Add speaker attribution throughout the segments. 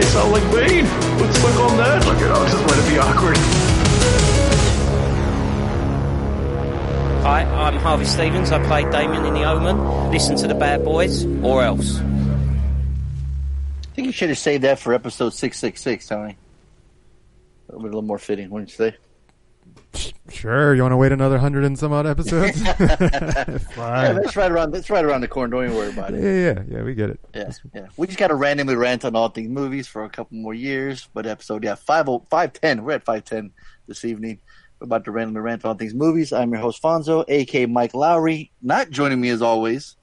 Speaker 1: I don't know why you sound like Bane. Let's look on that.
Speaker 2: Look at I'll just let it be awkward.
Speaker 3: Hi, I'm Harvey Stevens. I played Damien in The Omen. Listen to the Bad Boys, or else.
Speaker 1: I think you should have saved that for episode 666, Tony. That would be a little more fitting, wouldn't you say?
Speaker 4: Sure, you want to wait another hundred and some odd episodes?
Speaker 1: Yeah,
Speaker 4: Fine.
Speaker 1: that's right around that's right around the corner. Don't even worry about it.
Speaker 4: yeah, yeah, yeah. we get it.
Speaker 1: Yeah, yeah. We just got to randomly rant on all things movies for a couple more years. But episode, yeah, five oh five ten. We're at five ten this evening. We're about to randomly rant on all things movies. I'm your host Fonzo, aka Mike Lowrey. Not joining me as always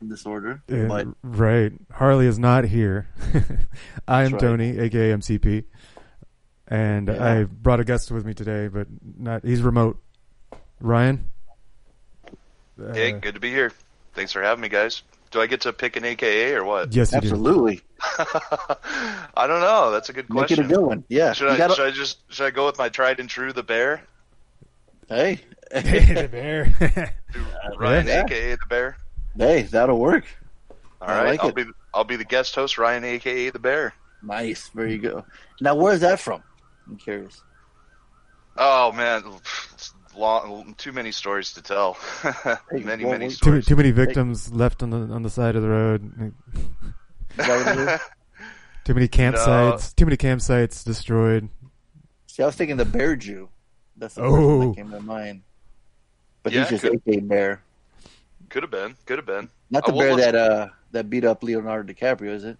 Speaker 1: in this order,
Speaker 4: Yeah,
Speaker 1: but
Speaker 4: right. Harley is not here. I am
Speaker 1: right.
Speaker 4: Tony, aka MCP, and
Speaker 1: Yeah.
Speaker 4: I brought a guest with me today, but not. He's remote. Ryan. Uh,
Speaker 5: Hey, good to be here. Thanks for having me, guys. Do I get to pick an AKA or what?
Speaker 4: Yes, you do.
Speaker 1: absolutely
Speaker 5: I don't know. That's a good
Speaker 1: make it
Speaker 5: question.
Speaker 1: a good one. Yeah,
Speaker 5: Should I,
Speaker 1: gotta-
Speaker 5: should I just should I go with my tried and true, the bear?
Speaker 1: hey,
Speaker 4: the bear.
Speaker 5: Ryan,
Speaker 1: Yeah.
Speaker 5: aka the bear.
Speaker 1: hey, that'll work.
Speaker 5: All
Speaker 1: I
Speaker 5: right,
Speaker 1: like
Speaker 5: I'll
Speaker 1: it.
Speaker 5: be I'll be the guest host, Ryan, aka the bear.
Speaker 1: Nice. There you go. Now, where's that from? I'm curious.
Speaker 5: Oh man, it's long, too many stories to tell.
Speaker 1: Hey,
Speaker 5: many
Speaker 1: well,
Speaker 5: many
Speaker 1: we-
Speaker 4: too,
Speaker 5: stories.
Speaker 4: too many victims left on the on the side of the road.
Speaker 1: Is that what it is?
Speaker 4: Too many campsites. Too many campsites destroyed.
Speaker 1: See, I was thinking the bear Jew. That's the first
Speaker 4: Oh.
Speaker 1: one that came to mind. But
Speaker 5: Yeah,
Speaker 1: he's just
Speaker 5: could-
Speaker 1: AK Bear,
Speaker 5: Could have been. Could have been.
Speaker 1: not the
Speaker 5: Uh,
Speaker 1: bear
Speaker 5: let's-
Speaker 1: that uh that beat up Leonardo DiCaprio, is it?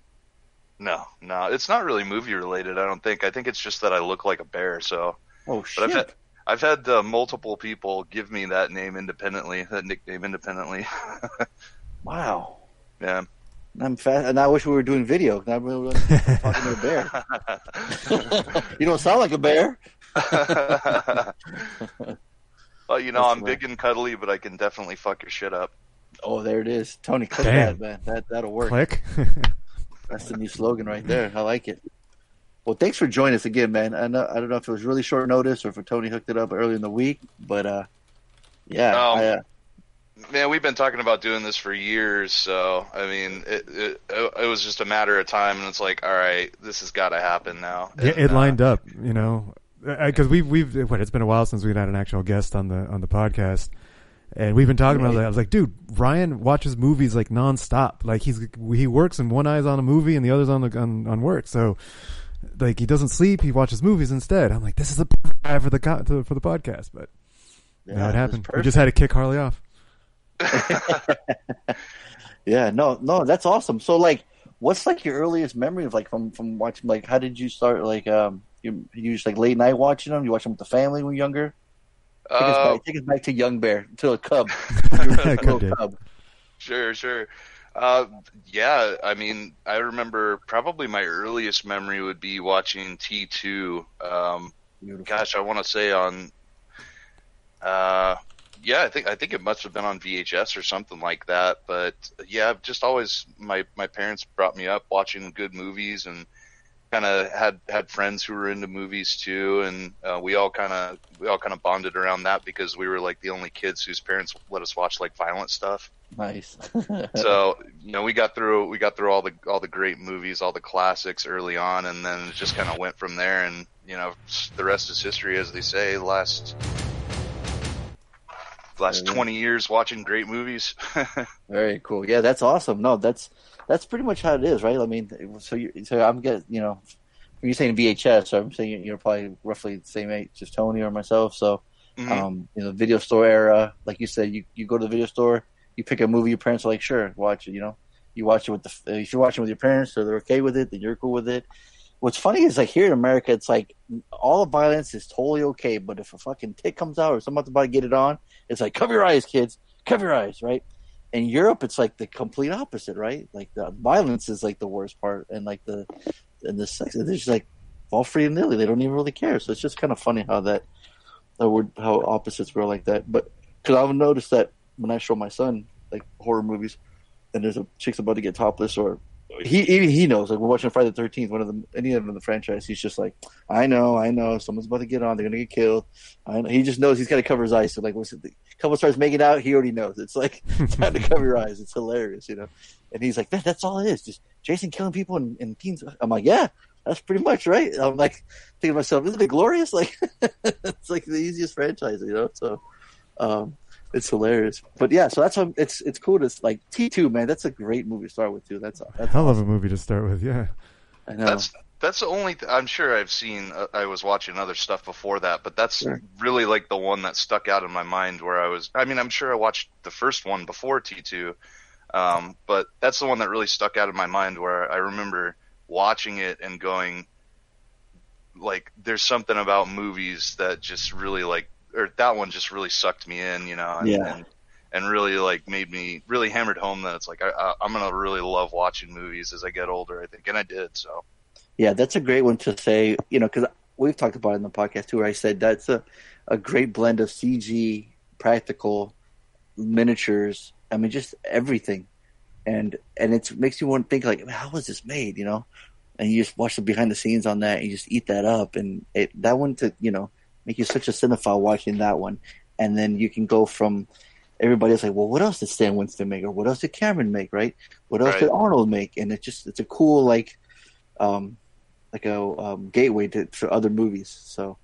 Speaker 5: No, no, it's not really movie related. I don't think. I think it's just that I look like a bear. So,
Speaker 1: Oh
Speaker 5: but! I've had I've had uh, multiple people give me that name independently, that nickname independently.
Speaker 1: Wow.
Speaker 5: yeah.
Speaker 1: I'm fast, and I wish we were doing video. I'm really talking to a bear. you don't sound like a bear.
Speaker 5: well, you know,
Speaker 1: That's
Speaker 5: I'm
Speaker 1: right.
Speaker 5: big and cuddly, but I can definitely fuck your shit up.
Speaker 1: Oh, there it is, Tony. Click
Speaker 4: Damn.
Speaker 1: that, man. That that'll work.
Speaker 4: Click.
Speaker 1: That's the new slogan right there. I like it. Well, thanks for joining us again, man. I know I don't know if it was really short notice or if Tony hooked it up early in the week, but uh, yeah,
Speaker 5: Um,
Speaker 1: I, uh,
Speaker 5: Man, we've been talking about doing this for years, so I mean, it it, it was just a matter of time, and it's like, all right, this has got to happen now.
Speaker 4: Yeah,
Speaker 5: And,
Speaker 4: it
Speaker 5: uh,
Speaker 4: lined up, you know, because we've we've what it's been a while since we've had an actual guest on the on the podcast, and we've been talking about that. I was like, dude, Ryan watches movies like nonstop. Like he's he works and one eye's on a movie and the other's on the on, on work. So like he doesn't sleep, he watches movies instead. I'm like, this is the perfect guy for the for the podcast, but
Speaker 1: yeah,
Speaker 4: no, it happened. We just had to kick Harley off.
Speaker 1: Yeah, no, no, that's awesome. So, like, what's like your earliest memory of like from from watching? Like, how did you start? Like, um, you you just like late night watching them? You watch them with the family when you were younger? Take, us
Speaker 5: Uh,
Speaker 1: back, take us back to young bear to a cub.
Speaker 4: Cub
Speaker 1: cub.
Speaker 5: Sure, sure. Uh, yeah, I mean, I remember probably my earliest memory would be watching T2. Um, gosh, I want to say on, uh, yeah, I think I think it must have been on VHS or something like that. But yeah, I've just always my my parents brought me up watching good movies and kind of had had friends who were into movies too, and uh, we all kind of we all kind of bonded around that because we were like the only kids whose parents let us watch like violent stuff
Speaker 1: Nice.
Speaker 5: so you know we got through we got through all the all the great movies all the classics early on and then it just kind of went from there and you know the rest is history as they say last last 20 years watching great movies
Speaker 1: Very cool. Yeah, that's awesome. No, that's that's pretty much how it is, right? I mean, so you so I'm getting you know, when you're saying VHS, so I'm saying you're probably roughly the same age as Tony or myself. So,
Speaker 5: Mhm.
Speaker 1: um, you know, video store era, like you said, you you go to the video store, you pick a movie, your parents are like, sure, watch it. You know, you watch it with the if you're watching with your parents, so they're okay with it, then you're cool with it. what's funny is like here in America, it's like all the violence is totally okay, but if a fucking tick comes out or someone's about to get it on, it's like cover your eyes, kids, cover your eyes, right? In Europe, it's like the complete opposite, right? Like the violence is like the worst part, and like the and the sex, they're just like all free and nilly. They don't even really care. So it's just kind of funny how that, how, we're, opposites grow like that. But because I've noticed that when I show my son like horror movies, and there's a chick's about to get topless, or he even he knows. Like we're watching Friday the Thirteenth, one of the any of them in the franchise. He's just like, I know, I know, someone's about to get on. They're gonna get killed. I know. He just knows he's got to cover his eyes. So like, once the couple starts making out, he already knows. It's like time to cover your eyes. It's hilarious, you know. And he's like, that, that's all it is. Just Jason killing people and, and teens. I'm like, yeah, that's pretty much right. I'm like thinking to myself, isn't it glorious? Like it's like the easiest franchise, you know. So um, it's hilarious. But yeah, so that's what it's it's cool to like T two man. That's a great movie to start with too. That's that's a
Speaker 4: Hell of a movie to start with. Yeah.
Speaker 1: I know.
Speaker 5: That's that's the only. Th- I'm sure I've seen. Uh, I was watching other stuff before that, but that's
Speaker 1: Sure.
Speaker 5: really like the one that stuck out in my mind. Where I was. I mean, I'm sure I watched the first one before T2, um, but that's the one that really stuck out in my mind. Where I remember watching it and going, like, there's something about movies that just really like, or that one just really sucked me in, you know. And,
Speaker 1: Yeah.
Speaker 5: And, and really like made me really hammered home that it's like I, I, I'm gonna really love watching movies as I get older. I think, and I did. So
Speaker 1: Yeah, that's a great one to say. You know, because we've talked about it in the podcast too. Where I said that's a a great blend of CG, practical, miniatures. I mean, just everything, and and it makes you want to think like, how was this made? You know, and you just watch the behind the scenes on that, and you just eat that up, and it that one to you know make you such a cinephile watching that one, and then you can go from. Everybody's like, well, what else did Stan Winston make, or what else did Cameron make, right? What else
Speaker 5: Right.
Speaker 1: did Arnold make? And it just it's a cool like, um, like a um, gateway to for other movies. So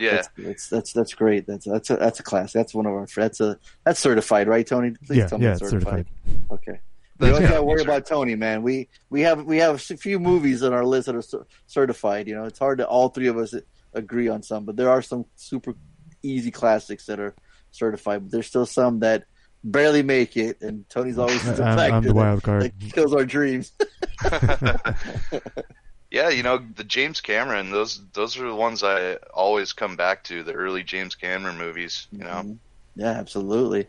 Speaker 5: yeah.
Speaker 1: that's, that's that's that's great. That's that's a that's a class. That's one of our that's a that's certified, right, Tony? Please
Speaker 4: Yeah,
Speaker 1: tell me
Speaker 4: yeah,
Speaker 1: it's
Speaker 4: it's certified.
Speaker 1: Okay. We don't got to worry about Tony, man. We we have we have a few movies on our list that are certified. You know, it's hard to all three of us agree on some, but there are some super easy classics that are certified. But there's still some that barely make it, and Tony's always the
Speaker 4: I'm, I'm the wild card.
Speaker 1: that kills our dreams.
Speaker 5: Yeah, you know the James Cameron; those those are the ones I always come back to. The early James Cameron movies, you know.
Speaker 1: Mhm. Yeah, absolutely.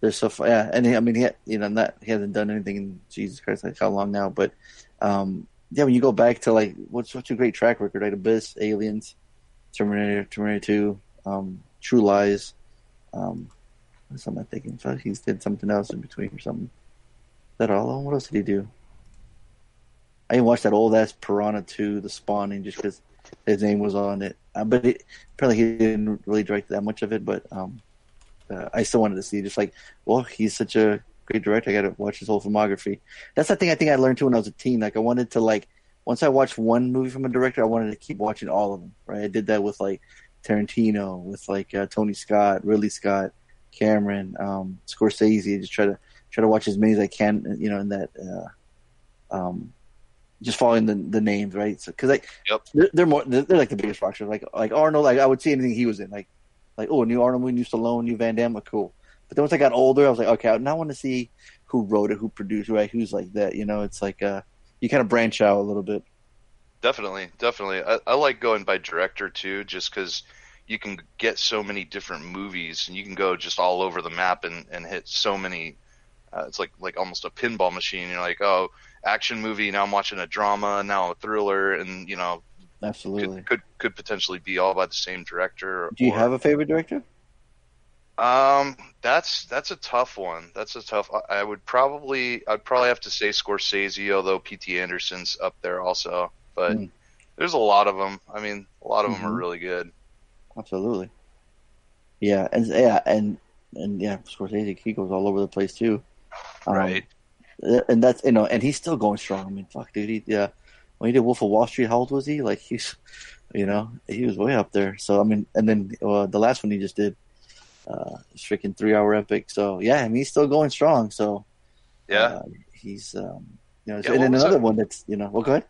Speaker 1: They're so fu- yeah, and he, I mean, he you know not he hasn't done anything in Jesus Christ like how long now, but um, yeah, when you go back to like what's such a great track record, right? Abyss, Aliens, Terminator, Terminator Two, um, True Lies. Um, what am I thinking? Thought he's did something else in between or something. That all? What else did he do? I didn't watch that old ass Piranha 2, The Spawning, just because his name was on it. Uh, but it, apparently he didn't really direct that much of it. But um, uh, I still wanted to see. Just like, well, he's such a great director. I got to watch his whole filmography. That's the thing I think I learned too when I was a teen. Like I wanted to like once I watched one movie from a director, I wanted to keep watching all of them. Right? I did that with like Tarantino, with like uh, Tony Scott, Ridley Scott, Cameron, um, Scorsese. Just try to try to watch as many as I can. You know, in that. Uh, um, just following the the names, right? So, because like
Speaker 5: Yep.
Speaker 1: they're, they're more they're, they're like the biggest rock stars. Like like Arnold, like I would see anything he was in. Like like oh, new Arnold movie, new Stallone, new Van Damme, cool. But then once I got older, I was like, okay, I now want to see who wrote it, who produced, it, right? Who's like that? You know, it's like uh, you kind of branch out a little bit.
Speaker 5: Definitely, definitely. I, I like going by director too, just because you can get so many different movies, and you can go just all over the map and, and hit so many. Uh, it's like like almost a pinball machine. You're like, oh, action movie. Now I'm watching a drama. Now a thriller, and you know,
Speaker 1: Absolutely.
Speaker 5: could could, could potentially be all by the same director.
Speaker 1: Do you
Speaker 5: or-
Speaker 1: have a favorite director?
Speaker 5: Um, that's that's a tough one. That's a tough. I I would probably I'd probably have to say Scorsese, although P.T. Anderson's up there also. But
Speaker 1: Hmm.
Speaker 5: there's a lot of them. I mean, a lot of them are really good.
Speaker 1: Absolutely. Yeah, and yeah, and and yeah, Scorsese he goes all over the place too. Um,
Speaker 5: Right.
Speaker 1: and that's you know, and he's still going strong. I mean, fuck, dude. He, yeah, when he did Wolf of Wall Street, how old was he? Like he's, you know, he was way up there. So I mean, and then uh, the last one he just did, uh, his freaking three hour epic. So yeah, I mean, he's still going strong. So
Speaker 5: Yeah.
Speaker 1: uh, he's um, you know,
Speaker 5: Yeah,
Speaker 1: and then another
Speaker 5: that?
Speaker 1: one that's you know, well, go ahead.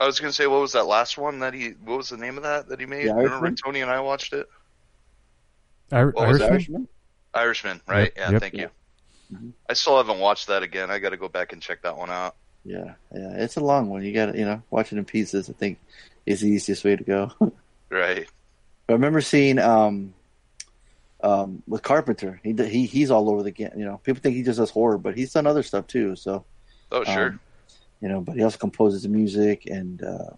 Speaker 5: I was gonna say, what was that last one that he? What was the name of that that he made?
Speaker 1: The
Speaker 5: Remember Tony and I watched it.
Speaker 4: Ir-
Speaker 5: What was
Speaker 4: Irishman?
Speaker 1: Irishman?
Speaker 5: Irishman, right?
Speaker 4: Yep,
Speaker 5: yeah,
Speaker 4: yep.
Speaker 5: thank you.
Speaker 1: Mhm.
Speaker 5: I still haven't watched that again. I got to go back and check that one out.
Speaker 1: Yeah, yeah, it's a long one. You got to, you know, watch it in pieces. I think is the easiest way to go.
Speaker 5: Right.
Speaker 1: I remember seeing um, um, with Carpenter. He he he's all over the ga- you know. People think he just does horror, but he's done other stuff too. So
Speaker 5: Oh, sure.
Speaker 1: um, you know, but he also composes the music, and uh,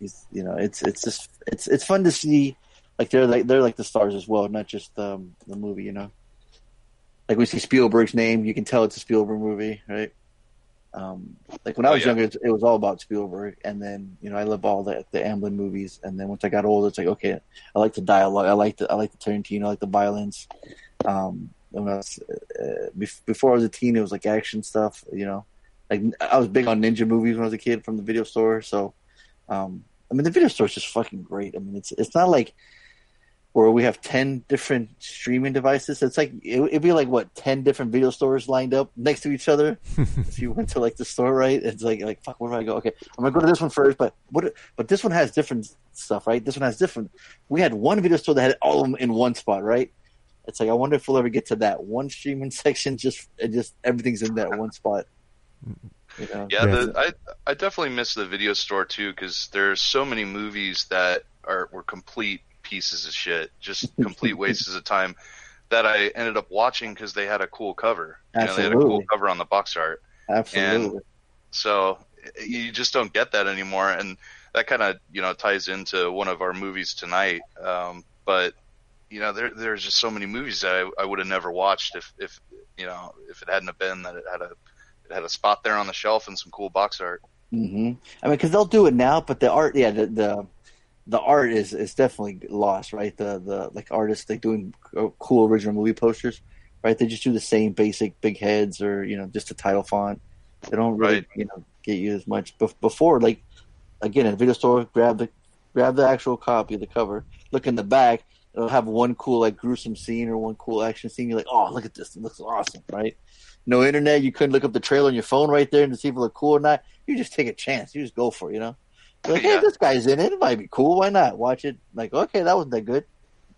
Speaker 1: he's you know, it's it's just it's it's fun to see. Like they're like they're like the stars as well, not just um, the movie. You know, like we see Spielberg's name, you can tell it's a Spielberg movie, right? Um, like when I
Speaker 5: Oh,
Speaker 1: was
Speaker 5: yeah.
Speaker 1: younger, it it was all about Spielberg, and then you know I love all the the Amblin movies, and then once I got older, it's like okay, I like the dialogue, I like the I like the Tarantino, I like the violence. Um, when I was, uh, bef- before I was a teen, it was like action stuff, you know. Like I was big on ninja movies when I was a kid from the video store, so um, I mean the video store is just fucking great. I mean it's it's not like where we have 10 different streaming devices. It's like, it, it'd be like, what, 10 different video stores lined up next to each other? if you went to like the store, right? It's like, like, fuck, where do I go? Okay, I'm gonna go to this one first, but what, but this one has different stuff, right? This one has different. We had one video store that had all of them in one spot, right? It's like, I wonder if we'll ever get to that one streaming section, just, it just, everything's in that one spot. You know?
Speaker 5: Yeah,
Speaker 4: Yeah.
Speaker 5: the, I I definitely miss the video store too because there's so many movies that are were complete pieces of shit, just complete wastes of time that I ended up watching because they had a cool cover. You know, they had a cool
Speaker 1: Absolutely.
Speaker 5: cover on the box art.
Speaker 1: Absolutely.
Speaker 5: And So you just don't get that anymore, and that kind of you know ties into one of our movies tonight. Um, but you know, there there's just so many movies that I, I would have never watched if if you know if it hadn't have been that it had a it had a spot there on the shelf and some cool box art.
Speaker 1: hmm I mean, because they'll do it now, but the art, yeah, the the, the art is, is definitely lost, right? The the like artists like doing cool original movie posters, right? They just do the same basic big heads or you know just a title font. They don't really
Speaker 5: Right.
Speaker 1: you know get you as much. Bef- before, like again, at a video store, grab the grab the actual copy, of the cover, look in the back. It'll have one cool like gruesome scene or one cool action scene. You're like, oh, look at this! It looks awesome, right? No internet. You couldn't look up the trailer on your phone right there and see if it looked cool or not. You just take a chance. You just go for it, you know. You're like, hey,
Speaker 5: Yeah.
Speaker 1: this guy's in it. It might be cool. Why not? Watch it. Like, okay, that wasn't that good,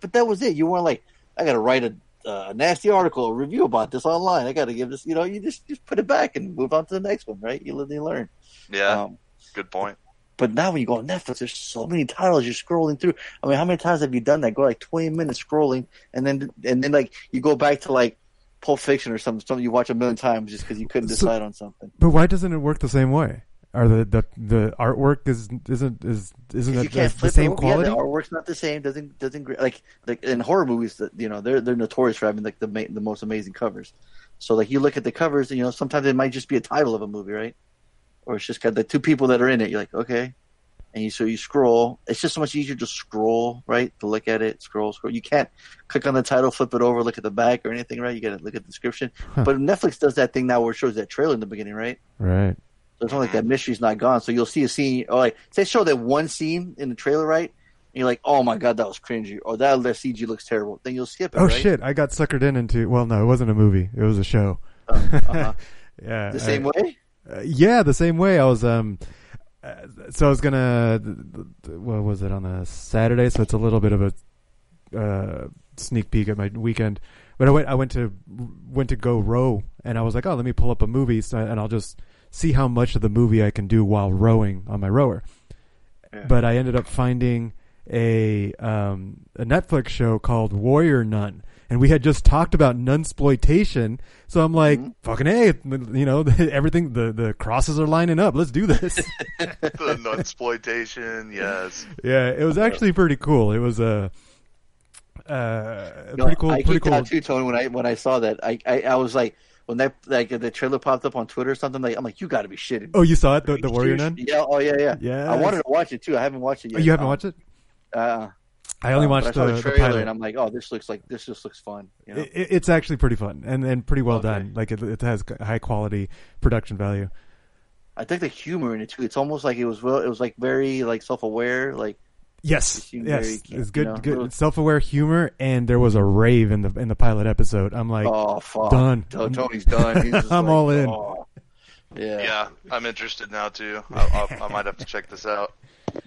Speaker 1: but that was it. You weren't like, I got to write a uh, nasty article, a review about this online. I got to give this. You know, you just just put it back and move on to the next one, right? You live and you learn.
Speaker 5: Yeah,
Speaker 1: Um,
Speaker 5: good point.
Speaker 1: but now when you go on Netflix, there's so many titles you're scrolling through. I mean, how many times have you done that? Go like 20 minutes scrolling, and then and then like you go back to like Pulp Fiction or something, something you watch a million times just because you couldn't
Speaker 4: So-
Speaker 1: decide on something.
Speaker 4: But why doesn't it work the same way? Are the the, the artwork is isn't is isn't the same
Speaker 1: it
Speaker 4: quality?
Speaker 1: Yeah, the artwork's not the same. Doesn't doesn't like like in horror movies that you know they're they're notorious for having like the ma- the most amazing covers. So like you look at the covers, and you know sometimes it might just be a title of a movie, right? Or it's just got the two people that are in it. You're like, okay, and you so you scroll. It's just so much easier to scroll, right? To look at it, scroll, scroll. You can't click on the title, flip it over, look at the back or anything, right? You got to look at the description. But Netflix does that thing now where it shows that trailer in the beginning, right?
Speaker 4: right.
Speaker 1: So it's not like that mystery's not gone. So you'll see a scene, or like say show that one scene in the trailer, right? And you're like, oh my god, that was cringy, or that that CG looks terrible. Then you'll skip it.
Speaker 4: Oh
Speaker 1: right?
Speaker 4: shit! I got suckered in into. Well, no, it wasn't a movie. It was a show.
Speaker 1: uh-huh.
Speaker 4: yeah,
Speaker 1: The same
Speaker 4: I-
Speaker 1: way.
Speaker 4: Uh, yeah, the same way. I was um, uh, so I was gonna. What was it on a Saturday? So it's a little bit of a uh, sneak peek at my weekend. But I went. I went to went to go row, and I was like, oh, let me pull up a movie, so, and I'll just see how much of the movie I can do while rowing on my rower.
Speaker 1: Yeah.
Speaker 4: But I ended up finding a um, a Netflix show called Warrior Nun. And we had just talked about nunsploitation, so I'm like,
Speaker 1: Mm-hmm.
Speaker 4: "Fucking hey, you know, everything the the crosses are lining up. Let's do this."
Speaker 5: the exploitation, yes.
Speaker 4: yeah, it was actually pretty cool. It was a uh, a
Speaker 1: No,
Speaker 4: pretty cool,
Speaker 1: I
Speaker 4: pretty
Speaker 1: geeked
Speaker 4: cool.
Speaker 1: out too, Tony. When I when I saw that, I I, I was like, when that like the trailer popped up on Twitter or something, like I'm like, you got to be shitting.
Speaker 4: Oh, you saw it, the, the Warrior Nun.
Speaker 1: Yeah. Oh yeah, yeah.
Speaker 4: Yes.
Speaker 1: I wanted to watch it too. I haven't watched it
Speaker 4: Oh,
Speaker 1: yet.
Speaker 4: you haven't
Speaker 1: Um,
Speaker 4: watched it?
Speaker 1: Uh,
Speaker 4: I only
Speaker 1: uh,
Speaker 4: watched
Speaker 1: I
Speaker 4: the,
Speaker 1: the trailer,
Speaker 4: pilot.
Speaker 1: and I'm like, oh, this looks like this just looks fun. You know?
Speaker 4: It- it's actually pretty fun and, and pretty well
Speaker 1: Okay.
Speaker 4: done. Like it, it has high quality production value.
Speaker 1: I think the humor in it too. It's almost like it was well. It was like very like self aware. Like
Speaker 4: Yes, yes,
Speaker 1: very,
Speaker 4: it's
Speaker 1: you
Speaker 4: good,
Speaker 1: know,
Speaker 4: good
Speaker 1: little-
Speaker 4: self-aware humor, and there was a rave in the in the pilot episode. I'm like,
Speaker 1: oh fuck,
Speaker 4: done.
Speaker 1: Tony's done. He's just
Speaker 4: I'm
Speaker 1: like,
Speaker 4: all in.
Speaker 1: oh. Yeah.
Speaker 5: Yeah, I'm interested now too. I'll, I'll, I might have to check this out.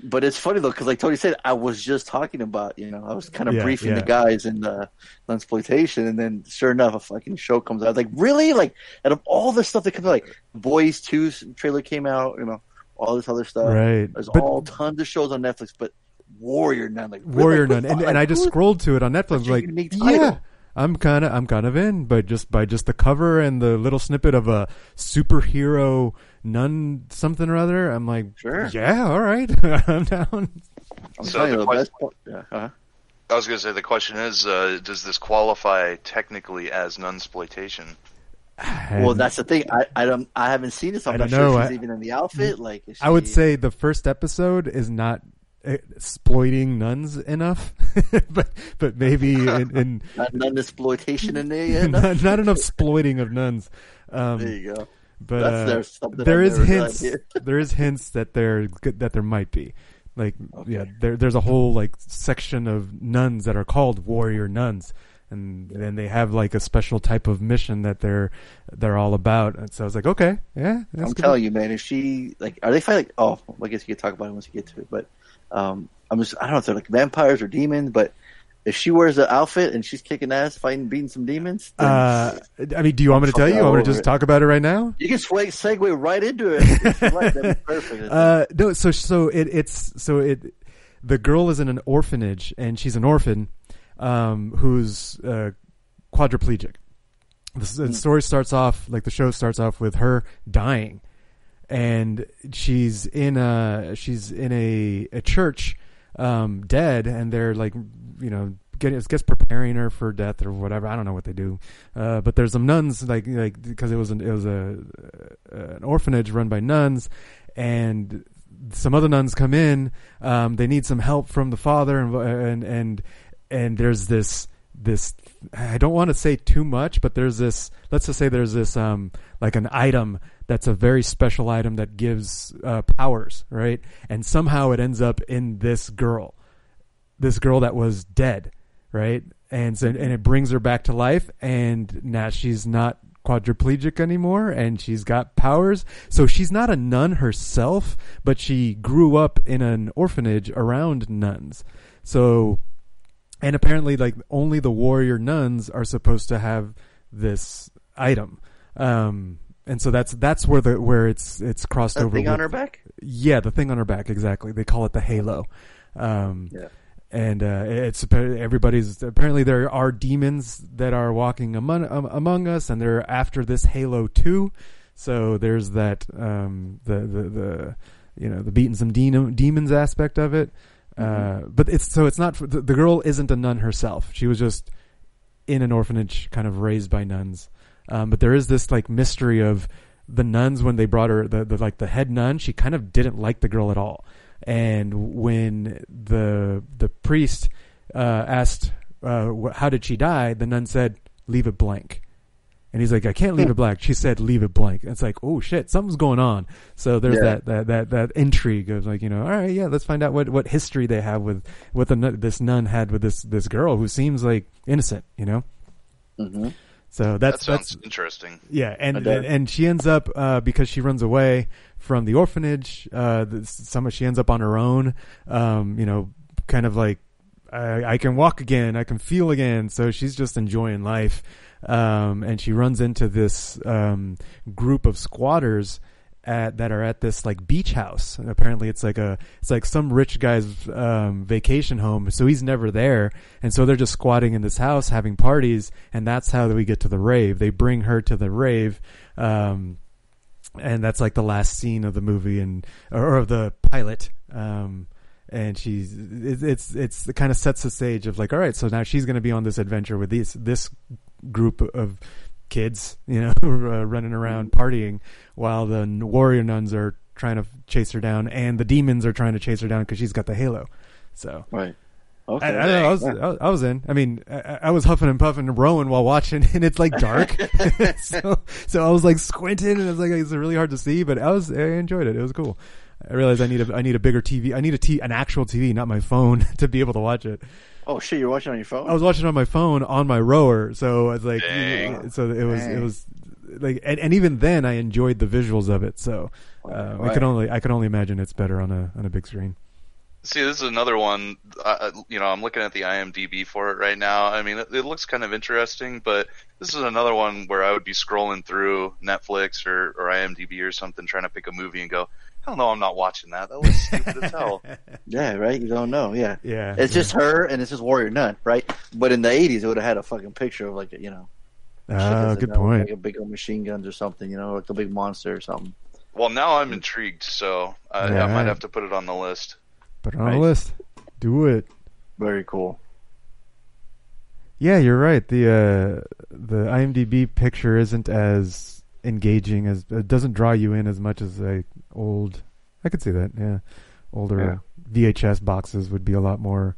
Speaker 1: But it's funny though, because like Tony said, I was just talking about, you know, I was kind of
Speaker 4: Yeah,
Speaker 1: briefing
Speaker 4: yeah.
Speaker 1: the guys in the exploitation, and then sure enough, a fucking show comes out. Like, really? Like, out of all the stuff that comes out, like Boys Two trailer came out, you know, all this other stuff.
Speaker 4: Right.
Speaker 1: There's
Speaker 4: But-
Speaker 1: all tons of shows on Netflix, but Warrior Nun, like?
Speaker 4: Warrior
Speaker 1: Like,
Speaker 4: Nun, and,
Speaker 1: like,
Speaker 4: and I just scrolled to it on Netflix, like, yeah. I'm kind of, I'm kind of in, but just by just the cover and the little snippet of a superhero nun something or other, I'm like,
Speaker 1: Sure.
Speaker 4: yeah, all right, I'm down.
Speaker 1: I'm
Speaker 5: So the
Speaker 1: the best part, yeah, uh-huh.
Speaker 5: I was going to say the question is, uh, does this qualify technically as nun exploitation?
Speaker 1: Well, that's the thing. I I don't I haven't seen this. I'm
Speaker 4: I
Speaker 1: not
Speaker 4: don't
Speaker 1: sure
Speaker 4: know.
Speaker 1: if she's
Speaker 4: I-
Speaker 1: even in the outfit. Like, is
Speaker 4: I would say the first episode is not exploiting nuns enough, but but maybe in, in
Speaker 1: not nun exploitation in there
Speaker 4: not, not enough exploiting of nuns. Um,
Speaker 1: There you go.
Speaker 4: but
Speaker 1: That's
Speaker 4: uh,
Speaker 1: there's something
Speaker 4: there is hints. there is hints that there that there might be, like yeah, there there's a whole like section of nuns that are called warrior nuns, and then they have like a special type of mission that they're they're all about. And so I was like, okay, yeah,
Speaker 1: I'm
Speaker 4: good.
Speaker 1: telling you, man. If she like, are they fighting? Like, oh, I guess you could talk about it once you get to it. But um, I'm just I don't know if they're like vampires or demons. But if she wears the outfit and she's kicking ass, fighting, beating some demons,
Speaker 4: Uh, I mean, do you want me to tell you? You want to just
Speaker 1: it.
Speaker 4: talk about it right now?
Speaker 1: you can sway, segue right into it. right, perfect.
Speaker 4: Uh, no, so so it it's so it the girl is in an orphanage and she's an orphan, um, who's uh, quadriplegic. The, the story starts off like the show starts off with her dying, and she's in a she's in a a church, um, dead, and they're like you know. Getting, I guess preparing her for death or whatever. I don't know what they do, uh, but there's some nuns like like because it was an it was a an orphanage run by nuns, and some other nuns come in. Um, they need some help from the father, and and and and there's this this. I don't want to say too much, but there's this. Let's just say there's this um like an item that's a very special item that gives uh, powers, right? And somehow it ends up in this girl, this girl that was dead, right? And so, and it brings her back to life, and now she's not quadriplegic anymore, and she's got powers. So she's not a nun herself, but she grew up in an orphanage around nuns. So, and apparently, like only the warrior nuns are supposed to have this item. Um, and so that's that's where the where it's it's crossed
Speaker 1: that
Speaker 4: over.
Speaker 1: thing on
Speaker 4: with-
Speaker 1: her back.
Speaker 4: yeah, the thing on her back, exactly. They call it the halo. Um,
Speaker 1: Yeah.
Speaker 4: And uh, it's everybody's apparently there are demons that are walking among um, among us, and they're after this Halo too So there's that um, the the the you know the beating some de- demons aspect of it. Uh, but it's so it's not the, the girl isn't a nun herself. She was just in an orphanage, kind of raised by nuns. Um, but there is this like mystery of the nuns when they brought her the, the like the head nun. She kind of didn't like the girl at all. And when the the priest uh, asked, uh, "How did she die?" the nun said, "Leave it blank." And he's like, "I can't leave it blank." She said, "Leave it blank." It's like, "Oh shit, something's going on." So there's
Speaker 1: Yeah.
Speaker 4: that, that that that intrigue of like, you know, all right, yeah, let's find out what what history they have with what the this nun had with this this girl who seems like innocent, you know.
Speaker 1: hmm
Speaker 4: So
Speaker 5: That
Speaker 4: that's
Speaker 5: sounds
Speaker 4: that's
Speaker 5: interesting.
Speaker 4: yeah, and
Speaker 1: It does.
Speaker 4: and she ends up uh, because she runs away from the orphanage. Uh, some she ends up on her own. Um, you know, kind of like I, I can walk again, I can feel again. So she's just enjoying life, um, and she runs into this um, group of squatters. At, that are at this like beach house. And apparently, it's like a it's like some rich guy's um, vacation home. So he's never there, and so they're just squatting in this house having parties, and that's how we get to the rave. They bring her to the rave, um, and that's like the last scene of the movie and or of the pilot. Um, and she's it, it's it's it kind of sets the stage of like, all right, so now she's going to be on this adventure with these this group of kids, you know, uh, running around partying while the warrior nuns are trying to chase her down, and the demons are trying to chase her down because she's got the halo. So
Speaker 1: Right. Okay.
Speaker 4: I, I know. I was, I was I was in. I mean, I, I was huffing and puffing and rowing while watching, and it's like dark. so, so I was like squinting, and it was like it's really hard to see. But I was, I enjoyed it. It was cool. I realized I need a, I need a bigger TV. I need a t, an actual TV, not my phone, to be able to watch it.
Speaker 1: Oh shit, you're watching on your phone?
Speaker 4: I was watching on my phone on my rower, so I was like,
Speaker 5: Dang.
Speaker 4: so it was, it was like, and, and even then, I enjoyed the visuals of it. So uh, I
Speaker 1: Right.
Speaker 4: could only, I could only imagine it's better on a on a big screen.
Speaker 5: See, this is another one. Uh, you know, I'm looking at the IMDb for it right now. I mean, it, it looks kind of interesting, but this is another one where I would be scrolling through Netflix or, or IMDb or something, trying to pick a movie and go, "Hell no, I'm not watching that. That looks stupid as hell."
Speaker 1: Yeah, right. You don't know. Yeah,
Speaker 4: Yeah,
Speaker 1: It's
Speaker 4: yeah.
Speaker 1: just her, and it's just Warrior Nun, right? But in the '80s, it would have had a fucking picture of like you know,
Speaker 4: Oh,
Speaker 1: chickens,
Speaker 4: good
Speaker 1: you know,
Speaker 4: point.
Speaker 1: like a big old machine guns or something, you know, like a big monster or something.
Speaker 5: Well, now I'm intrigued, so I, I
Speaker 4: Yeah.
Speaker 5: might have to put it on the list.
Speaker 4: Put it on
Speaker 1: Right.
Speaker 4: the list. Do it.
Speaker 1: Very cool.
Speaker 4: Yeah, you're right. The uh, the IMDb picture isn't as engaging as it doesn't draw you in as much as like old. I could see that. Yeah, older VHS boxes would be a lot more.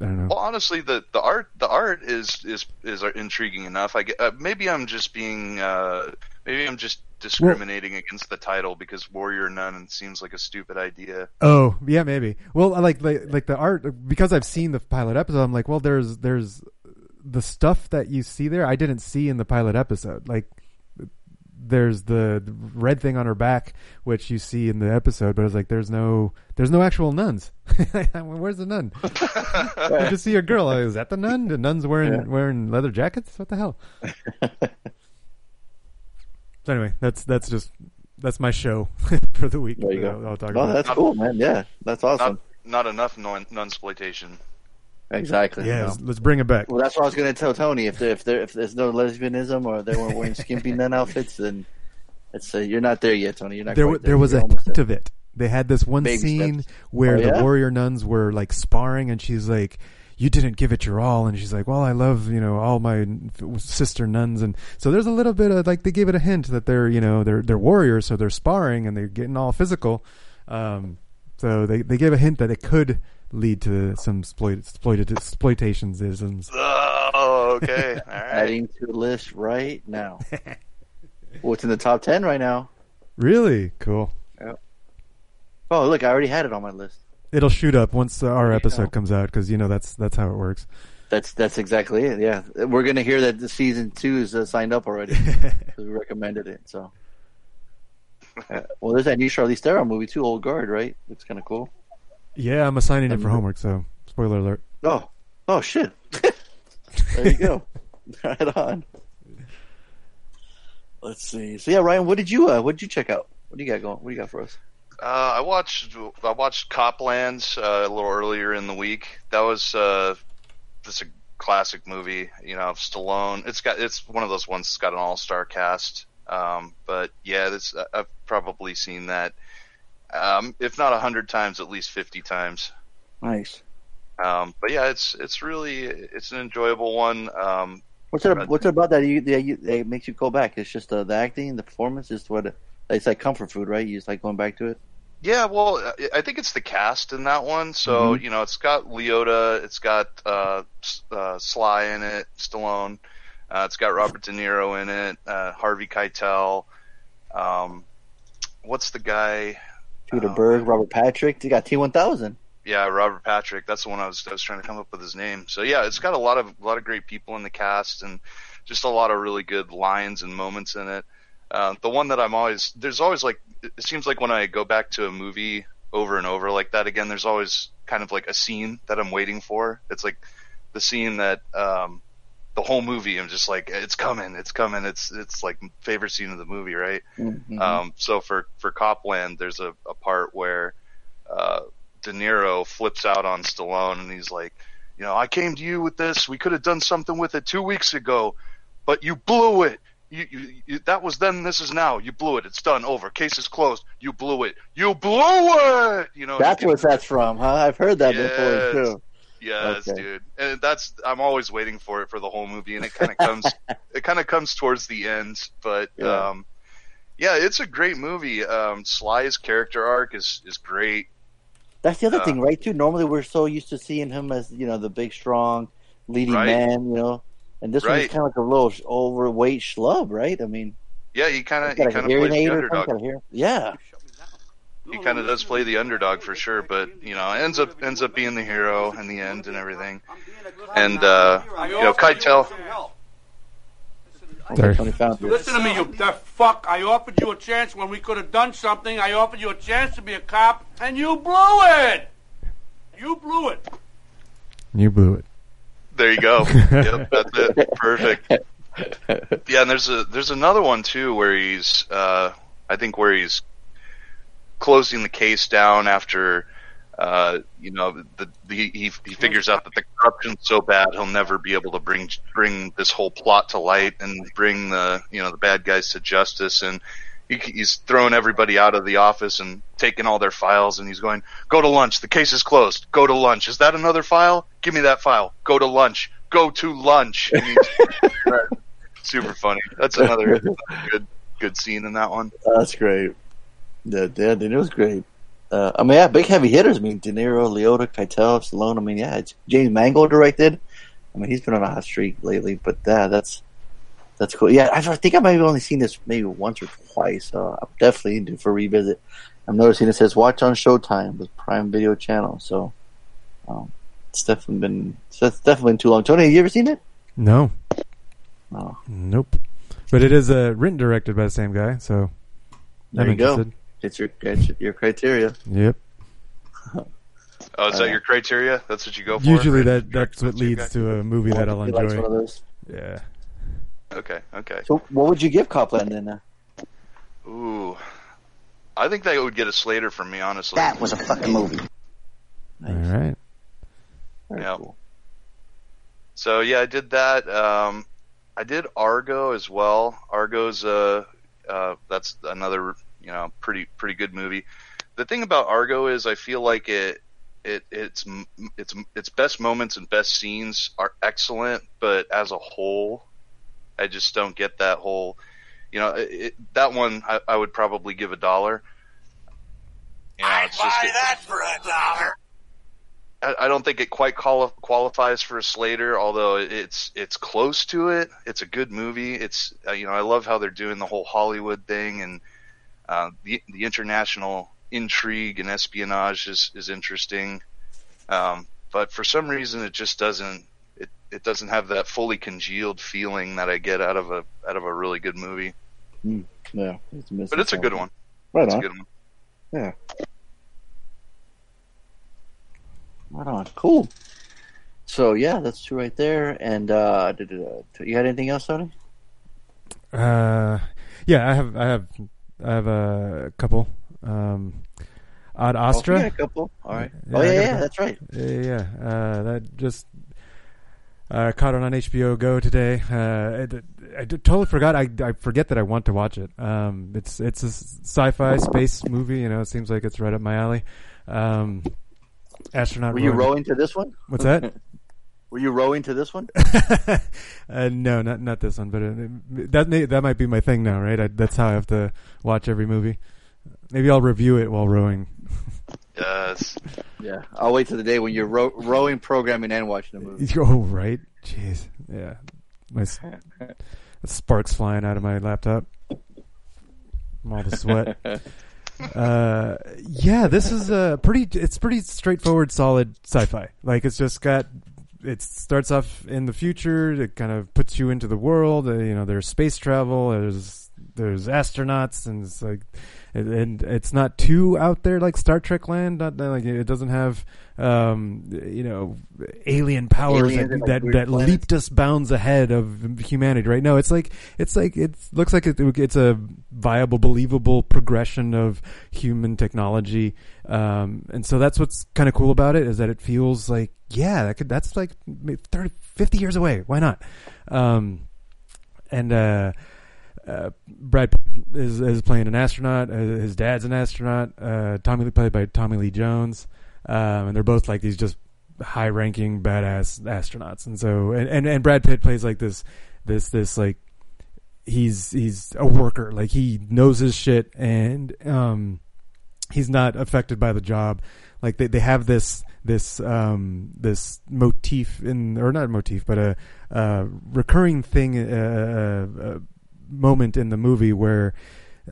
Speaker 4: I don't know.
Speaker 5: Well, honestly, the, the art the art is is is intriguing enough. I get, uh, maybe I'm just being uh, maybe I'm just discriminating against the title because Warrior Nun seems like a stupid idea.
Speaker 4: Oh, yeah, maybe. Well, I like like like the art because I've seen the pilot episode. I'm like, well, there's there's the stuff that you see there. I didn't see in the pilot episode. Like, there's the red thing on her back, which you see in the episode, but it's like there's no there's no actual nuns. Where's the nun? I just see a girl. Like, Is that the nun? The nun's wearing
Speaker 1: Yeah.
Speaker 4: wearing leather jackets. What the hell? so anyway, that's that's just that's my show for the week.
Speaker 1: There you go.
Speaker 4: I'll, I'll talk
Speaker 1: Oh,
Speaker 4: about.
Speaker 1: that's cool, man. Yeah, that's awesome.
Speaker 5: Not not enough non exploitation.
Speaker 1: Exactly.
Speaker 4: Yeah, let's, let's bring it back.
Speaker 1: Well, that's what I was going to tell Tony. If there, if there, if there's no lesbianism or they weren't wearing skimpy nun outfits, then it's uh, you're not there yet, Tony. You're not.
Speaker 4: there, wa- there was
Speaker 1: You're
Speaker 4: a hint
Speaker 1: there.
Speaker 4: of it. They had this one
Speaker 1: Baby
Speaker 4: scene
Speaker 1: steps.
Speaker 4: where
Speaker 1: Oh,
Speaker 4: the warrior nuns were like sparring, and she's like, "You didn't give it your all," and she's like, "Well, I love you know all my sister nuns," and so there's a little bit of like they gave it a hint that they're you know they're they're warriors, so they're sparring and they're getting all physical. Um, so they they gave a hint that it could lead to some exploit, exploited exploitations isms.
Speaker 5: Oh, okay. All right.
Speaker 1: Adding to the list right now. What's in the top ten right now?
Speaker 4: Really cool. Yep.
Speaker 1: Oh, look, I already had it on my list.
Speaker 4: It'll shoot up once our episode
Speaker 1: go.
Speaker 4: comes out because you know that's that's how it works.
Speaker 1: That's that's exactly it. Yeah, we're gonna hear that the season two is uh, signed up already we recommended it. So, Uh, well, there's that new Charlize Theron movie too, Old Guard, right? Looks kind of cool.
Speaker 4: Yeah, I'm assigning it for homework, so spoiler alert.
Speaker 1: Oh, oh shit! there you go. right on. Let's see. So yeah, Ryan, what did you uh, what did you check out? What do you got going? What do you got for us?
Speaker 5: Uh, I watched I watched Copland uh, a little earlier in the week. That was uh, this a classic movie. You know, of Stallone. It's got it's one of those ones that's got an all star cast. Um, but yeah, this I've probably seen that. Um, if not a hundred times, at least fifty times.
Speaker 1: Nice.
Speaker 5: Um, but yeah, it's it's really it's an enjoyable one. Um,
Speaker 1: What's it? What's it about that you that, you, that makes you go back? It's just uh, the acting, the performance, is what it's like comfort food, right? You just like going back to it.
Speaker 5: Yeah, well, I- think it's the cast in that one. So you know, it's got Liotta, it's got uh, uh, Sly in it, Stallone, uh, it's got Robert De Niro in it, uh, Harvey Keitel. Um, what's the guy?
Speaker 1: Peter
Speaker 5: Oh.
Speaker 1: Berg, Robert Patrick. They got T one thousand.
Speaker 5: Yeah, Robert Patrick. That's the one I was I was trying to come up with his name. So yeah, it's got a lot of a lot of great people in the cast and just a lot of really good lines and moments in it. Uh, the one that I'm always there's always like it seems like when I go back to a movie over and over like that again, there's always kind of like a scene that I'm waiting for. It's like the scene that um, the whole movie I'm just like it's coming, it's coming. It's it's like favorite scene of the movie, right?
Speaker 1: Mm-hmm.
Speaker 5: Um, so for for Copland, there's a, a part where uh, De Niro flips out on Stallone, and he's like, you know, I came to you with this. We could have done something with it two weeks ago, but you blew it. You, you, you, that was then. This is now. You blew it. It's done. Over. Case is closed. You blew it. You blew it. You know.
Speaker 1: That's
Speaker 5: you
Speaker 1: what that's from, huh? I've heard that
Speaker 5: Yes.
Speaker 1: before too.
Speaker 5: Yes,
Speaker 1: Okay.
Speaker 5: dude. And that's I'm always waiting for it for the whole movie, and it kind of comes it kind of comes towards the end. But
Speaker 1: Yeah.
Speaker 5: um, yeah, it's a great movie. Um, Sly's character arc is is great.
Speaker 1: That's the other
Speaker 5: Uh,
Speaker 1: thing, right? Too. Normally, we're so used to seeing him as you know the big, strong, leading
Speaker 5: Right.
Speaker 1: man, you know, and this
Speaker 5: Right.
Speaker 1: one's kind of like a little overweight schlub, right? I mean,
Speaker 5: Yeah, he kind of he kind of plays the underdog.
Speaker 1: something. Got a hear- Yeah,
Speaker 5: He kind of does play the underdog for sure, but you know ends up ends up being the hero in the end and everything. And uh, you know, Keitel.
Speaker 4: Sorry.
Speaker 1: Tony found it.
Speaker 6: Listen to me, you deaf fuck. I offered you a chance when we could have done something. I offered you a chance to be a cop, and you blew it. You blew it.
Speaker 4: You blew it.
Speaker 5: There you go. yep, that's it. Perfect. Yeah, and there's a there's another one too where he's uh I think where he's closing the case down after uh you know the, the he he figures out that the corruption's so bad he'll never be able to bring bring this whole plot to light and bring the you know the bad guys to justice. And he, he's throwing everybody out of the office and taking all their files. And he's going go to lunch. The case is closed. Go to lunch. Is that another file? Give me that file. Go to lunch. Go to lunch. Super funny. That's another good good scene in that one.
Speaker 1: That's great. Yeah, yeah, De Niro's great. Uh, I mean, yeah, big heavy hitters. I mean, De Niro, Liotta, Keitel, Stallone. I mean, yeah, it's James Mangold directed. I mean, he's been on a hot streak lately, but yeah, that's that's cool. Yeah, I, I think I might have only seen this maybe once or twice. So I'm definitely due for revisit. I'm noticing it says watch on Showtime with Prime Video channel. So um, it's definitely been it's definitely been too long. Tony, have you ever seen it?
Speaker 4: No.
Speaker 1: No.
Speaker 4: Nope. But it is uh, written directed by the same guy, so
Speaker 1: There
Speaker 4: I'm
Speaker 1: you go.
Speaker 4: Interested.
Speaker 1: It's your your criteria.
Speaker 4: Yep.
Speaker 5: oh is that
Speaker 1: Uh,
Speaker 5: your criteria that's what you go for
Speaker 4: Usually that that's what leads to a movie that I'll enjoy.
Speaker 1: one of those.
Speaker 4: Yeah.
Speaker 5: okay okay
Speaker 1: So, what would you give Copland then? Uh,
Speaker 5: ooh I think that would get a Slater from me honestly
Speaker 7: That was a fucking movie.
Speaker 4: All right.
Speaker 1: very
Speaker 5: Yeah.
Speaker 1: cool.
Speaker 5: So yeah, I did that. Um, I did Argo as well. Argo's uh, uh, that's another you know pretty pretty good movie. The thing about Argo is I feel like it it its its its best moments and best scenes are excellent, but as a whole, I just don't get that whole. You know, it, it, that one I, I would probably give a dollar. You know, it's just-
Speaker 6: for a dollar.
Speaker 5: I I don't think it quite quali- qualifies for a Slater, although it's it's close to it. It's a good movie. It's uh, you know I love how they're doing the whole Hollywood thing and uh, the the international intrigue and espionage is is interesting. Um, but for some reason, it just doesn't it it doesn't have that fully congealed feeling that I get out of a out of a really good movie.
Speaker 1: Yeah, it's
Speaker 5: But it's a good one.
Speaker 1: Right
Speaker 5: It's a
Speaker 1: on.
Speaker 5: good one.
Speaker 1: Yeah. Right on. Cool. So yeah, that's two right there. And uh, did, uh, you had anything else, Tony?
Speaker 4: Uh, yeah, I have, I have, I have a couple. Um, Ad
Speaker 1: Oh,
Speaker 4: Astra.
Speaker 1: got a couple. All right.
Speaker 4: Yeah,
Speaker 1: oh yeah, yeah, that's right.
Speaker 4: Yeah, yeah, yeah. Uh, that just uh, caught it on HBO Go today. Uh, I, I totally forgot. I, I forget that I want to watch it. Um, it's it's a sci-fi space movie. You know, it seems like it's right up my alley. Um, astronaut.
Speaker 1: Were you
Speaker 4: rowing
Speaker 1: to this one?
Speaker 4: What's that?
Speaker 1: Were you rowing to this one?
Speaker 4: uh, no, not not this one, but uh, that may, that might be my thing now, right? I, that's how I have to watch every movie. Maybe I'll review it while rowing.
Speaker 5: Yes.
Speaker 1: yeah. I'll wait till the day when you're row- rowing, programming, and watching the movie.
Speaker 4: Oh, right. Jeez. Yeah. My s- sparks flying out of my laptop. From all the sweat. uh, yeah, this is a pretty. It's pretty straightforward, solid sci-fi. Like it's just got. It starts off in the future. It kind of puts you into the world. Uh, you know, there's space travel. There's there's astronauts, and it's like, and, it's not too out there like Star Trek land. Not like it doesn't have, um, you know, alien powers
Speaker 1: Aliens
Speaker 4: that
Speaker 1: and, like,
Speaker 4: that, that leaped us bounds ahead of humanity. Right? No, it's like it's like it looks like it, it's a viable, believable progression of human technology. Um, and so that's what's kind of cool about it is that it feels like yeah, that could that's like 30, 50 years away. Why not? Um, and uh, uh, Brad Pitt is is playing an astronaut. Uh, his dad's an astronaut. Uh, Tommy Lee played by Tommy Lee Jones, um, and they're both like these just high ranking badass astronauts. And so and, and and Brad Pitt plays like this this this like he's he's a worker. Like he knows his shit and um he's not affected by the job. Like they, they have this this um this motif in or not motif but a, a recurring thing uh, uh, moment in the movie where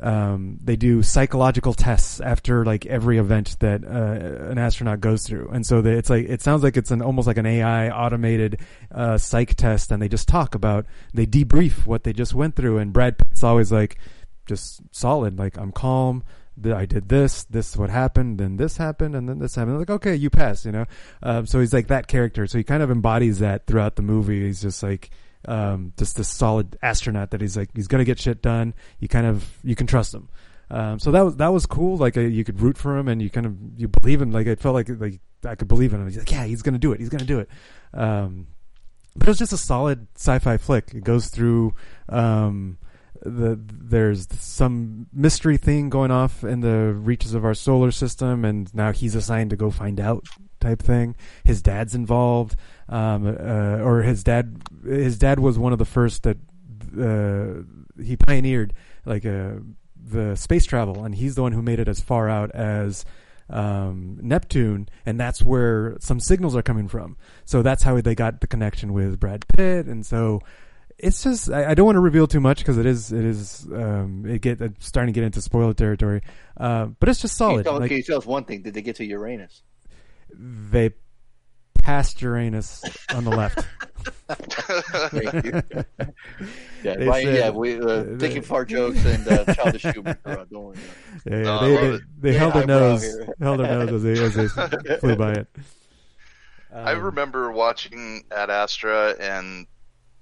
Speaker 4: um, they do psychological tests after like every event that uh, an astronaut goes through, and so it's like it sounds like it's an almost like an AI automated uh, psych test, and they just talk about they debrief what they just went through, and Brad Pitt's always like just solid, like I'm calm, I did this, this is what happened, then this happened, and then this happened. Like, okay, you pass, you know. Um, so he's like that character. So he kind of embodies that throughout the movie. He's just like um, just this solid astronaut that he's like he's gonna get shit done. You kind of you can trust him. Um, so that was that was cool. Like uh, you could root for him, and you kind of you believe him. Like it felt like like I could believe in him. He's like, yeah, he's gonna do it. He's gonna do it. Um, but it was just a solid sci-fi flick. It goes through um, the there's some mystery thing going off in the reaches of our solar system, and now he's assigned to go find out type thing. His dad's involved, um, uh, or his dad. His dad was one of the first that uh, he pioneered like uh, the space travel, and he's the one who made it as far out as um, Neptune, and that's where some signals are coming from. So that's how they got the connection with Brad Pitt, and so it's just I, I don't want to reveal too much because it is it is um, it get starting to get into spoiler territory. Uh, but it's just
Speaker 1: Can you,
Speaker 4: solid.
Speaker 1: tell,
Speaker 4: Like,
Speaker 1: can you tell us one thing? Did they get to Uranus?
Speaker 4: they passed Uranus on the left.
Speaker 1: Thank you. yeah,
Speaker 4: They
Speaker 1: Ryan,
Speaker 4: said-
Speaker 1: yeah, we uh,
Speaker 4: they-
Speaker 1: thinking far jokes and uh, childish humor. Uh, don't worry.
Speaker 4: Yeah, yeah,
Speaker 5: No,
Speaker 4: they, they, they
Speaker 1: Yeah,
Speaker 4: held their nose,
Speaker 1: here.
Speaker 4: held their nose as they, as they flew by it.
Speaker 5: I
Speaker 4: Um,
Speaker 5: remember watching Ad Astra and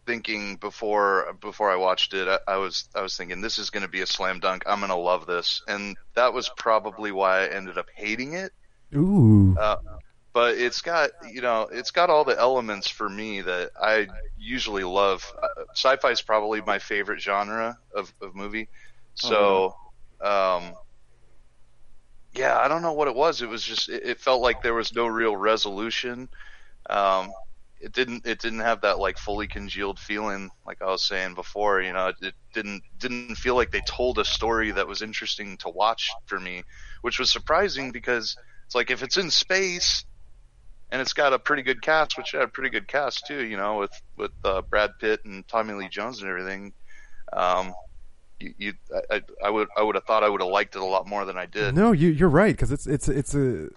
Speaker 5: thinking before before I watched it, I, I was I was thinking this is going to be a slam dunk. I'm going to love this, and that was probably why I ended up hating it.
Speaker 4: Ooh,
Speaker 5: Uh, but it's got you know it's got all the elements for me that I usually love. Uh, sci-fi is probably my favorite genre of, of movie. So, um, yeah, I don't know what it was. It was just it, it felt like there was no real resolution. Um, it didn't it didn't have that like fully congealed feeling like I was saying before. You know, it, it didn't didn't feel like they told a story that was interesting to watch for me, which was surprising because it's like if it's in space and it's got a pretty good cast, which had a pretty good cast too, you know, with with uh, Brad Pitt and Tommy Lee Jones and everything. Um, you, you I, I- would I would have thought I would have liked it a lot more than I did.
Speaker 4: no, you you're right because it's it's it's a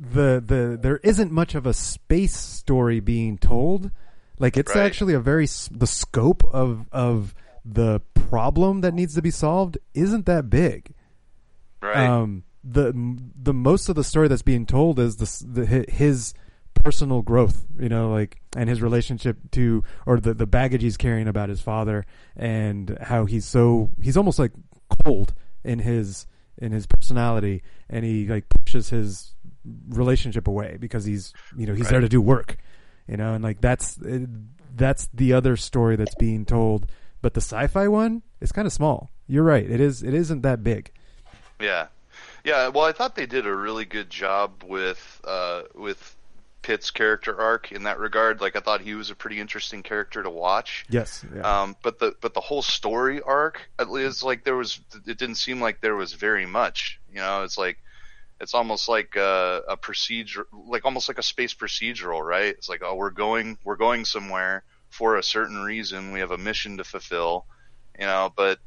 Speaker 4: the the there isn't much of a space story being told. Like it's
Speaker 5: Right.
Speaker 4: actually a very the scope of of the problem that needs to be solved isn't that big.
Speaker 5: Right.
Speaker 4: um the the most of the story that's being told is the, the his personal growth you know like and his relationship to or the the baggage he's carrying about his father and how he's so he's almost like cold in his in his personality and he like pushes his relationship away because he's you know he's
Speaker 5: Right.
Speaker 4: there to do work you know and like that's eh, that's the other story that's being told but the sci-fi one is kind of small. You're right. It is it isn't that big.
Speaker 5: Yeah, yeah. Well, I thought they did a really good job with uh, with Pitt's character arc in that regard. Like, I thought he was a pretty interesting character to watch.
Speaker 4: yes yeah.
Speaker 5: Um, but the but the whole story arc at least like there was it didn't seem like there was very much. You know, it's like it's almost like a, a procedure, like almost like a space procedural, right? It's like oh, we're going we're going somewhere for a certain reason. We have a mission to fulfill. You know, but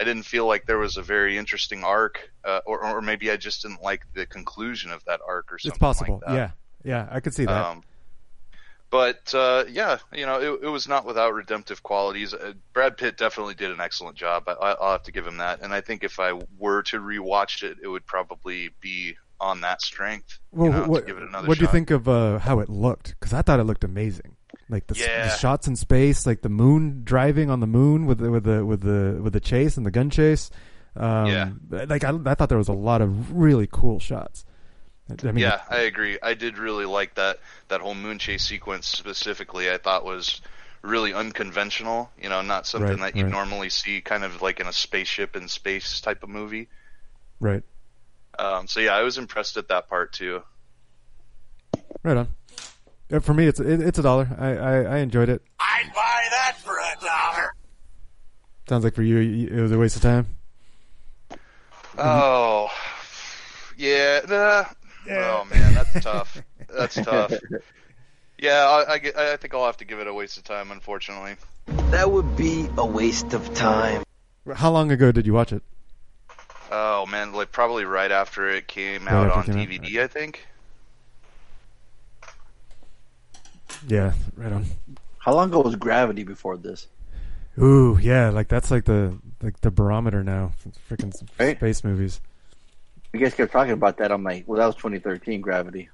Speaker 5: I didn't feel like there was a very interesting arc, uh, or or maybe I just didn't like the conclusion of that arc or something.
Speaker 4: It's possible.
Speaker 5: Like
Speaker 4: yeah. Yeah, I could see that.
Speaker 5: Um, but uh, yeah, you know, it, it was not without redemptive qualities. Uh, Brad Pitt definitely did an excellent job. I, I- I'll have to give him that. And I think if I were to rewatch it, it would probably be on that strength.
Speaker 4: well,
Speaker 5: you know,
Speaker 4: what
Speaker 5: to give it another
Speaker 4: what do you think of uh, how it looked? Because I thought it looked amazing. Like the,
Speaker 5: Yeah.
Speaker 4: the shots in space, like the moon driving on the moon with the, with the with the with the chase and the gun chase. Um,
Speaker 5: Yeah.
Speaker 4: Like I, I thought there was a lot of really cool shots. I mean,
Speaker 5: yeah, I agree. I did really like that that whole moon chase sequence specifically. I thought was really unconventional. You know, not something
Speaker 4: Right,
Speaker 5: that you
Speaker 4: right.
Speaker 5: normally see, kind of like in a spaceship in space type of movie.
Speaker 4: right,
Speaker 5: Um, so yeah, I was impressed at that part too.
Speaker 4: right on. Uh, For me, it's it, it's a dollar. I, I, I enjoyed it.
Speaker 6: I'd buy that for a dollar.
Speaker 4: Sounds like for you, you- it was a waste of time.
Speaker 5: Oh, yeah. Nah. Oh man, that's tough. That's tough. Yeah, I, I, get- I think I'll have to give it a waste of time, unfortunately.
Speaker 7: That would be a waste of time.
Speaker 4: How long ago did you watch it?
Speaker 5: Oh man, like probably right after it came
Speaker 4: Right
Speaker 5: out on
Speaker 4: it came out?
Speaker 5: DVD, I think.
Speaker 4: Yeah, right on.
Speaker 1: How long ago was Gravity before this?
Speaker 4: Ooh, yeah, like that's like the like the barometer now. Freaking
Speaker 1: Right.
Speaker 4: space movies.
Speaker 1: you guys kept talking about that. I'm like, well, that was 2013 Gravity.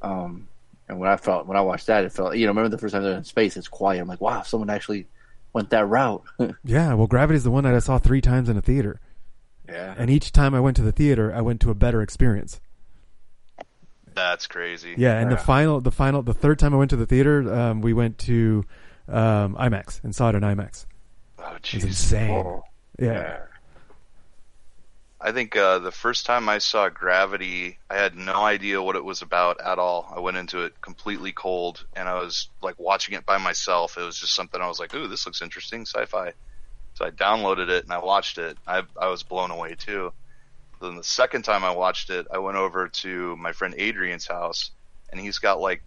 Speaker 1: Um, and when I felt when I watched that, it felt you know remember the first time they're in space, it's quiet. I'm like, wow, someone actually went that route.
Speaker 4: Yeah, well, Gravity's the one that I saw three times in a theater,
Speaker 1: yeah,
Speaker 4: and each time I went to the theater, I went to a better experience.
Speaker 5: That's crazy.
Speaker 4: Yeah, and the final, the final, the third time I went to the theater, um, we went to um, IMAX and saw it in IMAX.
Speaker 5: Oh,
Speaker 4: It's
Speaker 5: jeez.
Speaker 4: insane.
Speaker 1: Oh,
Speaker 4: Yeah.
Speaker 5: I think uh, the first time I saw Gravity, I had no idea what it was about at all. I went into it completely cold, and I was like watching it by myself. It was just something I was like, "Ooh, this looks interesting, sci-fi." So I downloaded it and I watched it. I I was blown away too. Then the second time I watched it, I went over to my friend Adrian's house, and he's got like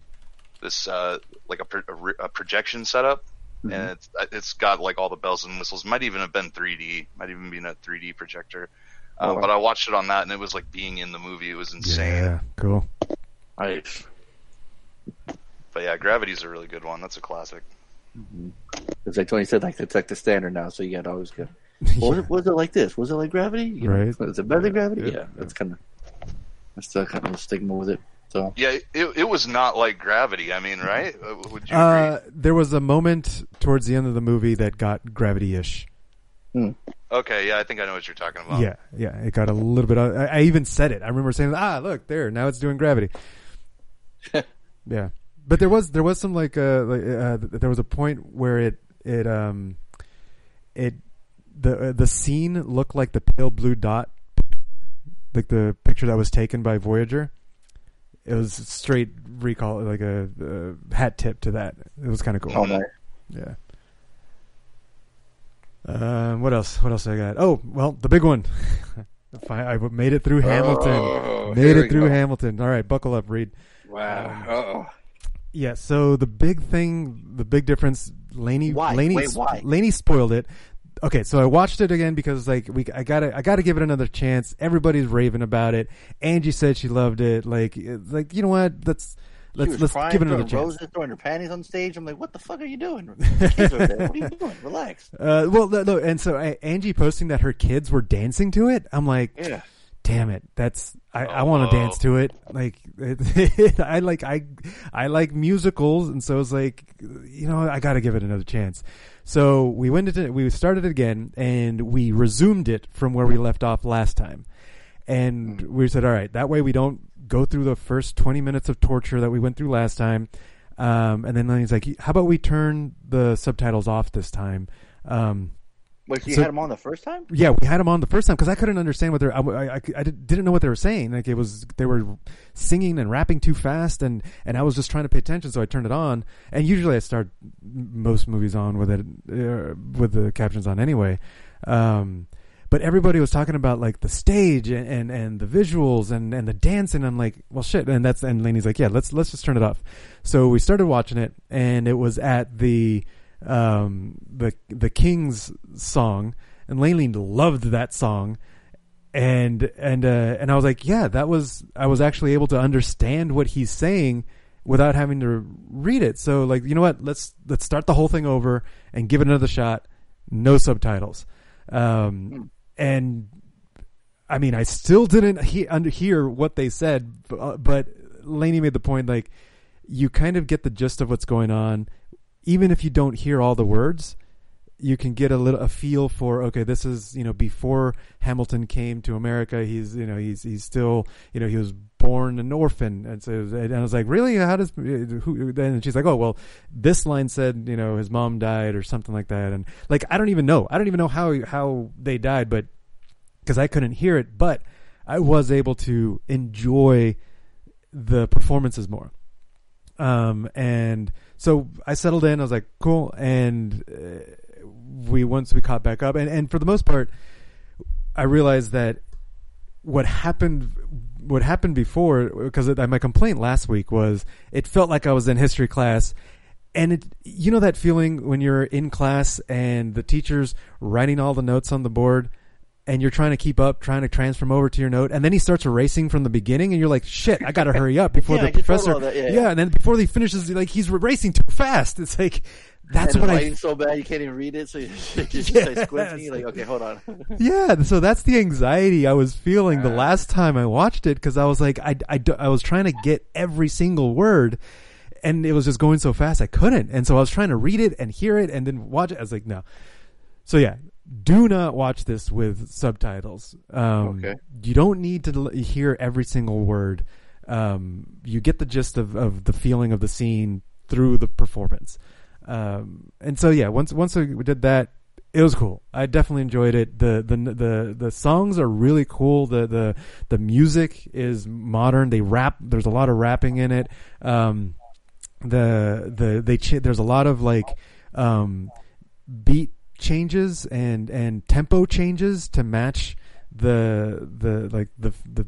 Speaker 5: this uh, like a, pro- a, re- a projection setup, and it's it's got like all the bells and whistles. Might even have been 3D. Might even be a 3D projector. Um,
Speaker 1: Oh, wow.
Speaker 5: But I watched it on that, and it was like being in the movie. It was insane.
Speaker 4: Yeah, cool.
Speaker 1: nice.
Speaker 5: But yeah, Gravity's a really good one. That's a classic.
Speaker 1: It's like Tony said, like it's like the standard now. So you got to always go. Well, was, it, was it like this? Was it like Gravity? You know,
Speaker 4: Right.
Speaker 1: Was it better than Gravity?
Speaker 4: Yeah.
Speaker 1: Yeah, that's kind of that's still kind of a stigma with it. So
Speaker 5: Yeah, it, it was not like Gravity. I mean, right? Uh, Would you
Speaker 4: Uh,
Speaker 5: agree?
Speaker 4: there was a moment towards the end of the movie that got Gravity-ish.
Speaker 5: Okay, yeah, I think I know what you're talking about.
Speaker 4: Yeah, yeah, it got a little bit. I, I even said it. I remember saying, "Ah, look there, now it's doing gravity." yeah, but there was there was some like uh, like uh there was a point where it it um it the uh, the scene looked like the pale blue dot, like the picture that was taken by Voyager. It was straight recall, like a, a hat tip to that. It was kind of cool.
Speaker 1: oh, nice.
Speaker 4: Yeah. Um, what else? What else I got? Oh, well, the big one. Fi- I made it through Hamilton.
Speaker 1: Oh,
Speaker 4: made it through
Speaker 1: go.
Speaker 4: Hamilton. All right, buckle up, Reed.
Speaker 1: Wow. Oh,
Speaker 4: Yeah. So the big thing, the big difference, Laney,
Speaker 1: Why?
Speaker 4: Laney,
Speaker 1: Wait, why?
Speaker 4: Laney spoiled it. Okay, so I watched it again because like we, I gotta, I gotta give it another chance. Everybody's raving about it. Angie said she loved it. Like, like you know what? Let's let's let's
Speaker 1: crying,
Speaker 4: give it another chance.
Speaker 1: Roses throwing her panties on stage. I'm like, what the fuck are you doing? The kids are there. What are you doing? Relax.
Speaker 4: Uh, well, no, no, and so uh, Angie posting that her kids were dancing to it. I'm like,
Speaker 1: Yeah.
Speaker 4: Damn it that's i, I
Speaker 5: Oh,
Speaker 4: want to
Speaker 5: no.
Speaker 4: dance to it. Like it, i like i i like musicals and so it's like you know i gotta give it another chance. So we went into we started it again and we resumed it from where we left off last time. And we said all right that way we don't go through the first 20 minutes of torture that we went through last time. Um, and then Lenny's like how about we turn the subtitles off this time? Um,
Speaker 1: Wait, so you
Speaker 4: So-
Speaker 1: had them on the first time?
Speaker 4: yeah, we had them on the first time because I couldn't understand what they're. I, I, I didn't know what they were saying. Like it was, they were singing and rapping too fast, and and I was just trying to pay attention, so I turned it on. And usually I start most movies on with it uh, with the captions on anyway. Um, but everybody was talking about like the stage and, and, and the visuals and, and the dancing. I'm like, well, shit. And that's and Lainey's like, yeah, let's let's just turn it off. So we started watching it, and it was at the um, the the King's song, and Lainey loved that song, and and uh, and I was like, yeah, that was I was actually able to understand what he's saying without having to read it. So like, you know what? Let's let's start the whole thing over and give it another shot. No subtitles, um, and I mean, I still didn't he- under hear what they said, b- uh, but Lainey made the point like you kind of get the gist of what's going on, even if you don't hear all the words. You can get a little a feel for okay, this is you know before Hamilton came to America. He's you know he's he's still you know he was born an orphan, and so and I was like, really? How does who? Then she's like, oh well, this line said you know his mom died or something like that, and like I don't even know. I don't even know how how they died, but because I couldn't hear it, but I was able to enjoy the performances more. Um, and so I settled in. I was like, cool. And uh, we once we caught back up, and and for the most part, I realized that what happened what happened before because my complaint last week was it felt like I was in history class and it you know that feeling when you're in class and the teacher's writing all the notes on the board and you're trying to keep up trying to transfer 'em over to your note and then he starts erasing from the beginning and you're like shit I got to hurry up before
Speaker 1: Yeah,
Speaker 4: the
Speaker 1: I just wrote
Speaker 4: professor
Speaker 1: that, yeah, yeah.
Speaker 4: and then before he finishes like he's erasing too fast it's like that's
Speaker 1: and
Speaker 4: what I
Speaker 1: so bad you can't even read it, so you just start squinting. Like, okay, hold on.
Speaker 4: yeah so that's the anxiety i was feeling the uh. last time i watched it because i was like I, I, I was trying to get every single word and it was just going so fast i couldn't and so i was trying to read it and hear it and then watch it i was like no so yeah do not watch this with subtitles um,
Speaker 1: Okay.
Speaker 4: you don't need to l- hear every single word um, you get the gist of, of the feeling of the scene through the performance um, and so yeah once once we did that it was cool. I definitely enjoyed it. the the the The songs are really cool. the the The music is modern. They rap. There's a lot of rapping in it. Um, the the they ch- there's a lot of like um, beat changes and and tempo changes to match the the like the the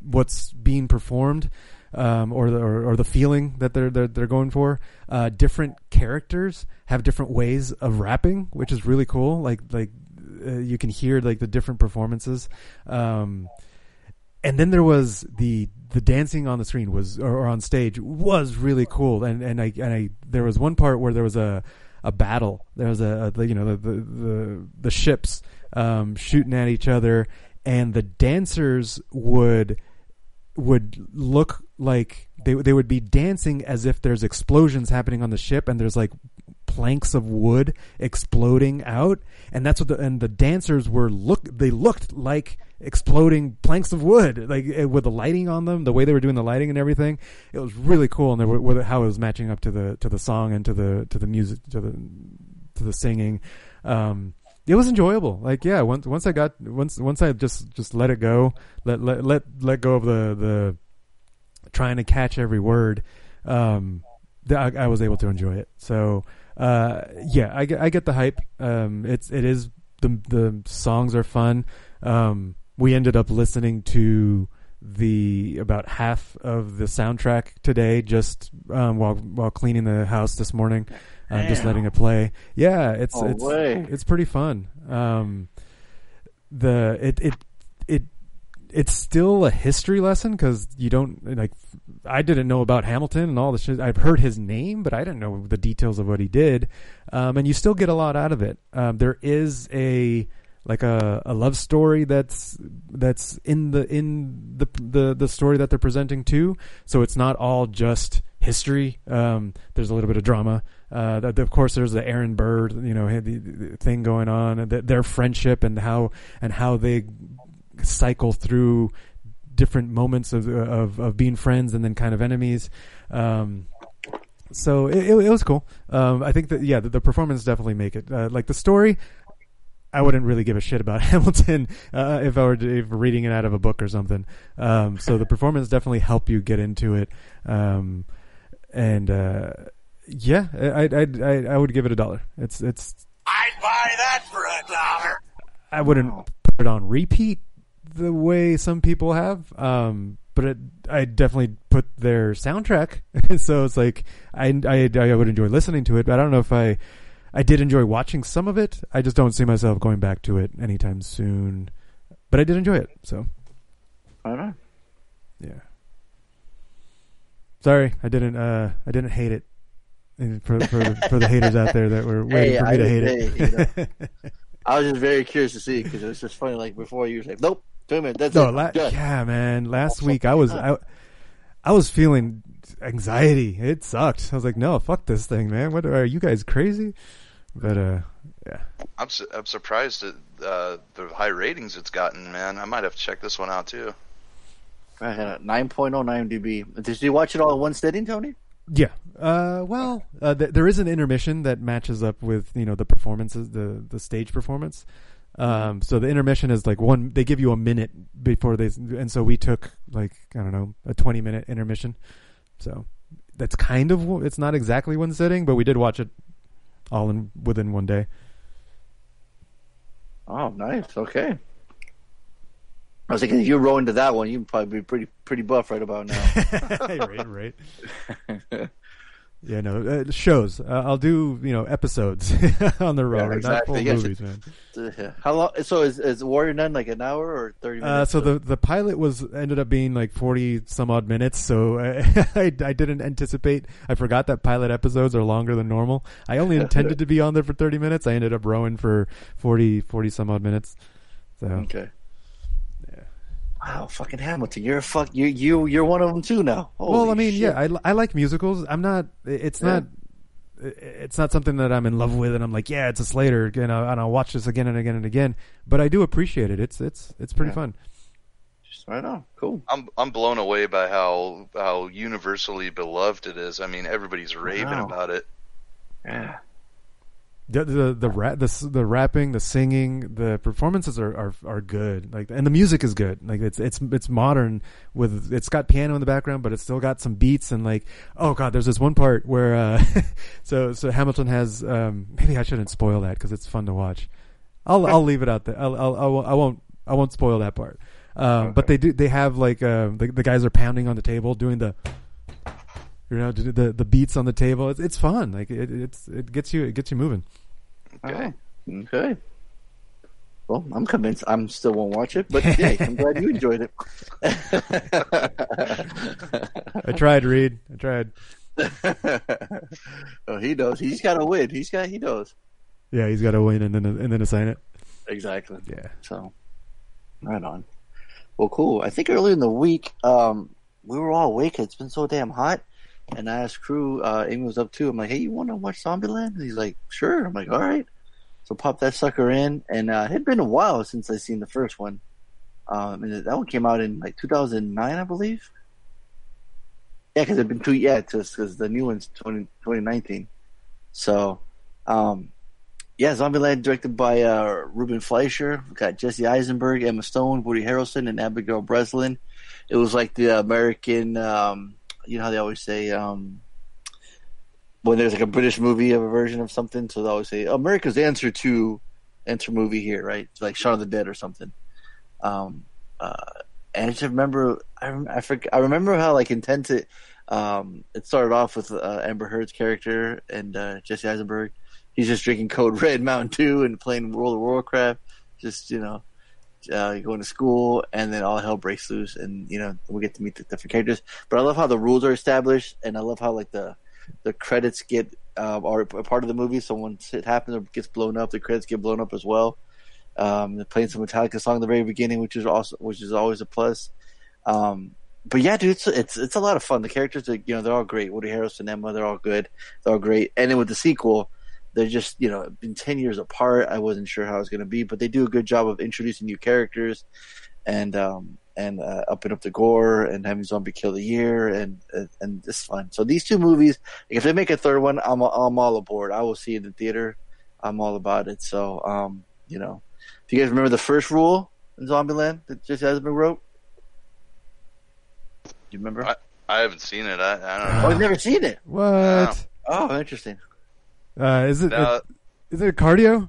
Speaker 4: what's being performed um, or the or, or the feeling that they're they're, they're going for. Uh, different characters have different ways of rapping, which is really cool. Like like uh, you can hear like the different performances. Um, and then there was the the dancing on the screen was or, or on stage was really cool. And and I and I there was one part where there was a a battle. There was a, a you know the the the, the ships um, shooting at each other, and the dancers would would look like they they would be dancing as if there's explosions happening on the ship and there's like planks of wood exploding out and that's what the and the dancers were look they looked like exploding planks of wood like eh, with the lighting on them the way they were doing the lighting and everything it was really cool and were, with how it was matching up to the to the song and to the to the music to the to the singing um it was enjoyable. Like yeah, once once I got once once I just just let it go, let let let let go of the the trying to catch every word. Um, th- I, I was able to enjoy it. So uh, yeah, I get I get the hype. Um, it's it is the the songs are fun. Um, we ended up listening to the about half of the soundtrack today just um, while while cleaning the house this morning. I'm just letting it play. Yeah, it's
Speaker 1: No
Speaker 4: it's
Speaker 1: way.
Speaker 4: it's pretty fun. Um, the it it it it's still a history lesson because you don't like. I didn't know about Hamilton and all the shit. I've heard his name, but I didn't know the details of what he did. Um, and you still get a lot out of it. Um, there is a like a, a love story that's that's in the in the the the story that they're presenting too. So it's not all just history. Um, there's a little bit of drama. Uh, that, of course, there's the Aaron Burr, you know, the, the thing going on, and th- their friendship and how and how they cycle through different moments of of, of being friends and then kind of enemies. Um, so it, it, it was cool. Um, I think that yeah, the, the performance definitely make it. Uh, like the story, I wouldn't really give a shit about Hamilton uh, if I were to, if reading it out of a book or something. Um, so the performance definitely help you get into it. Um, and uh, yeah, I, I I I would give it a dollar. It's it's
Speaker 6: I'd buy that for a dollar.
Speaker 4: I wouldn't put it on repeat the way some people have. Um, but it, I definitely put their soundtrack. so it's like I, I I would enjoy listening to it, but I don't know if I I did enjoy watching some of it. I just don't see myself going back to it anytime soon. But I did enjoy it. So
Speaker 1: I don't know.
Speaker 4: yeah. Sorry, I didn't. Uh, I didn't hate it. For for for the haters out there that were waiting
Speaker 1: Hey,
Speaker 4: for me
Speaker 1: I
Speaker 4: to hate it.
Speaker 1: hate I was just very curious to see because it was just funny. Like before, you were like, "Nope, two minutes. That's
Speaker 4: No,
Speaker 1: it.
Speaker 4: la- yeah, man. Last
Speaker 1: Oh,
Speaker 4: week I was I, I was feeling anxiety. It sucked. I was like, no, fuck this thing, man. What are you guys crazy? But uh, yeah.
Speaker 5: I'm su- I'm surprised at uh, the high ratings it's gotten, man. I might have to check this one out too.
Speaker 1: I had a 9.0 IMDb. Did you watch it all in one sitting, Tony?
Speaker 4: Yeah. Uh, well, uh, th- there is an intermission that matches up with you know the performances, the the stage performance. Um, so the intermission is like one. They give you a minute before they, and so we took like I don't know a twenty minute intermission. So that's kind of it's not exactly one sitting, but we did watch it all in within one day.
Speaker 1: Oh, nice. Okay. I was thinking if you roll into that one, you'd probably be pretty pretty buff right about now.
Speaker 4: right, right. Yeah, no uh, shows. Uh, I'll do you know episodes on the road,
Speaker 1: Yeah,
Speaker 4: not full
Speaker 1: exactly.
Speaker 4: Movies, man.
Speaker 1: How long? So is, is Warrior Nun like an hour or thirty
Speaker 4: Uh,
Speaker 1: minutes?
Speaker 4: so the the pilot was ended up being like forty some odd minutes. So uh, I I didn't anticipate. I forgot that pilot episodes are longer than normal. I only intended to be on there for thirty minutes. I ended up rowing for 40, 40 some odd minutes. So
Speaker 1: okay. Wow, fucking Hamilton! You're a fuck. You you you're one of them too now.
Speaker 4: well, I mean,
Speaker 1: shit.
Speaker 4: yeah, I, I like musicals. I'm not. It's
Speaker 1: Yeah.
Speaker 4: not. It's not something that I'm in love with, and I'm like, yeah, it's a Slater, you know, and I'll watch this again and again and again. But I do appreciate it. It's it's it's pretty
Speaker 1: Yeah.
Speaker 4: fun.
Speaker 1: right on. Cool.
Speaker 5: I'm I'm blown away by how how universally beloved it is. I mean, everybody's raving
Speaker 1: Wow.
Speaker 5: about it.
Speaker 1: Yeah.
Speaker 4: The the the, ra- the the rapping, the singing, the performances are, are are good. Like and the music is good. Like it's it's it's modern with it's got piano in the background, but it's still got some beats and like oh god, there's this one part where uh so so Hamilton has um maybe I shouldn't spoil that because it's fun to watch. I'll I'll leave it out there. I'll, I'll I won't- I won't I won't spoil that part. Um, But they do they have like uh, the the guys are pounding on the table doing the you know the the beats on the table. It's it's fun. Like it it's it gets you it gets you moving.
Speaker 5: Okay.
Speaker 1: Okay. Well, I'm convinced. I'm still won't watch it, but hey, I'm glad you enjoyed it.
Speaker 4: I tried, Reed. I tried.
Speaker 1: oh, he knows. He's got to win. He's got. He knows
Speaker 4: Yeah, he's got to win and then and then assign it.
Speaker 1: exactly.
Speaker 4: Yeah.
Speaker 1: So, right on. Well, cool. I think earlier in the week, um, we were all awake. It's been so damn hot, and I asked Cru. Uh, Amy was up too. I'm like, "Hey, you want to watch Zombieland?" And he's like, "Sure." I'm like, "All right." So pop that sucker in, and uh, it had been a while since I seen the first one. Um, and that one came out in like 2009, I believe. Yeah, because it's been two. Yeah, because the new one's 20, 2019. So, um, yeah, Zombieland directed by uh, Ruben Fleischer. We got Jesse Eisenberg, Emma Stone, Woody Harrelson, and Abigail Breslin. It was like the American, um, you know how they always say um, when there's like a British movie of a version of something, so they always say America's answer to enter movie here, right? It's like Shaun of the Dead or something. Um, uh, and I just remember, I I, forg I remember how like intense it. Um, it started off with uh, Amber Heard's character and uh, Jesse Eisenberg. He's just drinking Code Red Mountain Dew and playing World of Warcraft. Just you know, uh, going to school, and then all hell breaks loose, and you know we get to meet the different characters. But I love how the rules are established, and I love how like the the credits get um, are a part of the movie. So once it happens or gets blown up, the credits get blown up as well. Um, they're playing some Metallica song at the very beginning, which is also which is always a plus. Um, but yeah, dude, it's it's it's a lot of fun. The characters, are, you know, they're all great. Woody Harrelson, Emma, they're all good. They're all great. And then with the sequel, they're just you know been ten years apart. I wasn't sure how it was going to be, but they do a good job of introducing new characters and um and uh, upping up the gore and having zombie kill the year and and, and it's fun. So these two movies, if they make a third one, I'm I'm all aboard. I will see it in the theater. I'm all about it. So um you know, if you guys remember the first rule in Zombieland that Jesse been wrote, do you remember?
Speaker 5: I, I haven't seen it. I, I don't
Speaker 1: oh,
Speaker 5: know.
Speaker 1: I've never seen it.
Speaker 4: What?
Speaker 1: Oh, interesting.
Speaker 4: Uh, is it
Speaker 5: Now,
Speaker 4: is it cardio?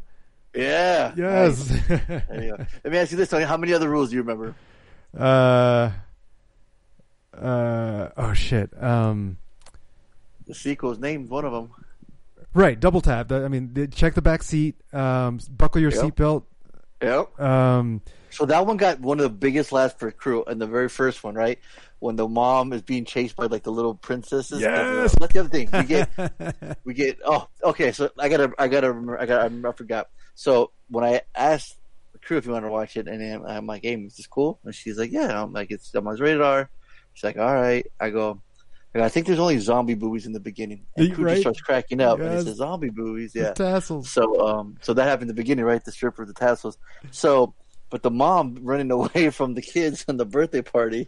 Speaker 1: Yeah.
Speaker 4: Yes.
Speaker 1: Nice. Go. Let me ask you this: Tony. How many other rules do you remember?
Speaker 4: uh. Uh. Oh shit. Um.
Speaker 1: The sequel's named one of them.
Speaker 4: Right. Double tap. I mean, check the back seat. Um. Buckle your
Speaker 1: Yep.
Speaker 4: seatbelt.
Speaker 1: Yep.
Speaker 4: Um.
Speaker 1: So that one got one of the biggest laughs for Cru in the very first one, right? When the mom is being chased by like the little princesses.
Speaker 4: Yes!
Speaker 1: That's the other thing. We get we get oh okay so i gotta i gotta remember i gotta, i forgot so when i asked the crew if you want to watch it and I'm, like hey is this cool and she's like yeah i'm like it's i'm on rated r she's like all right i go I, go, I think there's only zombie boobies in the beginning and Cru
Speaker 4: Right.
Speaker 1: starts cracking up and he says zombie boobies
Speaker 4: the
Speaker 1: yeah
Speaker 4: tassels.
Speaker 1: so um so that happened in the beginning right the stripper with the tassels so but the mom running away from the kids and the birthday party,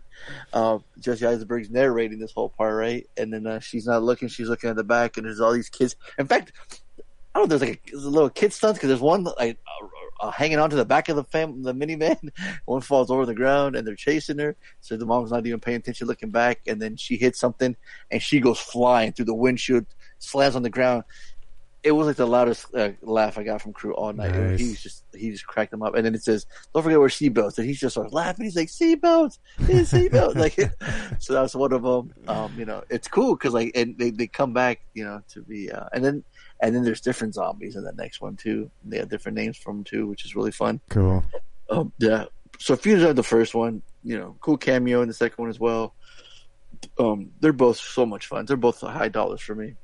Speaker 1: uh, Jesse Eisenberg's narrating this whole part, right? And then uh, she's not looking; she's looking at the back, and there's all these kids. In fact, I don't know. There's like a, there's a little kid stunt because there's one like uh, uh, hanging onto the back of the fam- the minivan. one falls over the ground, and they're chasing her. So the mom's not even paying attention, looking back, and then she hits something, and she goes flying through the windshield, slams on the ground. it was like the loudest uh, laugh I got from Cru all night.
Speaker 4: Nice.
Speaker 1: He was just he just cracked them up, and then it says, "Don't forget wear seatbelts," and he's just sort of laughing. He's like, "Seatbelts, seatbelts!" like, so that's one of them. Um, you know, it's cool because like, and they they come back, you know, to be, uh, and then and then there's different zombies in that next one too. They have different names from them too, which is really fun.
Speaker 4: Cool.
Speaker 1: Um, yeah. So if you enjoyed the first one, you know, cool cameo in the second one as well. Um, they're both so much fun. They're both high dollars for me.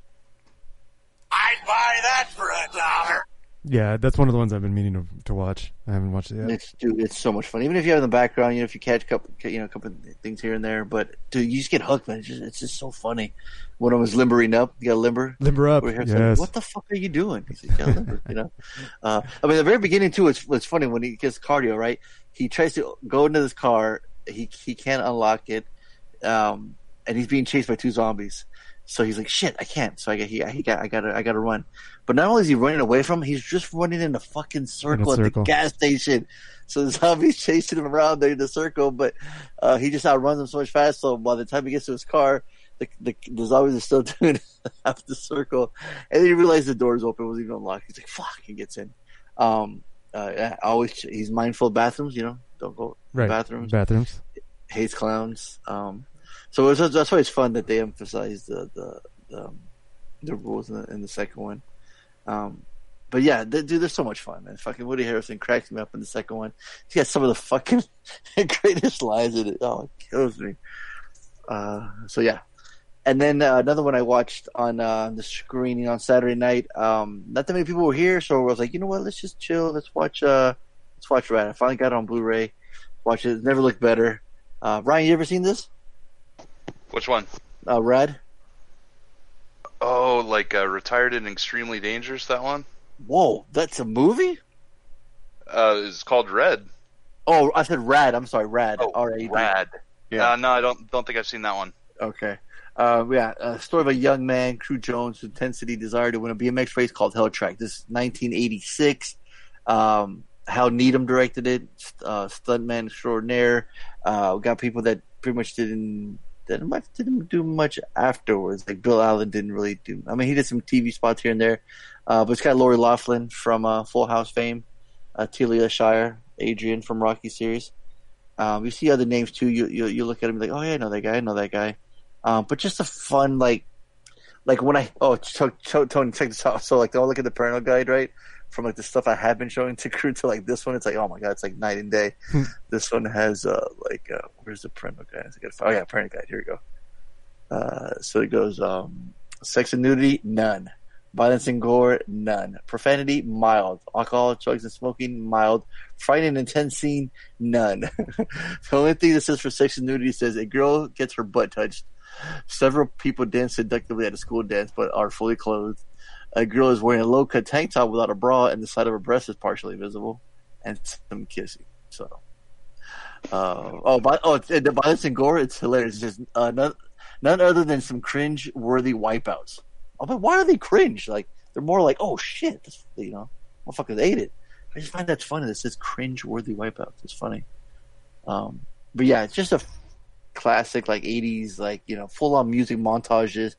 Speaker 6: I'd buy that for a dollar.
Speaker 4: Yeah, that's one of the ones I've been meaning to, to watch. I haven't watched it yet.
Speaker 1: It's dude, it's so much fun. Even if you have in the background, you know, if you catch a couple, you know, a couple of things here and there, but dude, you just get hooked, man. It's just, it's just so funny. One of them is limbering up. You got limber.
Speaker 4: Limber up. Yes.
Speaker 1: to- what the fuck are you doing? He's like, "Yeah, limber," you know. Uh, I mean, the very beginning too. It's it's funny when he gets cardio. Right, he tries to go into this car. He he can't unlock it, um, and he's being chased by two zombies. So he's like, "Shit, I can't." So I got he, he got I got to I got to run. But not only is he running away from, him, he's just running in a fucking circle at
Speaker 4: circle.
Speaker 1: the gas station. So the zombies chasing him around there in the circle, but uh, he just outruns them so much fast. So by the time he gets to his car, the the, the zombies are still doing half the circle, and then he realizes the door's open, wasn't even unlocked. He's like, "Fuck!" He gets in. Um, uh, always he's mindful of bathrooms. You know, don't go
Speaker 4: Right.
Speaker 1: bathrooms.
Speaker 4: Bathrooms.
Speaker 1: hates clowns. Um, so it's, that's why it's fun that they emphasize the the the, um, the rules in the, in the second one. Um, but yeah, th- dude, they're so much fun, man. Fucking Woody Harrelson cracks me up in the second one. He has got some of the fucking greatest lines in it. Oh, it kills me. Uh, so yeah. And then uh, another one I watched on uh, the screening on Saturday night. Um, not that many people were here, so I was like, you know what? Let's just chill. Let's watch. Uh, let's watch Rad. I finally got it on Blu-ray. Watch it. It's never looked better. Uh, Ryan, you ever seen this?
Speaker 5: Which one?
Speaker 1: Uh, Rad.
Speaker 5: Oh, like uh, retired and extremely dangerous. That one.
Speaker 1: Whoa, that's a movie?
Speaker 5: Uh, it's called Red.
Speaker 1: Oh, I said Red. I'm sorry, Red.
Speaker 5: Oh,
Speaker 1: R-A-D.
Speaker 5: Rad.
Speaker 1: Yeah.
Speaker 5: Uh, no, I don't. Don't think I've seen that one.
Speaker 1: Okay. Uh, yeah, a story of a young man, Cru Jones, intensity desire to win a BMX race called Hell Track. This is 1986. Um, Hal Needham directed it. Uh, stuntman extraordinaire. Uh, got people that pretty much didn't didn't much didn't do much afterwards. Like Bill Allen didn't really do. I mean, he did some TV spots here and there. Uh, but it's got Lori Laughlin from uh, Full House fame, uh, Talia Shire, Adrian from Rocky series. Um, you see other names too. You you, you look at him like, oh yeah, I know that guy. I know that guy. Um, but just a fun like, like when I oh Tony check this out. So like, don't look at the parental guide right from like the stuff I have been showing to Cru to like this one. It's like oh my god, it's like night and day. this one has uh like uh, where's the parental guide? I gotta, oh yeah, parental guide. Here we go. Uh, so it goes um, sex and nudity none. Violence and gore, none. Profanity, mild. Alcohol, drugs, and smoking, mild. Frightening and intense scene, none. the only thing that says for sex and nudity says a girl gets her butt touched. Several people dance seductively at a school dance but are fully clothed. A girl is wearing a low cut tank top without a bra and the side of her breast is partially visible. And some kissing. So. Uh, oh, but, oh, it's- the violence and gore, it's hilarious. It's just uh, none, none other than some cringe worthy wipeouts. I'm like, why are they cringe? Like, they're more like, oh shit, this, you know, motherfuckers ate it. I just find that funny. That says cringe worthy wipeouts. It's funny. Um, but yeah, it's just a classic, like 80s, like, you know, full on music montages.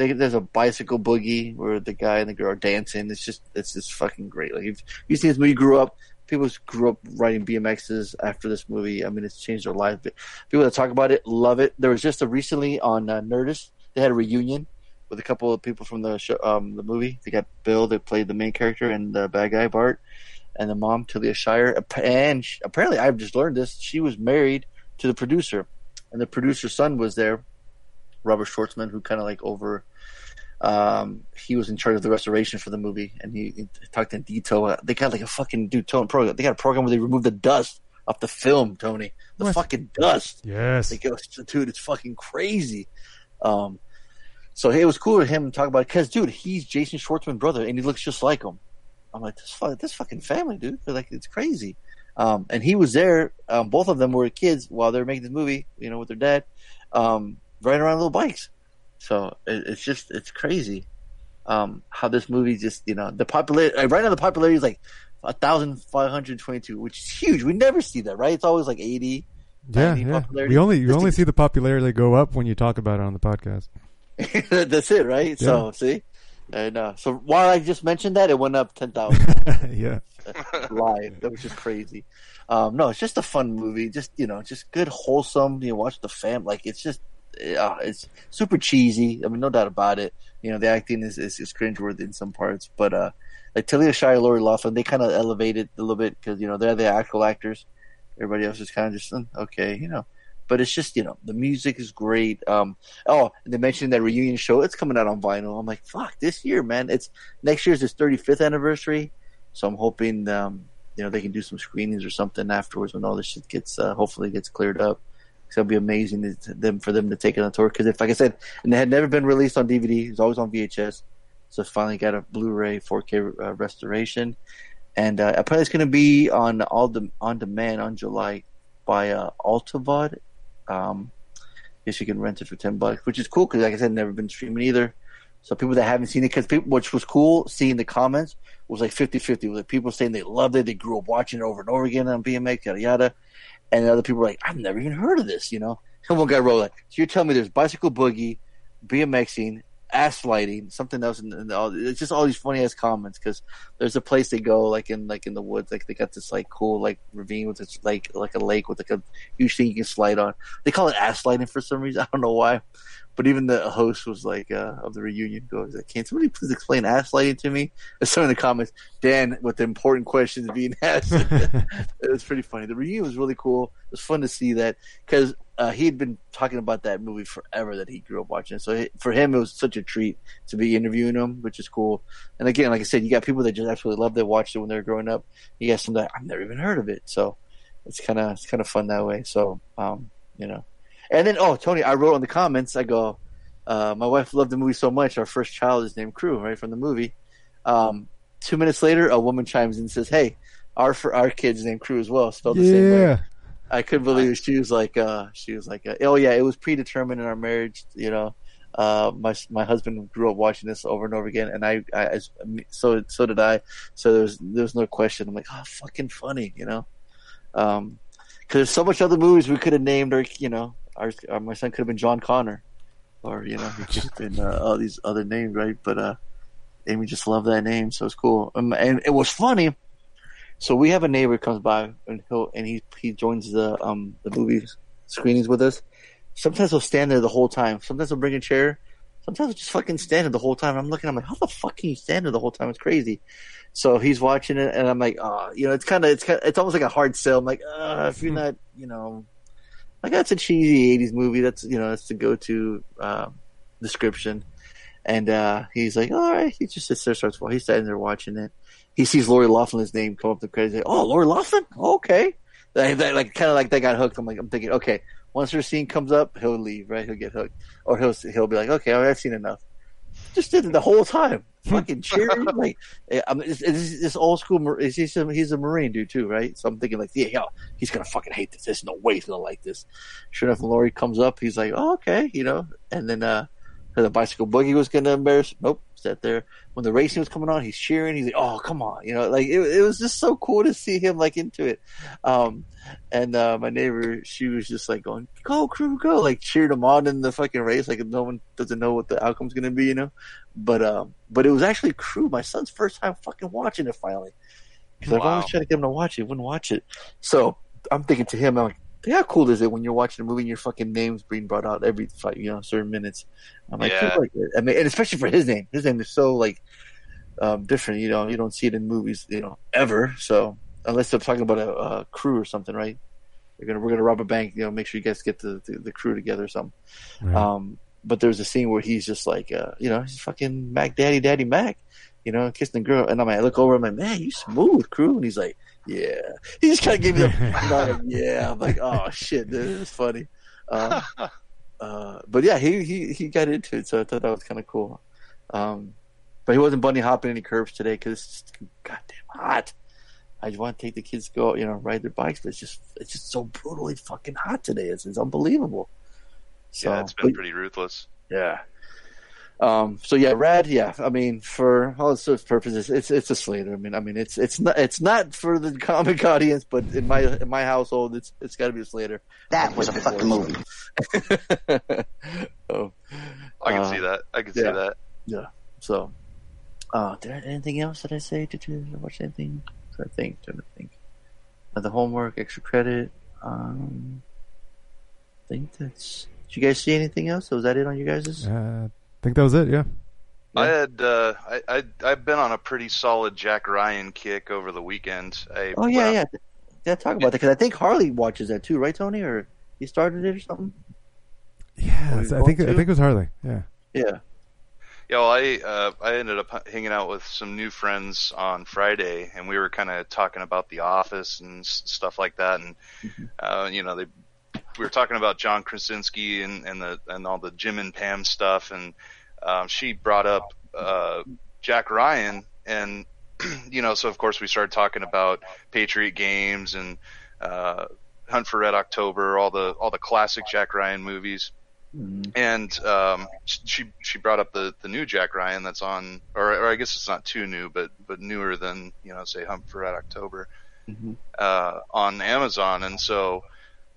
Speaker 1: They, there's a bicycle boogie where the guy and the girl are dancing. It's just, it's just fucking great. Like, if you see this movie, grew up, people grew up riding BMXs after this movie. I mean, it's changed their lives. But people that talk about it love it. There was just a recently on uh, Nerdist, they had a reunion with a couple of people from the show, um, the movie. They got Bill that played the main character and the bad guy Bart, and the mom Talia Shire. And she, apparently, I've just learned this. She was married to the producer, and the producer's son was there, Robert Schwartzman, who kind of like over. Um, he was in charge of the restoration for the movie, and he, he talked in detail. They got like a fucking dude tone program. They got a program where they remove the dust off the film, Tony. The
Speaker 4: What?
Speaker 1: fucking dust.
Speaker 4: Yes.
Speaker 1: Like, it was, dude, it's fucking crazy. Um, so hey, it was cool to him to talk about because, dude, he's Jason Schwartzman's brother, and he looks just like him. I'm like, this, this fucking family, dude. They're like, it's crazy. Um, and he was there. Um, both of them were kids while they were making this movie, you know, with their dad, um, riding around little bikes. So it, it's just, it's crazy. Um, how this movie just, you know, the popularity, uh, right now the popularity is like 1,522, which is huge. We never see that, right? It's always like 80.
Speaker 4: Yeah, yeah. We only you only see the popularity go up when you talk about it on the podcast.
Speaker 1: That's it, right? So see, And uh, so while I just mentioned that, it went up ten thousand
Speaker 4: yeah.
Speaker 1: live. That was just crazy. Um, no, it's just a fun movie. Just you know, just good, wholesome. You watch the fam like it's just uh, it's super cheesy. I mean, no doubt about it. You know, the acting is is, is cringeworthy in some parts, but uh, like Talia Shire, Lori Laughlin, they kind of elevated it a little bit because you know they're the actual actors. Everybody else is kind of just mm, okay, you know. But it's just you know the music is great. Um, oh, they mentioned that reunion show. It's coming out on vinyl. I'm like, fuck, this year, man. It's next year's his 35th anniversary, so I'm hoping um, you know they can do some screenings or something afterwards when all this shit gets uh, hopefully gets cleared up. So it'll be amazing to them for them to take it on tour because if, like I said, and it had never been released on DVD, it was always on VHS. So finally got a Blu-ray 4K uh, restoration, and uh, apparently it's going to be on all the on demand on July by uh, Altavod. Um, guess you can rent it for ten bucks, which is cool because, like I said, never been streaming either. So people that haven't seen it, because people, which was cool, seeing the comments was like 50-50. Like people saying they loved it, they grew up watching it over and over again on BMX, yada yada, and other people were like, I've never even heard of this, you know. And one guy wrote like, so you're telling me there's bicycle boogie, BMXing, ass lighting, something else, and, and all, it's just all these funny ass comments because there's a place they go like in like in the woods, like they got this like cool like ravine with this like like a lake with like a huge thing you can slide on. They call it ass lighting for some reason. I don't know why. But even the host was like uh, of the reunion goes, like, "Can somebody please explain ass lighting to me?" And some in the comments, Dan with the important questions being asked. it was pretty funny. The reunion was really cool. It was fun to see that because uh, he had been talking about that movie forever that he grew up watching. So for him, it was such a treat to be interviewing him, which is cool. And again, like I said, you got people that just absolutely loved it, watched it when they were growing up. You got some that I've never even heard of it. So it's kind of it's kind of fun that way. So um, you know. And then, oh, Tony, I wrote in the comments, I go, uh, my wife loved the movie so much. Our first child is named Cru, right from the movie. Um, two minutes later, a woman chimes in and says, "Hey, our for our kid's named Cru as well, spelled the same way." I couldn't believe. She was like, uh, she was like, uh, "Oh yeah, it was predetermined in our marriage." You know, uh, my my husband grew up watching this over and over again, and I, I so so did I. So there was there was no question. I'm like, oh, fucking funny, you know. Um, because there's so much other movies we could have named, or you know, our, our my son could have been John Connor, or you know, he been uh, all these other names, right? But uh, Amy just loved that name, so it's cool. Um, and it was funny. So we have a neighbor comes by and he'll and he he joins the um the movie screenings with us. Sometimes he'll stand there the whole time. Sometimes he'll bring a chair. Sometimes he'll just fucking stand there the whole time. I'm looking. I'm like, how the fuck can you stand there the whole time? It's crazy. So he's watching it, and I'm like, oh, you know, it's kind of it's kind it's almost like a hard sell. I'm like, uh, if you're not, you know, like that's a cheesy '80s movie. That's you know, that's the go-to uh, description. And uh, he's like, all right. He just sits there, starts. Fall he's standing there watching it. He sees Lori Laughlin's name come up the credits. Like, oh, Lori Laughlin. Okay. Like kind of like they got hooked. I'm like, I'm thinking, okay. Once her scene comes up, he'll leave. Right? He'll get hooked, or he'll he'll be like, okay, I've seen enough. Just did it the whole time, fucking cheering. like, I mean, it's, it's, it's old school. He's he's a, he's a Marine dude too, right? So I'm thinking like, yeah, yeah, he's gonna fucking hate this. There's no way he's gonna like this. Sure enough, when Lori comes up, he's like, oh, okay, you know, and then uh the bicycle boogie was going to embarrass. Nope, sat there. When the racing was coming on, he's cheering. He's like, "Oh, come on!" You know, like it, it was just so cool to see him like into it. Um, and uh, my neighbor, she was just like going, "Go, Cru, go!" Like cheered him on in the fucking race. Like no one doesn't know what the outcome's going to be, you know. But um, but it was actually Cru. My son's first time fucking watching it finally. Because I've
Speaker 5: Wow.
Speaker 1: always tried to get him to watch it, wouldn't watch it. So I'm thinking to him, I'm like, how cool is it when you're watching a movie and your fucking name's being brought out every five, you know, certain minutes? I'm like,
Speaker 5: Yeah.
Speaker 1: like it. I mean, and especially for his name, his name is so like um, different. You know, you don't see it in movies, you know, ever. So unless they're talking about a, a crew or something, right? We're gonna we're gonna rob a bank. You know, make sure you guys get the the, the crew together or something.
Speaker 4: Right.
Speaker 1: Um, but there's a scene where he's just like, uh, you know, he's fucking Mac Daddy Daddy Mac, you know, kissing the girl. And I'm like, I look over, I'm like, man, you smooth, Cru. And he's like, yeah. He just kind of gave me the, nod, yeah. I'm like, oh shit, dude, it's funny. Um, uh, but yeah, he, he, he got into it. So I thought that was kind of cool. Um, but he wasn't bunny hopping any curves today because it's just goddamn hot. I just want to take the kids to go, you know, ride their bikes, but it's just, it's just so brutally fucking hot today. It's, it's unbelievable. So,
Speaker 5: yeah, it's been
Speaker 1: but-
Speaker 5: pretty ruthless.
Speaker 1: yeah. Um. So yeah, rad. Yeah. I mean, for all its sorts of purposes, it's it's a Slater. I mean, I mean, it's it's not it's not for the comic audience, but in my in my household, it's it's got to be a Slater.
Speaker 7: That was a fucking movie.
Speaker 1: oh,
Speaker 5: I can
Speaker 1: Uh,
Speaker 5: see that. I can
Speaker 1: yeah.
Speaker 5: see that.
Speaker 1: yeah. So, Oh, did I, anything else that I say? Did you watch anything? I think. Trying to think. Uh, the homework, extra credit. Um, I think that's. Did you guys see anything else? Was that it on you guys'?
Speaker 4: I think that was it. Yeah.
Speaker 5: I had uh, I, I I've been on a pretty solid Jack Ryan kick over the weekend. I,
Speaker 1: Oh yeah,
Speaker 5: well,
Speaker 1: yeah. Yeah, talk about that because I think Harley watches that too, right, Tony? Or he started it or something?
Speaker 4: Yeah.
Speaker 1: Were you
Speaker 4: I think
Speaker 1: going
Speaker 4: I think it was Harley. Yeah.
Speaker 1: Yeah.
Speaker 5: Yeah, well, I uh, I ended up hanging out with some new friends on Friday, and we were kind of talking about The Office and s- stuff like that, and uh, you know, they we were talking about John Krasinski and, and the and all the Jim and Pam stuff, and um, she brought up uh, Jack Ryan, and you know, so of course we started talking about Patriot Games and uh, Hunt for Red October, all the all the classic Jack Ryan movies. And um, she she brought up the the new Jack Ryan that's on, or, or I guess it's not too new, but but newer than you know say Hunt for Red October uh, on Amazon, and so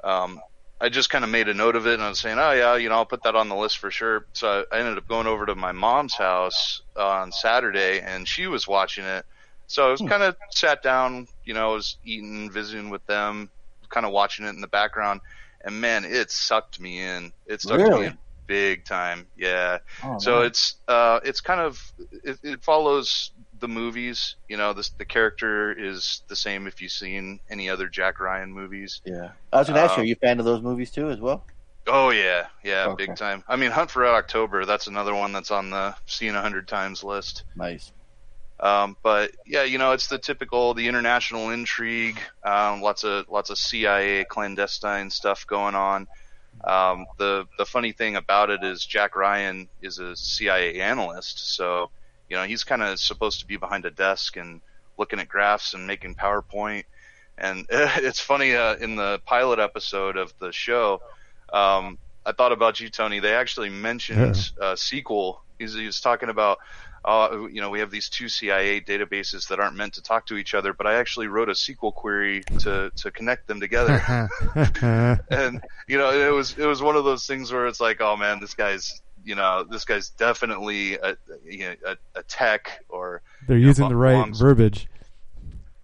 Speaker 5: um, I just kind of made a note of it, and I was saying, oh yeah, you know, I'll put that on the list for sure. So I ended up going over to my mom's house on Saturday, and she was watching it. So I was kind of sat down, you know, I was eating, visiting with them, kind of watching it in the background, and man, it sucked me in. It sucked
Speaker 1: Really?
Speaker 5: me in big time. Yeah.
Speaker 1: Oh,
Speaker 5: so
Speaker 1: man.
Speaker 5: it's uh, it's kind of it, it follows the movies. You know, this the character is the same if you've seen any other Jack Ryan movies.
Speaker 1: Yeah. I was going to ask you,
Speaker 5: Um,
Speaker 1: are you a fan of those movies too, as well?
Speaker 5: Oh yeah, yeah,
Speaker 1: Okay.
Speaker 5: big time. I mean, Hunt for Red October. That's another one that's on the seen a hundred times list.
Speaker 1: Nice.
Speaker 5: Um, but yeah, you know, it's the typical the international intrigue. Um, lots of lots of CIA clandestine stuff going on. Um, the the funny thing about it is Jack Ryan is a CIA analyst, so you know he's kind of supposed to be behind a desk and looking at graphs and making PowerPoint. And it's funny uh, in the pilot episode of the show. Um, I thought about you, Tony. They actually mentioned uh, SQL. He's, he was talking about, uh, you know, we have these two CIA databases that aren't meant to talk to each other, but I actually wrote a SQL query to to connect them together. and you know, it was it was one of those things where it's like, oh man, this guy's you know, this guy's definitely a you know, a, a tech or
Speaker 4: They're
Speaker 5: you know,
Speaker 4: using the right
Speaker 5: belongs-
Speaker 4: verbiage.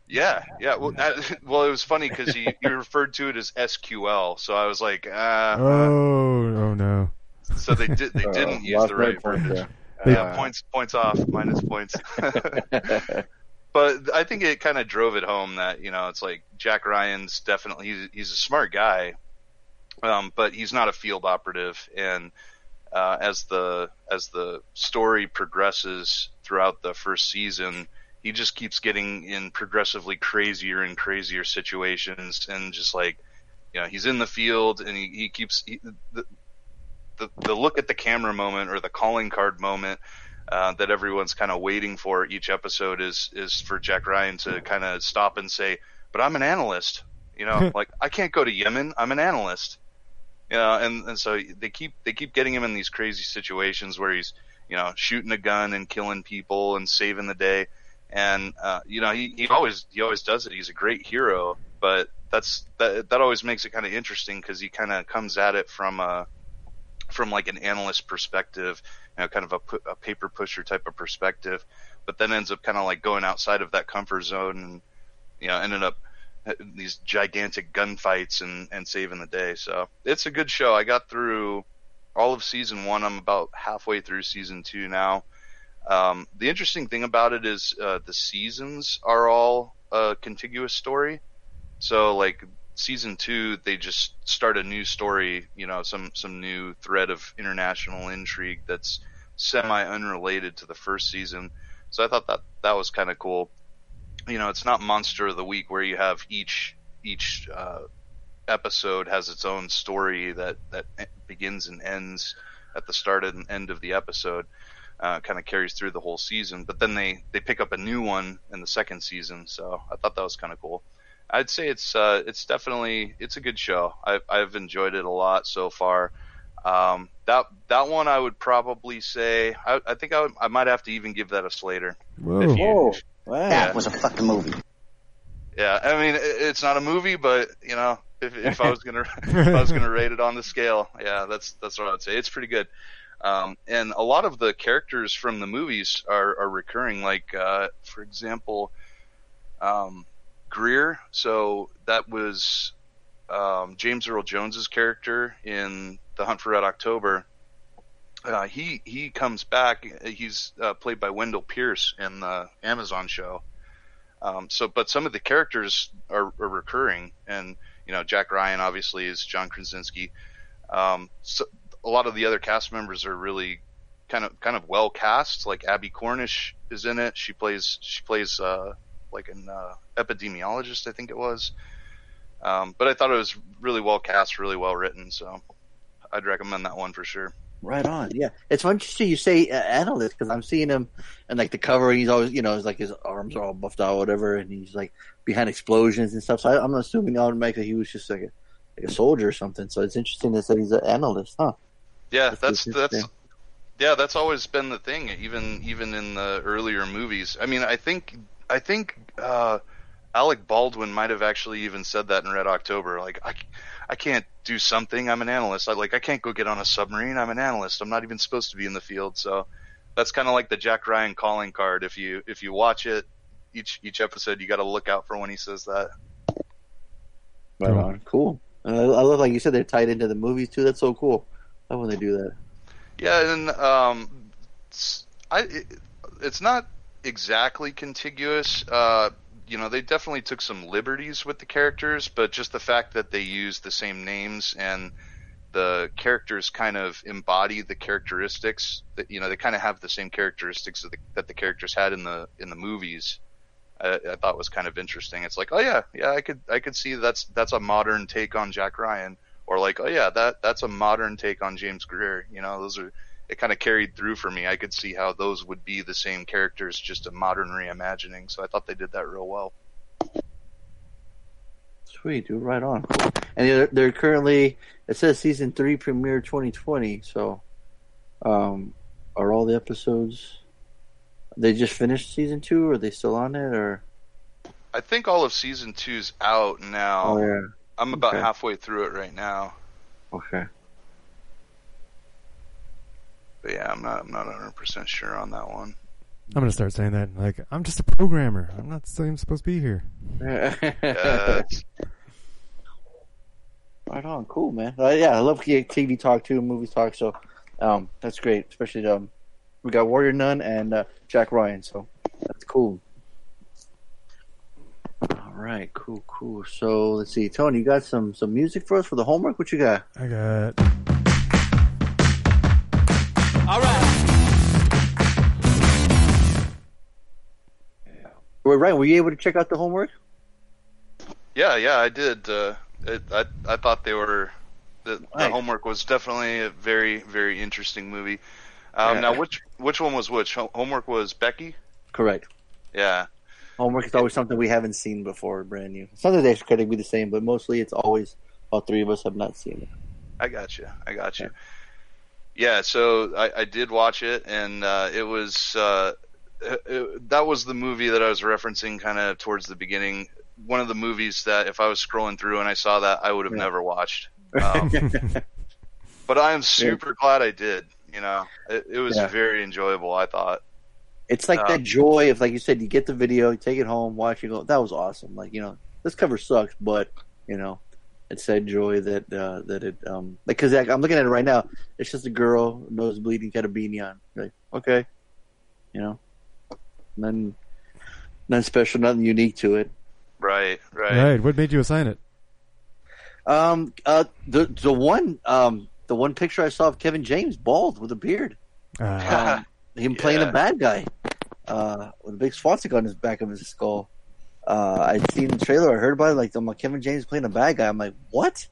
Speaker 5: yeah, yeah. Well, that, well, it was funny because he, he referred to it as SQL, so I was like, ah.
Speaker 4: Oh, oh no.
Speaker 5: So they did. They didn't use the
Speaker 1: my
Speaker 5: right
Speaker 1: point
Speaker 5: verbiage.
Speaker 4: They-
Speaker 5: Yeah, points points off, minus points. but I think it kind of drove it home that you know it's like Jack Ryan's definitely he's, he's a smart guy, um, but he's not a field operative. And uh, as the as the story progresses throughout the first season, he just keeps getting in progressively crazier and crazier situations, and just like you know he's in the field and he, he keeps he, the, the the look at the camera moment or the calling card moment uh, that everyone's kind of waiting for each episode is is for Jack Ryan to kind of stop and say, "But I'm an analyst." You know, like I can't go to Yemen. I'm an analyst. You know, and and so they keep they keep getting him in these crazy situations where he's you know shooting a gun and killing people and saving the day. And uh, you know he, he always he always does it. He's a great hero, but that's that that always makes it kind of interesting because he kind of comes at it from a from like an analyst perspective, you know, kind of a, a paper pusher type of perspective, but then ends up kind of like going outside of that comfort zone and, you know, ended up these gigantic gunfights and, and saving the day. So it's a good show. I got through all of season one. I'm about halfway through season two now. Um, the interesting thing about it is uh, the seasons are all a contiguous story. So like season two, they just start a new story, you know, some some new thread of international intrigue that's semi unrelated to the first season. So I thought that that was kind of cool. You know, it's not monster of the week where you have each each uh, episode has its own story that that begins and ends at the start and end of the episode. Uh, kind of carries through the whole season, but then they they pick up a new one in the second season. So I thought that was kind of cool. I'd say it's uh, it's definitely it's a good show. I've I've enjoyed it a lot so far. Um, that that one I would probably say I, I think I, would, I might have to even give that a Slater.
Speaker 4: Whoa.
Speaker 5: If you-
Speaker 1: Whoa. Wow.
Speaker 5: That
Speaker 8: was a fucking movie.
Speaker 5: Yeah, I mean it's not a movie, but you know if, if I was gonna if I was gonna rate it on the scale, yeah, that's that's what I would say. It's pretty good. Um, and a lot of the characters from the movies are, are recurring. Like, uh, for example, um, Greer. So that was um, James Earl Jones's character in The Hunt for Red October. Uh, he he comes back. He's uh, played by Wendell Pierce in the Amazon show. Um, so, but some of the characters are, are recurring, and you know, Jack Ryan obviously is John Krasinski. Um, so a lot of the other cast members are really kind of kind of well cast. Like Abbie Cornish is in it. She plays she plays uh, like an uh, epidemiologist, I think it was. Um, but I thought it was really well cast, really well written. So I'd recommend that one for sure.
Speaker 1: Right on. Yeah, it's interesting you say uh, analyst because I'm seeing him and like the cover. He's always, you know, it's like his arms are all buffed out, or whatever, and he's like behind explosions and stuff. So I, I'm assuming automatically he was just like a, like a soldier or something. So it's interesting that he's an analyst, huh?
Speaker 5: Yeah,
Speaker 1: That's
Speaker 5: that's that's, yeah, that's always been the thing. Even even in the earlier movies. I mean, I think I think uh, Alec Baldwin might have actually even said that in Red October. Like, I, I can't do something. I'm an analyst. I like I can't go get on a submarine. I'm an analyst. I'm not even supposed to be in the field. So that's kind of like the Jack Ryan calling card. If you if you watch it, each each episode, you got to look out for when he says that.
Speaker 1: Right
Speaker 4: Cool.
Speaker 1: on. Cool. I love, like you said, they're tied into the movies too. That's so cool. I love when they do that.
Speaker 5: Yeah, and um, it's, I it, it's not exactly contiguous. Uh, you know, they definitely took some liberties with the characters, but just the fact that they use the same names and the characters kind of embody the characteristics that you know they kind of have the same characteristics that the, that the characters had in the in the movies. I, I thought was kind of interesting. It's like, oh yeah, yeah, I could I could see that's that's a modern take on Jack Ryan, or like, oh yeah, that that's a modern take on James Greer. You know, those are it kind of carried through for me. I could see how those would be the same characters, just a modern reimagining. So I thought they did that real well.
Speaker 1: Sweet, dude. Right on. And they're, they're currently. It says season three premiere 2020. So, um, are all the episodes? They just finished season two, or are they still on it? Or
Speaker 5: I think all of season two's out now.
Speaker 1: oh yeah,
Speaker 5: I'm about
Speaker 1: okay.
Speaker 5: halfway through it right now.
Speaker 1: okay.
Speaker 5: But yeah, I'm not I'm not 100 percent sure on that one.
Speaker 4: I'm gonna start saying that. Like, I'm just a programmer. I'm not even supposed to be here.
Speaker 5: Uh,
Speaker 1: Right on, cool, man. Uh, yeah, I love TV talk too, movies talk. So, um, that's great. Especially um, we got Warrior Nun and uh, Jack Ryan. So that's cool. All right, cool, cool. So let's see, Tony, you got some some music for us for the homework? What you got?
Speaker 4: I got.
Speaker 3: All right.
Speaker 1: Wait, Ryan, were you able to check out the homework?
Speaker 5: yeah, yeah, I did. Uh, it, I I thought they were the, the homework was definitely a very very interesting movie. Um,
Speaker 1: Yeah.
Speaker 5: Now, which which one was which? Homework was Becky.
Speaker 1: Correct.
Speaker 5: Yeah,
Speaker 1: Homework is always something we haven't seen before, brand new. Some of the days could be the same, but mostly it's always all three of us have not seen it.
Speaker 5: I got you. I got you. Yeah, so I, I did watch it, and uh, it was uh, it, that was the movie that I was referencing kind of towards the beginning. One of the movies that if I was scrolling through and I saw that, I would have
Speaker 1: Yeah.
Speaker 5: never watched. Um, but I am super glad I did. You know, it, it was
Speaker 1: Yeah.
Speaker 5: very enjoyable. I thought.
Speaker 1: It's like
Speaker 5: Um,
Speaker 1: that joy of, like you said, you get the video, you take it home, watch it, go, that was awesome. Like, you know, this cover sucks, but, you know, it's that joy that, uh, that it, um, cause like, I'm looking at it right now. It's just a girl, nose bleeding, got a beanie on. Like, okay. You know, nothing, nothing special, nothing unique to it.
Speaker 5: Right, right.
Speaker 4: Right. What made you assign it?
Speaker 1: Um, uh, the, the one, um, the one picture I saw of Kevin James, bald with a beard.
Speaker 4: Uh,
Speaker 1: Um, him playing
Speaker 5: Yeah.
Speaker 1: a bad guy, uh, with a big swastika on his back of his skull. Uh, I'd seen the trailer, I heard about it, like, I'm like, Kevin James playing a bad guy. I'm like, what?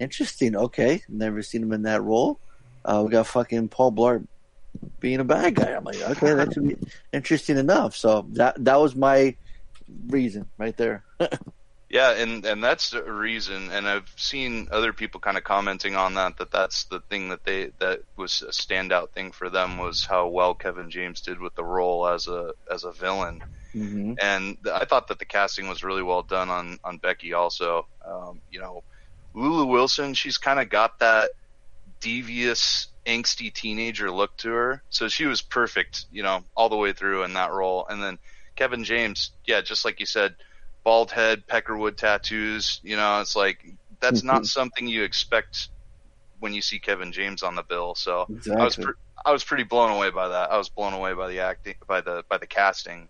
Speaker 1: Interesting. Okay. Never seen him in that role. Uh, we got fucking Paul Blart being a bad guy. I'm like, okay, that should be interesting enough. So that, that was my reason right there.
Speaker 5: Yeah, and and that's the reason. And I've seen other people kind of commenting on that. That that's the thing that they that was a standout thing for them was how well Kevin James did with the role as a as a villain.
Speaker 1: Hmm
Speaker 5: And th- I thought that the casting was really well done on on Becky. Also, um, you know, Lulu Wilson. She's kind of got that devious, angsty teenager look to her. So she was perfect, you know, all the way through in that role. And then Kevin James, yeah, just like you said, bald head, peckerwood tattoos. You know, it's like that's
Speaker 1: Mm-hmm.
Speaker 5: not something you expect when you see Kevin James on the bill. So I was pre- I was pretty blown away by that. I was blown away by the acting, by the by the casting.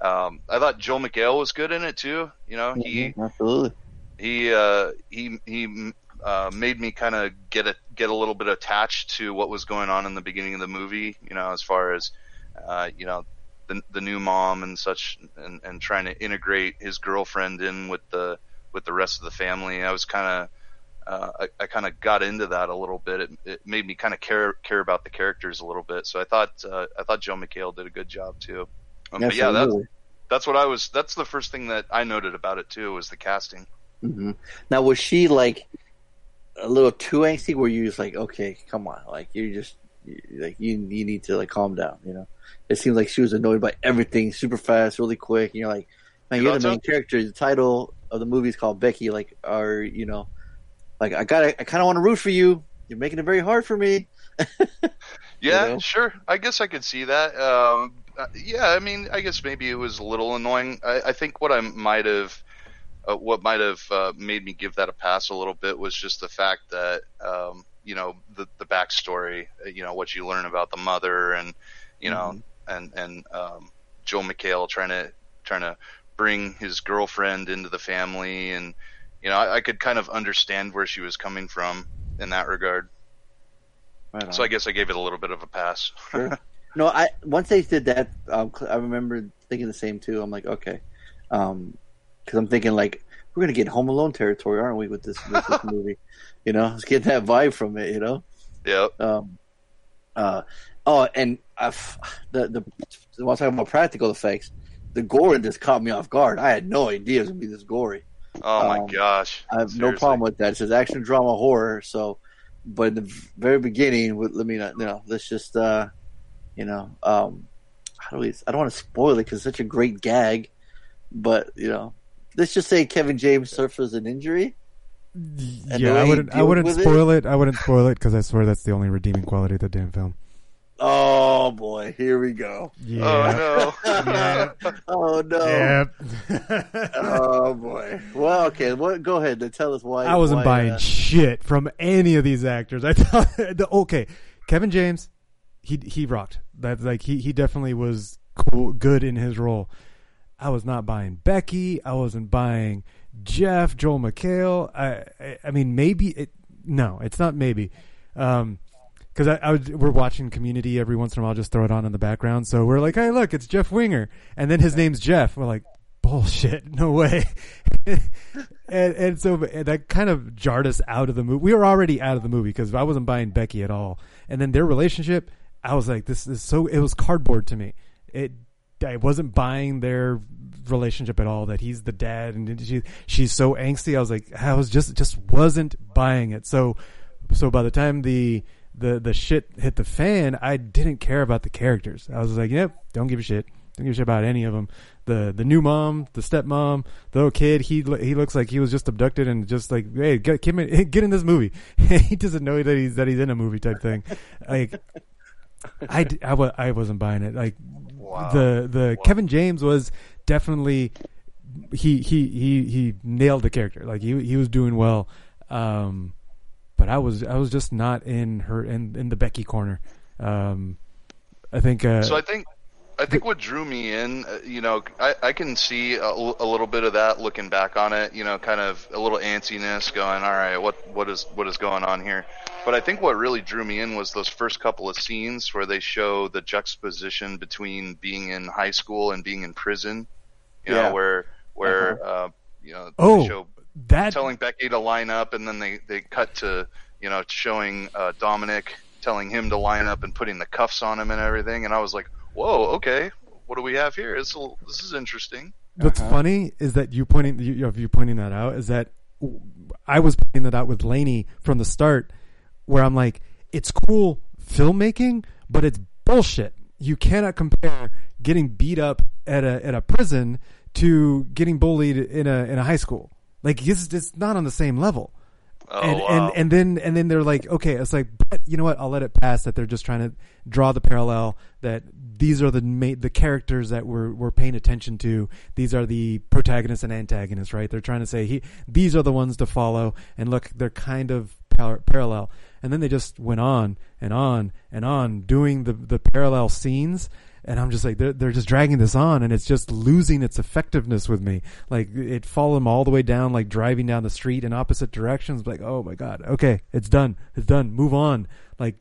Speaker 5: Um, I thought Joel McHale was good in it too. You know, he
Speaker 1: absolutely.
Speaker 5: he uh, he he uh, made me kind of get a get a little bit attached to what was going on in the beginning of the movie. You know, as far as uh, you know, the the new mom and such, and and trying to integrate his girlfriend in with the with the rest of the family. I was kind of uh, I, I kind of got into that a little bit. It, it made me kind of care care about the characters a little bit. So I thought uh, I thought Joe McHale did a good job too. Um, but yeah, that's that's what I was. That's the first thing that I noted about it too was the casting.
Speaker 1: hmm Now, was she like a little too angsty? Where you just like, okay, come on, like you just you- like you you need to like calm down. You know, it seems like she was annoyed by everything, super fast, really quick. And you're like, man,
Speaker 5: You
Speaker 1: you're the main character. The title of the movie is called Becky. Like, are you know, like I got, I kind of want to root for you. You're making it very hard for me.
Speaker 5: Yeah,
Speaker 1: know?
Speaker 5: sure. I guess I could see that. Um, uh, yeah, I mean, I guess maybe it was a little annoying. I, I think what I might have, uh, what might have uh, made me give that a pass a little bit was just the fact that, um, you know, the the backstory, uh, you know, what you learn about the mother, and you know, and and um, Joel McHale trying to trying to bring his girlfriend into the family, and you know, I, I could kind of understand where she was coming from in that regard.
Speaker 1: Right.
Speaker 5: So I guess I gave it a little bit of a pass.
Speaker 1: Sure. No, I once they did that, um, I remember thinking the same too. I'm like, okay, because I'm thinking like we're gonna get Home Alone territory, aren't we, with this with this movie? You know, let's get that vibe from it. You know,
Speaker 5: Yep.
Speaker 1: um, uh, oh, and I've, the the while talking about practical effects, the gore just caught me off guard. I had no idea it was gonna be this gory.
Speaker 5: Oh my
Speaker 1: Um,
Speaker 5: gosh.
Speaker 1: I have no problem with that. It says action, drama, horror. So, but in the very beginning, let me not, you know, let's just, uh, you know, um, how do we? I don't want to spoil it because it's such a great gag, but you know, let's just say Kevin James suffers an injury. And
Speaker 4: yeah, I wouldn't. I wouldn't
Speaker 1: with it?
Speaker 4: spoil it. I wouldn't spoil it because I swear that's the only redeeming quality of the damn film.
Speaker 1: Oh boy, here we go.
Speaker 4: Yeah.
Speaker 5: Oh no.
Speaker 1: Oh no.
Speaker 4: Yeah.
Speaker 1: Oh boy. Well, okay. What? Go ahead and tell us why.
Speaker 4: I wasn't
Speaker 1: why,
Speaker 4: buying
Speaker 1: uh,
Speaker 4: shit from any of these actors. I thought, the, okay, Kevin James, he he rocked. That like he he definitely was cool, good in his role. I was not buying Becky. I wasn't buying Jeff, Joel McHale. I I, I mean maybe it. No, it's not maybe. Um, because I, I would, we're watching Community every once in a while, just throw it on in the background. So we're like, hey, look, it's Jeff Winger, and then his name's Jeff. We're like, bullshit, no way. and and so that kind of jarred us out of the movie. We were already out of the movie because I wasn't buying Becky at all. And then their relationship, I was like, this is so. It was cardboard to me. It I wasn't buying their relationship at all. That he's the dad and she she's so angsty. I was like, I was just just wasn't buying it. So so by the time the the the shit hit the fan, I didn't care about the characters. I was like, yep, don't give a shit. Don't give a shit about any of them. The the new mom, the stepmom, the little kid. He he looks like he was just abducted and just like, hey, get get, in, get in this movie. he doesn't know that he's that he's in a movie type thing. Like, I d- I, wa- I wasn't buying it. Like
Speaker 5: Wow.
Speaker 4: the the Kevin James was definitely he he he he nailed the character. Like he he was doing well. Um, but I was I was just not in her in in the Becky corner. Um, I think. Uh,
Speaker 5: So I think I think what drew me in, uh, you know, I, I can see a little bit of that looking back on it, you know, kind of a little antsiness going, all right, what what is what is going on here? But I think what really drew me in was those first couple of scenes where they show the juxtaposition between being in high school and being in prison. You
Speaker 1: Yeah.
Speaker 5: know, where where uh, you know
Speaker 4: Oh,
Speaker 5: they show
Speaker 4: that
Speaker 5: telling Becky to line up, and then they they cut to you know showing uh, Dominic telling him to line up and putting the cuffs on him and everything, and I was like, whoa, okay, what do we have here? This will, this is interesting.
Speaker 4: What's uh-huh. funny is that you pointing you, of you pointing that out is that I was pointing that out with Lainey from the start, where I'm like, it's cool filmmaking, but it's bullshit. You cannot compare getting beat up at a at a prison to getting bullied in a in a high school. Like it's it's not on the same level.
Speaker 5: Oh
Speaker 4: and,
Speaker 5: wow.
Speaker 4: and and then and then they're like, okay, it's like, but you know what? I'll let it pass that they're just trying to draw the parallel that these are the ma- the characters that we're we're paying attention to. These are the protagonists and antagonists, right? They're trying to say he these are the ones to follow, and look, they're kind of par- parallel. And then they just went on and on and on doing the the parallel scenes. And I'm just like they're they're just dragging this on, and it's just losing its effectiveness with me. Like it followed them all the way down, like driving down the street in opposite directions. Like oh my god, okay, it's done, it's done, move on. Like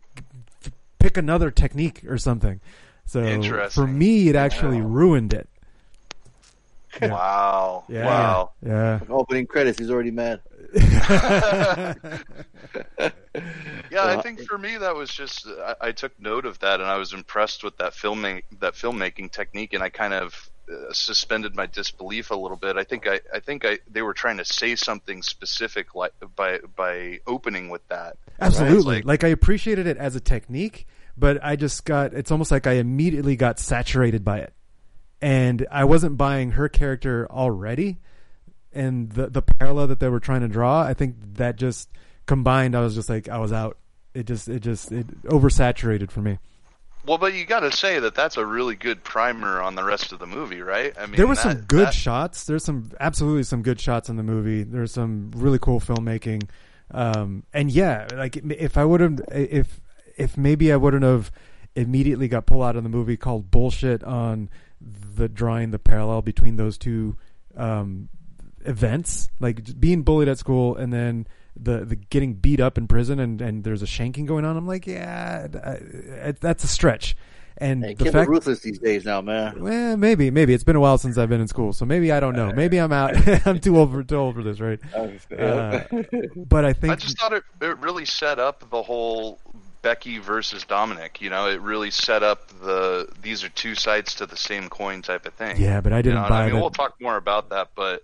Speaker 4: pick another technique or something. So for me, it actually ruined it.
Speaker 5: wow.
Speaker 4: Yeah,
Speaker 5: Wow.
Speaker 4: yeah.
Speaker 1: Opening credits, he's already mad.
Speaker 5: Yeah, I think for me that was just I, I took note of that and I was impressed with that filming that filmmaking technique and I kind of uh, suspended my disbelief a little bit. I think I I think I they were trying to say something specific like by by opening with that.
Speaker 4: Absolutely.
Speaker 5: Right?
Speaker 4: Like, I appreciated it as a technique, but I just got it's almost like I immediately got saturated by it. And I wasn't buying her character already and the the parallel that they were trying to draw, I think that just combined I was just like I was out. It just it just it oversaturated for me.
Speaker 5: Well, but you got to say that that's a really good primer on the rest of the movie, right? I mean,
Speaker 4: there were
Speaker 5: that-
Speaker 4: some good
Speaker 5: that-
Speaker 4: shots. There's some absolutely some good shots in the movie. There's some really cool filmmaking, um, and yeah, like if I would have, if if maybe I wouldn't have immediately got pulled out of the movie called bullshit on the drawing the parallel between those two um, events, like being bullied at school and then the the getting beat up in prison and and there's a shanking going on. I'm like, yeah, I- I- that's a stretch. And
Speaker 1: Hey,
Speaker 4: the
Speaker 1: kids
Speaker 4: fact
Speaker 1: are ruthless these days now, man.
Speaker 4: well, maybe, maybe it's been a while since I've been in school, so maybe I don't know. Maybe I'm out. I'm too old for too old for this, right? Uh, but I think
Speaker 5: I just thought it, it really set up the whole Becky versus Dominic. You know, it really set up the these are two sides to the same coin type of thing.
Speaker 4: Yeah, but I didn't
Speaker 5: know,
Speaker 4: buy
Speaker 5: I mean,
Speaker 4: that.
Speaker 5: we'll talk more about that, but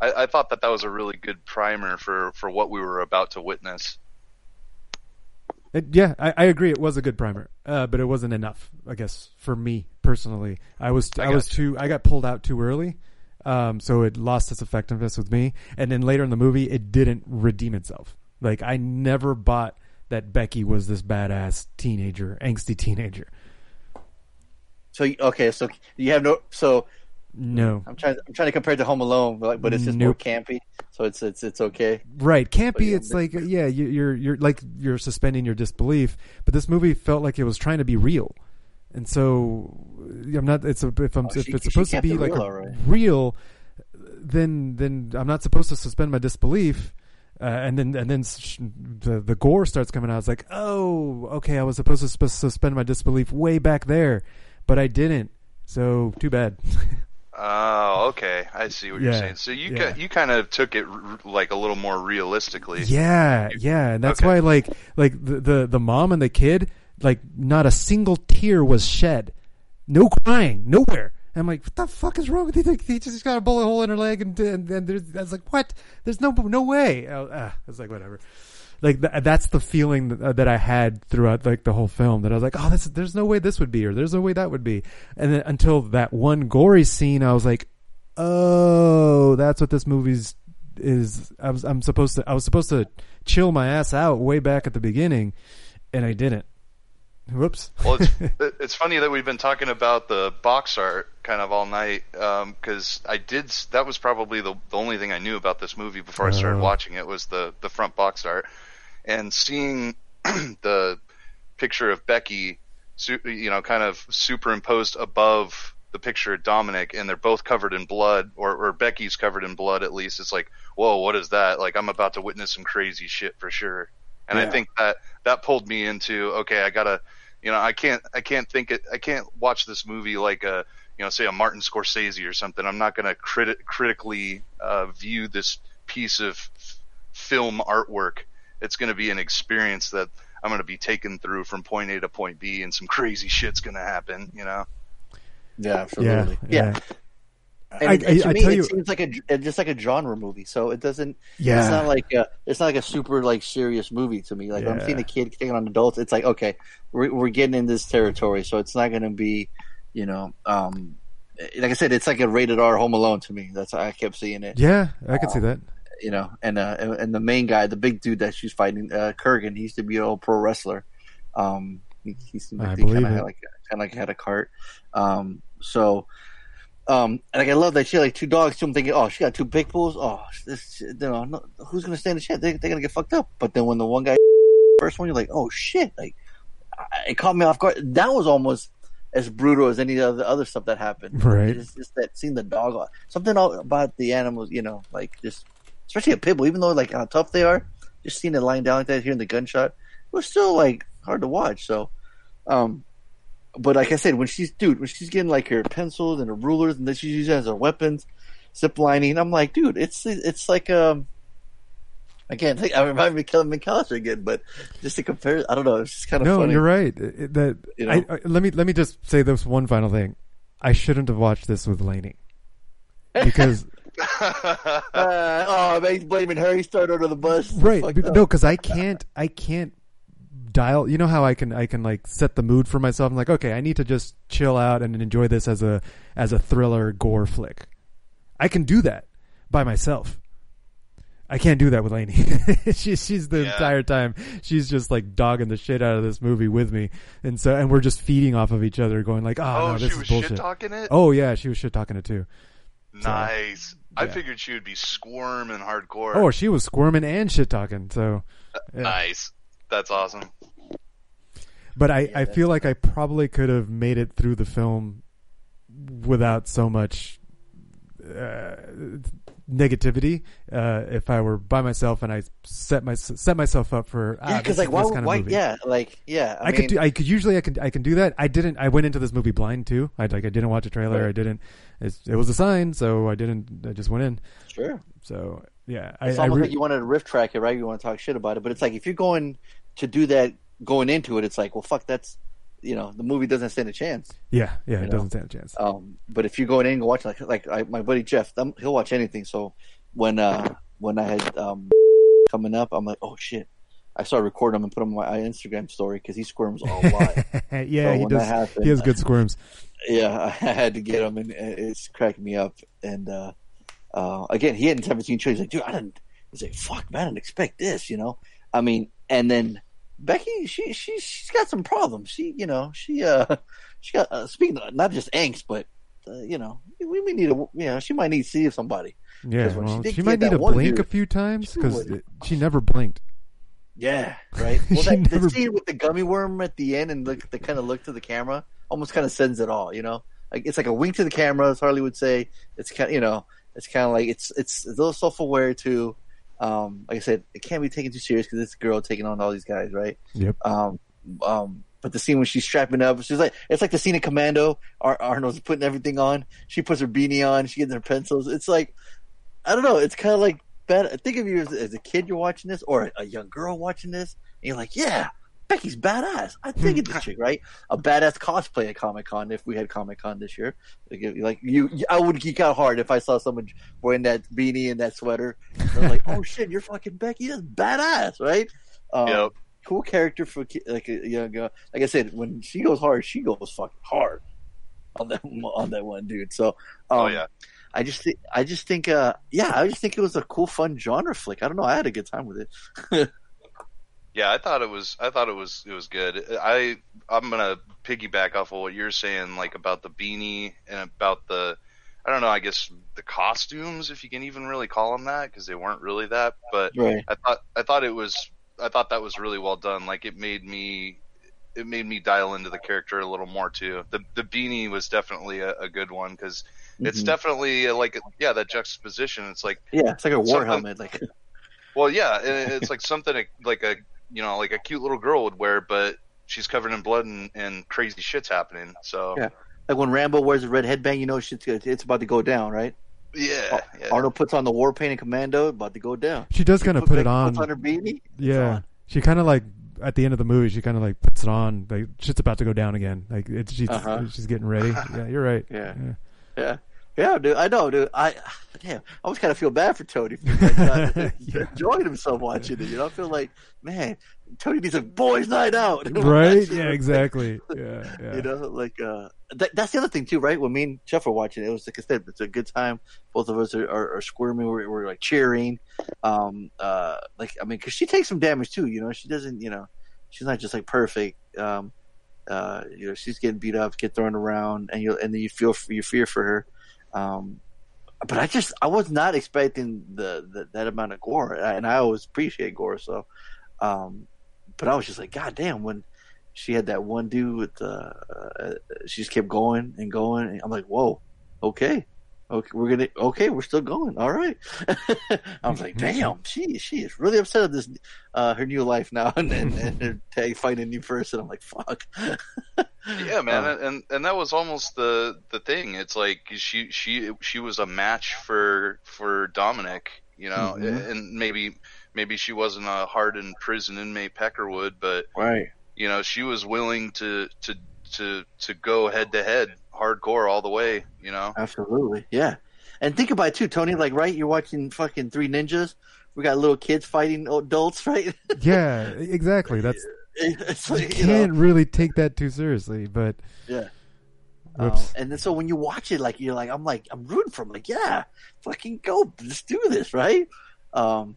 Speaker 5: I, I thought that that was a really good primer for for what we were about to witness.
Speaker 4: It, yeah, I, I agree. It was a good primer, uh, but it wasn't enough. I guess for me personally, I was I,
Speaker 5: I
Speaker 4: was
Speaker 5: got
Speaker 4: too I got pulled out too early, um, so it lost its effectiveness with me. And then later in the movie, it didn't redeem itself. Like I never bought that Becky was this badass teenager, angsty teenager.
Speaker 1: So okay, so you have no. So
Speaker 4: No,
Speaker 1: I'm trying. I'm trying to compare it to Home Alone, but, like, but it's just more
Speaker 4: Nope.
Speaker 1: campy. So it's it's it's okay.
Speaker 4: Right, be.
Speaker 1: yeah,
Speaker 4: It's like yeah, you, you're you're like you're suspending your disbelief. But this movie felt like it was trying to be real, and so I'm not. It's a, if I'm
Speaker 1: Oh,
Speaker 4: if
Speaker 1: she-
Speaker 4: it's supposed to be like
Speaker 1: real,
Speaker 4: a
Speaker 1: alright.
Speaker 4: real, then then I'm not supposed to suspend my disbelief. Uh, and then and then sh- the the gore starts coming out. It's like oh okay, I was supposed to sp- suspend my disbelief way back there, but I didn't. So too bad.
Speaker 5: Oh, okay. I see what you're saying. So you
Speaker 4: yeah.
Speaker 5: ca- you kind of took it r- like a little more realistically.
Speaker 4: Yeah, yeah, and that's
Speaker 5: Okay.
Speaker 4: why like like the, the the mom and the kid like not a single tear was shed, no crying, nowhere. And I'm like, what the fuck is wrong with you? Like, he just got a bullet hole in her leg, and and, and there's, I was like, what? There's no no way. I was, ah, like, whatever. Like th- that's the feeling that, that I had throughout like the whole film. That I was like, oh, this there's no way this would be, or there's no way that would be. And then until that one gory scene, I was like, oh, that's what this movie's is. I was I'm supposed to I was supposed to chill my ass out way back at the beginning, and I didn't. Whoops.
Speaker 5: Well, it's it's funny that we've been talking about the box art kind of all night um, because I did. That was probably the the only thing I knew about this movie before I started
Speaker 4: Oh.
Speaker 5: watching it was the the front box art and seeing the picture of Becky, you know, kind of superimposed above the picture of Dominic, and they're both covered in blood, or, or Becky's covered in blood at least. It's like, whoa, what is that? Like, I'm about to witness some crazy shit for sure. And I think that that pulled me into okay, I gotta, you know, I can't, I can't think it, I can't watch this movie like a, you know, say a Martin Scorsese or something. I'm not gonna criti- critically uh, view this piece of f- film artwork. It's gonna be an experience that I'm gonna be taken through from point A to point B, and some crazy shit's gonna happen. You know.
Speaker 1: Yeah,
Speaker 4: Yeah,
Speaker 1: absolutely.
Speaker 4: yeah.
Speaker 1: And,
Speaker 4: I-
Speaker 1: and to
Speaker 4: I- I
Speaker 1: me,
Speaker 4: tell
Speaker 1: it
Speaker 4: you-
Speaker 1: seems like a it's just like a genre movie. So it doesn't.
Speaker 4: Yeah.
Speaker 1: It's not like a, it's not like a super like serious movie to me. Like when I'm seeing a kid taking on adults, it's like okay, we're we're getting in this territory, so it's not going to be, you know, um, like I said, it's like a rated R Home Alone to me. That's how I kept seeing it.
Speaker 4: Yeah, I could see that.
Speaker 1: you know, and uh, and the main guy, the big dude that she's fighting, uh, Kurrgan, he used to be an old pro wrestler. Um, he, he seemed
Speaker 4: I
Speaker 1: he kind of like kind of like had a cart. Um, so, um, and like I love that she had like two dogs too. I'm thinking, oh, she got two big bulls. Oh, this, you know, no, who's gonna stand a chance? They, they're gonna get fucked up. But then when the one guy first one, you're like, oh shit! Like, I- it caught me off guard. That was almost as brutal as any of the other stuff that happened.
Speaker 4: Right.
Speaker 1: It's just that seeing the dog, something about the animals, you know, like just especially a pit bull, even though like how tough they are, just seeing it lying down like that, hearing the gunshot, it was still like hard to watch. So, um, but like I said, when she's dude, when she's getting like her pencils and her rulers and then she uses as her weapons, zip lining, I'm like, dude, it's it's like um. I can't think. I remind me of Kevin McAllister again, but just to compare, I don't know. It's just kind of
Speaker 4: no,
Speaker 1: funny.
Speaker 4: you're right. It- it- that
Speaker 1: You know?
Speaker 4: I, I, let me let me just say this one final thing. I shouldn't have watched this with Lainey because
Speaker 1: Uh, oh, man, he's blaming her. He started under the bus.
Speaker 4: right
Speaker 1: Fucked
Speaker 4: but-
Speaker 1: up.
Speaker 4: no because I can't I can't dial. You know how I can I can like set the mood for myself. I'm like, okay, I need to just chill out and enjoy this as a as a thriller gore flick. I can do that by myself. I can't do that with Lainey. she's she's the
Speaker 5: Yeah.
Speaker 4: entire time she's just like dogging the shit out of this movie with me, and so and we're just feeding off of each other, going like, oh,
Speaker 5: Oh,
Speaker 4: no,
Speaker 5: she
Speaker 4: this is
Speaker 5: was
Speaker 4: bullshit.
Speaker 5: shit talking it.
Speaker 4: Oh yeah, she was shit talking it too.
Speaker 5: nice. I
Speaker 4: yeah.
Speaker 5: figured she would be squirming hardcore.
Speaker 4: Oh, she was squirming and shit talking. So, yeah.
Speaker 5: nice. That's awesome.
Speaker 4: but I, I feel like I probably could have made it through the film without so much uh, negativity uh, if I were by myself and I set my set myself up for ah,
Speaker 1: yeah,
Speaker 4: this
Speaker 1: because
Speaker 4: is
Speaker 1: like why?
Speaker 4: kind of
Speaker 1: why?
Speaker 4: movie.
Speaker 1: Yeah, like yeah. I,
Speaker 4: I,
Speaker 1: mean,
Speaker 4: could do. I could usually. I can. I can do that. I didn't. I went into this movie blind too. I like. I didn't watch a trailer.
Speaker 1: Right.
Speaker 4: I didn't. It's, it was a sign, so I didn't. I just went in.
Speaker 1: sure.
Speaker 4: So yeah, I,
Speaker 1: It's
Speaker 4: I
Speaker 1: almost
Speaker 4: re-
Speaker 1: like you wanted to riff track it, right? You want to talk shit about it, but it's like if you're going to do that going into it, it's like, well, fuck, that's you know, the movie doesn't stand a chance.
Speaker 4: yeah, yeah. It
Speaker 1: know?
Speaker 4: doesn't stand a chance.
Speaker 1: Um, but if you're going in and watching, like like I, my buddy Jeff, he'll watch anything. So when uh when I had um coming up, I'm like, oh shit. I started recording him and put him on my Instagram story because he squirms a lot.
Speaker 4: yeah,
Speaker 1: So
Speaker 4: he does.
Speaker 1: happened-
Speaker 4: he has good squirms.
Speaker 1: yeah, I had to get him, and it's cracking me up. And uh, uh, again, he hadn't ever seen show. He's like, dude, I didn't. He's like, fuck, man, I didn't expect this. You know, I mean, and then Becky, she she she's got some problems. She, you know, she uh, she got uh, speaking of, not just angst, but uh, you know, we, we need a, you know, she might need to see somebody.
Speaker 4: Yeah,
Speaker 1: she
Speaker 4: well,
Speaker 1: did
Speaker 4: she might need to blink
Speaker 1: dude,
Speaker 4: a few times because she never blinked.
Speaker 1: Yeah, right. Well,
Speaker 4: She
Speaker 1: that,
Speaker 4: never-
Speaker 1: the scene with the gummy worm at the end and look, the kind of look to the camera almost kind of sends it all. You know, like it's like a wink to the camera, as Harley would say. It's kind, you know, it's kind of like it's it's a little self aware too. Um, like I said, it can't be taken too serious because this girl taking on all these guys, right?
Speaker 4: Yep.
Speaker 1: Um, um, but the scene when she's strapping up, she's like, it's like the scene in Commando. Ar- Arnold's putting everything on. She puts her beanie on. She gets her pencils. It's like, I don't know. It's kind of like bad. Think of you as, as a kid you're watching this, or a, a young girl watching this, and you're like, yeah, Becky's badass. I think it's this chick, right? A badass cosplay at Comic Con if we had Comic Con this year. Like, like you, I would geek out hard if I saw someone wearing that beanie and that sweater. Was like, oh shit, you're fucking Becky. That's badass, right? Um,
Speaker 5: Yep.
Speaker 1: Cool character for like a young girl. Like I said, when she goes hard, she goes fucking hard on that on that one dude. So, um,
Speaker 5: Oh yeah.
Speaker 1: I just think, I just think, uh, yeah, I just think it was a cool, fun genre flick. I don't know. I had a good time with it.
Speaker 5: Yeah, I thought it was. I thought it was. It was good. I I'm gonna piggyback off of what you're saying, like about the beanie and about the. I don't know. I guess the costumes, if you can even really call them that, because they weren't really that. But
Speaker 1: Right.
Speaker 5: I thought I thought it was. I thought that was really well done. Like it made me. It made me dial into the character a little more too. The the beanie was definitely a, a good one because it's
Speaker 1: Mhm.
Speaker 5: definitely uh, like yeah that juxtaposition. It's like
Speaker 1: Yeah, it's like a war helmet. Like,
Speaker 5: well, yeah, it- it's like something like a you know like a cute little girl would wear, but she's covered in blood and, and crazy shit's happening. So
Speaker 1: Yeah. like when Rambo wears a red headband, you know shit's good. It's about to go down, right?
Speaker 5: yeah, yeah.
Speaker 1: Arnold puts on the war paint in Commando, about to go down.
Speaker 4: She does kind of put it on.
Speaker 1: Puts on her beanie.
Speaker 4: Yeah,
Speaker 1: on.
Speaker 4: she kind of like at the end of the movie, she kind of like puts it on. Like shit's about to go down again. Like it's she's
Speaker 1: Uh-huh.
Speaker 4: she's getting ready. Yeah, you're right.
Speaker 1: Yeah. Yeah, yeah, dude. I know, dude. I damn, I always kind of feel bad for Tony. For like, not
Speaker 4: Yeah.
Speaker 1: enjoying himself watching it. You know, I feel like, man, Tony needs a boys' night out.
Speaker 4: right? Yeah, exactly. Yeah, yeah.
Speaker 1: You know, like uh, that, that's the other thing too, right? When me and Jeff were watching it, it was like I said, it's a good time. Both of us are, are, are squirming. We're, we're like cheering. Um, uh, like I mean, because she takes some damage too. You know, she doesn't. You know, she's not just like perfect. Um, uh, you know, she's getting beat up, get thrown around, and you and then you feel you fear for her. Um, but I just I was not expecting the, the that amount of gore, and I always appreciate gore. So, um, but I was just like, God damn, when she had that one dude with uh, uh she just kept going and going, and I'm like, whoa, okay. Okay, we're gonna. Okay, we're still going. All right. I was like, "Damn, she she is really upset at this, uh, her new life now, and and, and tag fighting a new person." I'm like, "Fuck."
Speaker 5: Yeah, man,
Speaker 1: Uh,
Speaker 5: and and that was almost the the thing. It's like she she she was a match for for Dominic, you know,
Speaker 1: Mhm.
Speaker 5: and maybe maybe she wasn't a hardened prison inmate Peckerwood, but
Speaker 1: right.
Speaker 5: you know she was willing to to to to go head to head, hardcore all the way, you know.
Speaker 1: Absolutely, yeah. And think about it too, Tony. Like, right? You're watching fucking Three Ninjas. We got little kids fighting adults, right?
Speaker 4: yeah, exactly. That's
Speaker 1: it's
Speaker 4: you
Speaker 1: like, you know,
Speaker 4: can't really take that too seriously, but
Speaker 1: Yeah. Um,
Speaker 4: whoops.
Speaker 1: and then so when you watch it, like you're like, I'm like, I'm rooting for him. Like, yeah, fucking go, let's do this, right? Um,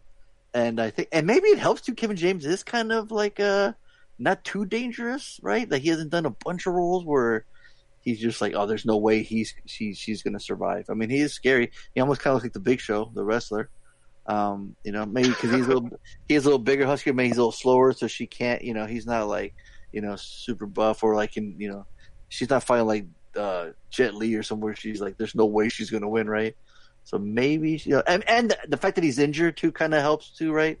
Speaker 1: and I think, and maybe it helps too. Kevin James is kind of like uh not too dangerous, right? Like he hasn't done a bunch of roles where he's just like, oh, there's no way he's she, she's gonna survive. I mean, he is scary. He almost kind of looks like the Big Show, the wrestler. Um, you know, maybe because he's a little he's a little bigger, huskier. Maybe he's a little slower, so she can't. You know, he's not like you know super buff or like in you know she's not fighting like uh, Jet Li or somewhere. She's like, there's no way she's gonna win, right? So maybe you know, and and the fact that he's injured too kind of helps too, right?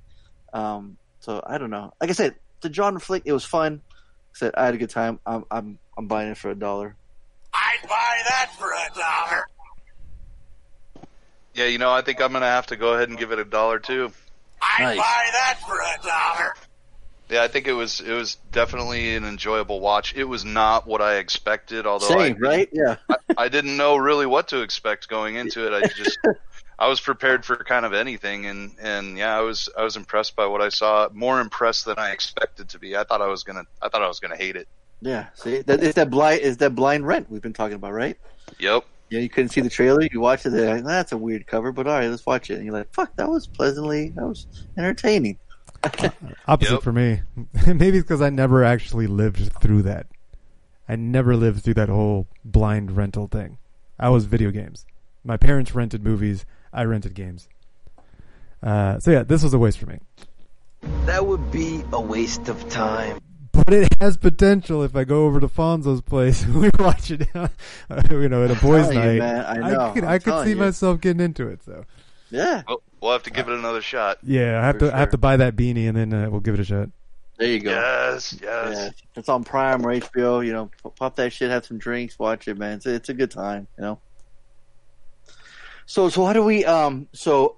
Speaker 1: Um, so I don't know. Like I said, the genre flick, it was fun. I said I had a good time. I'm I'm I'm buying it for a dollar.
Speaker 6: I'd buy that for a dollar.
Speaker 5: Yeah, you know, I think I'm gonna have to go ahead and give it a dollar too.
Speaker 6: I'd
Speaker 1: Nice.
Speaker 6: buy that for a dollar.
Speaker 5: Yeah, I think it was it was definitely an enjoyable watch. It was not what I expected, although
Speaker 1: Same,
Speaker 5: I,
Speaker 1: right? Yeah.
Speaker 5: I didn't know really what to expect going into it. I just I was prepared for kind of anything, and and yeah, I was I was impressed by what I saw. More impressed than I expected to be. I thought I was gonna I thought I was gonna hate it.
Speaker 1: Yeah. See, that is that blind is that blind rent we've been talking about, right?
Speaker 5: Yep.
Speaker 1: Yeah, you couldn't see the trailer. You watched it. They're like, That's a weird cover, but all right, let's watch it. And you're like, "Fuck, that was pleasantly, that was entertaining."
Speaker 4: opposite
Speaker 5: Yep.
Speaker 4: for me. Maybe it's because I never actually lived through that. I never lived through that whole blind rental thing. I was video games. My parents rented movies. I rented games. Uh, so yeah, this was a waste for me.
Speaker 7: That would be a waste of time.
Speaker 4: But it has potential if I go over to Fonzo's place and we watch it, uh, you know, at a boys'
Speaker 1: telling you,
Speaker 4: night.
Speaker 1: man, I know,
Speaker 4: could,
Speaker 1: I'm
Speaker 4: I could see
Speaker 1: you.
Speaker 4: myself getting into it. So
Speaker 1: Yeah,
Speaker 5: Well, we'll have to give it another shot.
Speaker 4: yeah, I have
Speaker 1: For
Speaker 4: to I have to buy that beanie and then uh, we'll give it a shot.
Speaker 1: there you go.
Speaker 5: Yes, yes.
Speaker 1: Yeah, it's on Prime or HBO. You know, pop that shit, have some drinks, watch it, man. It's a, it's a good time. You know. So so how do we um so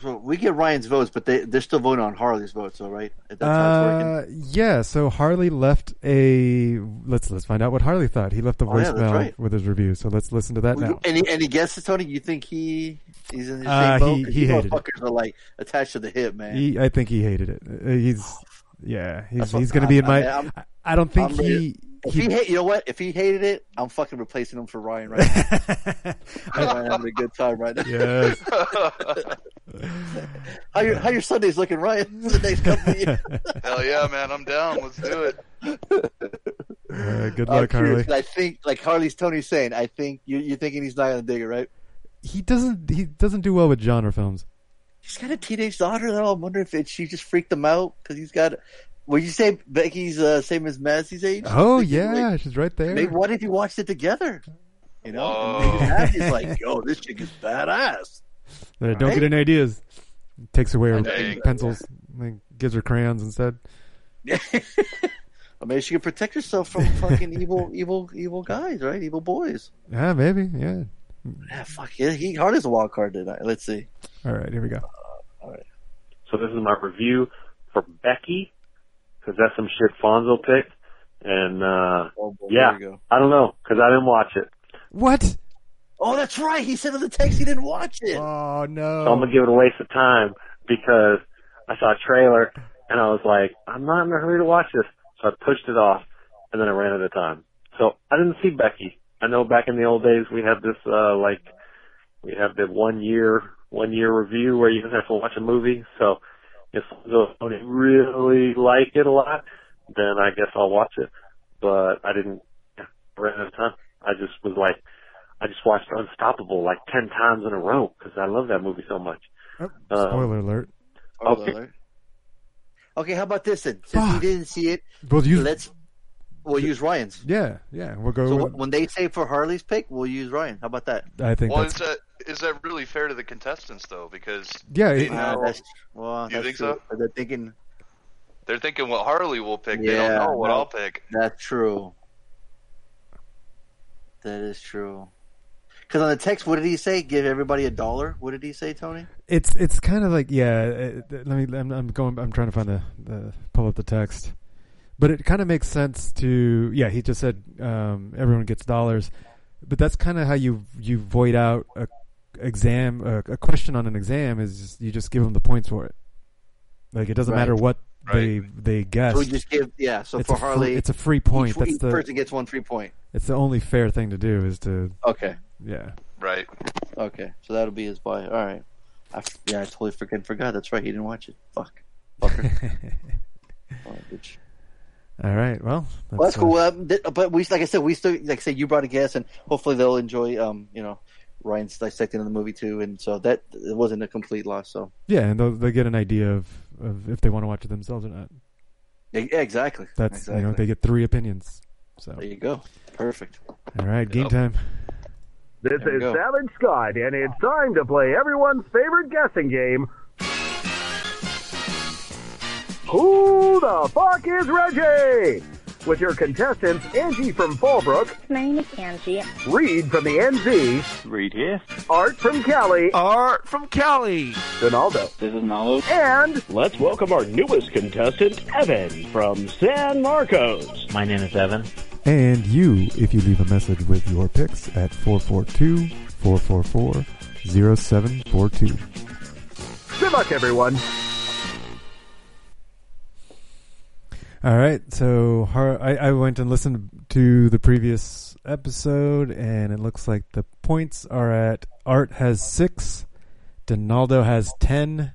Speaker 1: so we get Ryan's votes, but they they're still voting on Harley's votes, though, right? That's.
Speaker 4: Uh, yeah. So Harley left a. Let's let's find out what Harley thought. He left the
Speaker 1: Oh, yeah,
Speaker 4: voicemail
Speaker 1: right.
Speaker 4: with his review. So let's listen to that now.
Speaker 1: Any any guesses, Tony? You think he he's in the
Speaker 4: Uh,
Speaker 1: same boat?
Speaker 4: he-
Speaker 1: 'Cause
Speaker 4: he
Speaker 1: you
Speaker 4: hated it.
Speaker 1: motherfuckers are like attached to the hip, man.
Speaker 4: He, I think he hated it. Uh, He's yeah. He's
Speaker 1: That's
Speaker 4: he's going to be in my.
Speaker 1: I,
Speaker 4: I don't think
Speaker 1: I'm
Speaker 4: he.
Speaker 1: ready- if he,
Speaker 4: he
Speaker 1: hate, you know what? If he hated it, I'm fucking replacing him for Ryan right now. I'm having a good time right now.
Speaker 4: yes.
Speaker 1: How your how your Sundays looking, Ryan? The next couple of years.
Speaker 5: Hell yeah, man! I'm down. Let's do it.
Speaker 4: Uh, good
Speaker 1: I'm
Speaker 4: luck,
Speaker 1: curious,
Speaker 4: Harley.
Speaker 1: 'cause I think, like Harley's Tony's saying, I think you, you're thinking he's not gonna dig it, right?
Speaker 4: He doesn't. He doesn't do well with genre films.
Speaker 1: He's got a teenage daughter, though. I wonder if it, she just freaked him out because he's got. Would you say Becky's uh, same as Mazzy's age?
Speaker 4: Oh yeah,
Speaker 1: like,
Speaker 4: she's right there.
Speaker 1: maybe what if you watched it together? You know,
Speaker 5: Whoa.
Speaker 1: and maybe Mazzy's like, "Yo, this chick is badass."
Speaker 4: Uh, don't
Speaker 1: Right?
Speaker 4: get any ideas. Takes away her
Speaker 5: Dang.
Speaker 4: pencils. like, gives her crayons instead.
Speaker 1: Or maybe she can protect herself from fucking evil, evil, evil guys, right? Evil boys.
Speaker 4: Yeah, maybe. Yeah.
Speaker 1: Yeah, fuck yeah. He Harley's a wild card tonight. Let's see.
Speaker 4: All right, here we go. All right.
Speaker 8: So this is my review for Becky, because that's some shit Fonzo picked. And, uh,
Speaker 1: Oh, boy,
Speaker 8: yeah,
Speaker 1: there you go.
Speaker 8: I don't know, because I didn't watch it.
Speaker 4: What?
Speaker 1: Oh, that's right. He said in the text he didn't watch it.
Speaker 4: Oh no!
Speaker 8: So I'm gonna give it a waste of time because I saw a trailer and I was like, I'm not in a hurry to watch this, so I pushed it off, and then I ran out of time. So I didn't see Becky. I know back in the old days we had this uh like we have the one year one year review where you have to watch a movie. So if I really like it a lot, then I guess I'll watch it. But I didn't. Yeah, I ran out of time. I just was like, I just watched Unstoppable like ten times in a row because I love that movie so much.
Speaker 4: Oh,
Speaker 8: Uh,
Speaker 4: spoiler alert.
Speaker 1: Spoiler
Speaker 8: Okay.
Speaker 1: alert. Okay, how about this then? Since you didn't see it,
Speaker 4: We'll use.
Speaker 1: let's we'll use Ryan's.
Speaker 4: Yeah, yeah. We'll go.
Speaker 1: So
Speaker 4: with-
Speaker 1: when they say for Harley's pick, we'll use Ryan. How about that?
Speaker 4: I think
Speaker 5: Well,
Speaker 4: that's
Speaker 5: is that is that really fair to the contestants though? Because
Speaker 4: yeah.
Speaker 5: they
Speaker 4: it-
Speaker 5: know-
Speaker 1: that's, well,
Speaker 5: You
Speaker 1: that's
Speaker 5: think
Speaker 1: true.
Speaker 5: so?
Speaker 1: They're thinking
Speaker 5: they're thinking what Harley will pick. they don't know what
Speaker 1: no.
Speaker 5: I'll pick.
Speaker 1: that's true. That is true. Because on the text, what did he say? Give everybody a dollar. What did he say, Tony?
Speaker 4: it's it's kind of like yeah. It, let me. I'm, I'm going. I'm trying to find the, the pull up the text, but it kind of makes sense to yeah. He just said um, everyone gets dollars, but that's kind of how you you void out a exam a, a question on an exam is just, you just give them the points for it. Like it doesn't
Speaker 1: Right.
Speaker 4: matter what they
Speaker 5: Right.
Speaker 4: they guessed.
Speaker 1: So we just give yeah. So
Speaker 4: it's
Speaker 1: for
Speaker 4: a fr-
Speaker 1: Harley,
Speaker 4: it's a free point.
Speaker 1: each,
Speaker 4: That's
Speaker 1: each
Speaker 4: the
Speaker 1: person gets one free point.
Speaker 4: it's the only fair thing to do is to
Speaker 1: Okay.
Speaker 4: yeah.
Speaker 5: Right.
Speaker 1: Okay. So that'll be his buy. All right. I f yeah, I totally freaking forgot. That's right. He didn't watch it. Fuck. Fucker. Oh, bitch.
Speaker 4: All right. Well, that's,
Speaker 1: Well, that's
Speaker 4: uh,
Speaker 1: cool. Um, th- but we, like I said, we still, like I said, you brought a guest, and hopefully they'll enjoy, um, you know, Ryan's dissecting of the movie too, and so that it wasn't a complete loss. So
Speaker 4: yeah, and they'll, they get an idea of, of if they want to watch it themselves or not.
Speaker 1: yeah, yeah, exactly.
Speaker 4: That's
Speaker 1: exactly.
Speaker 4: you know they get three opinions. So
Speaker 1: there you go. Perfect.
Speaker 4: all right, game
Speaker 5: Yep.
Speaker 4: time.
Speaker 9: This is
Speaker 1: go.
Speaker 9: Savage Scott, and it's time to play everyone's favorite guessing game. Who the fuck is Reggie? With your contestants Angie from Fallbrook,
Speaker 10: My name is Angie.
Speaker 9: Reed from the NZ,
Speaker 11: Reed here.
Speaker 9: Art from Cali,
Speaker 11: Art from Cali.
Speaker 9: Donaldo,
Speaker 11: This is Nalo.
Speaker 9: and
Speaker 12: Let's welcome our newest contestant, Evan from San Marcos.
Speaker 11: My name is Evan.
Speaker 4: And you, if you leave a message with your picks at 442-444-0742.
Speaker 9: good luck, everyone.
Speaker 4: All right, so Har- I, I went and listened to the previous episode, and it looks like the points are at Art has six, Donaldo has ten,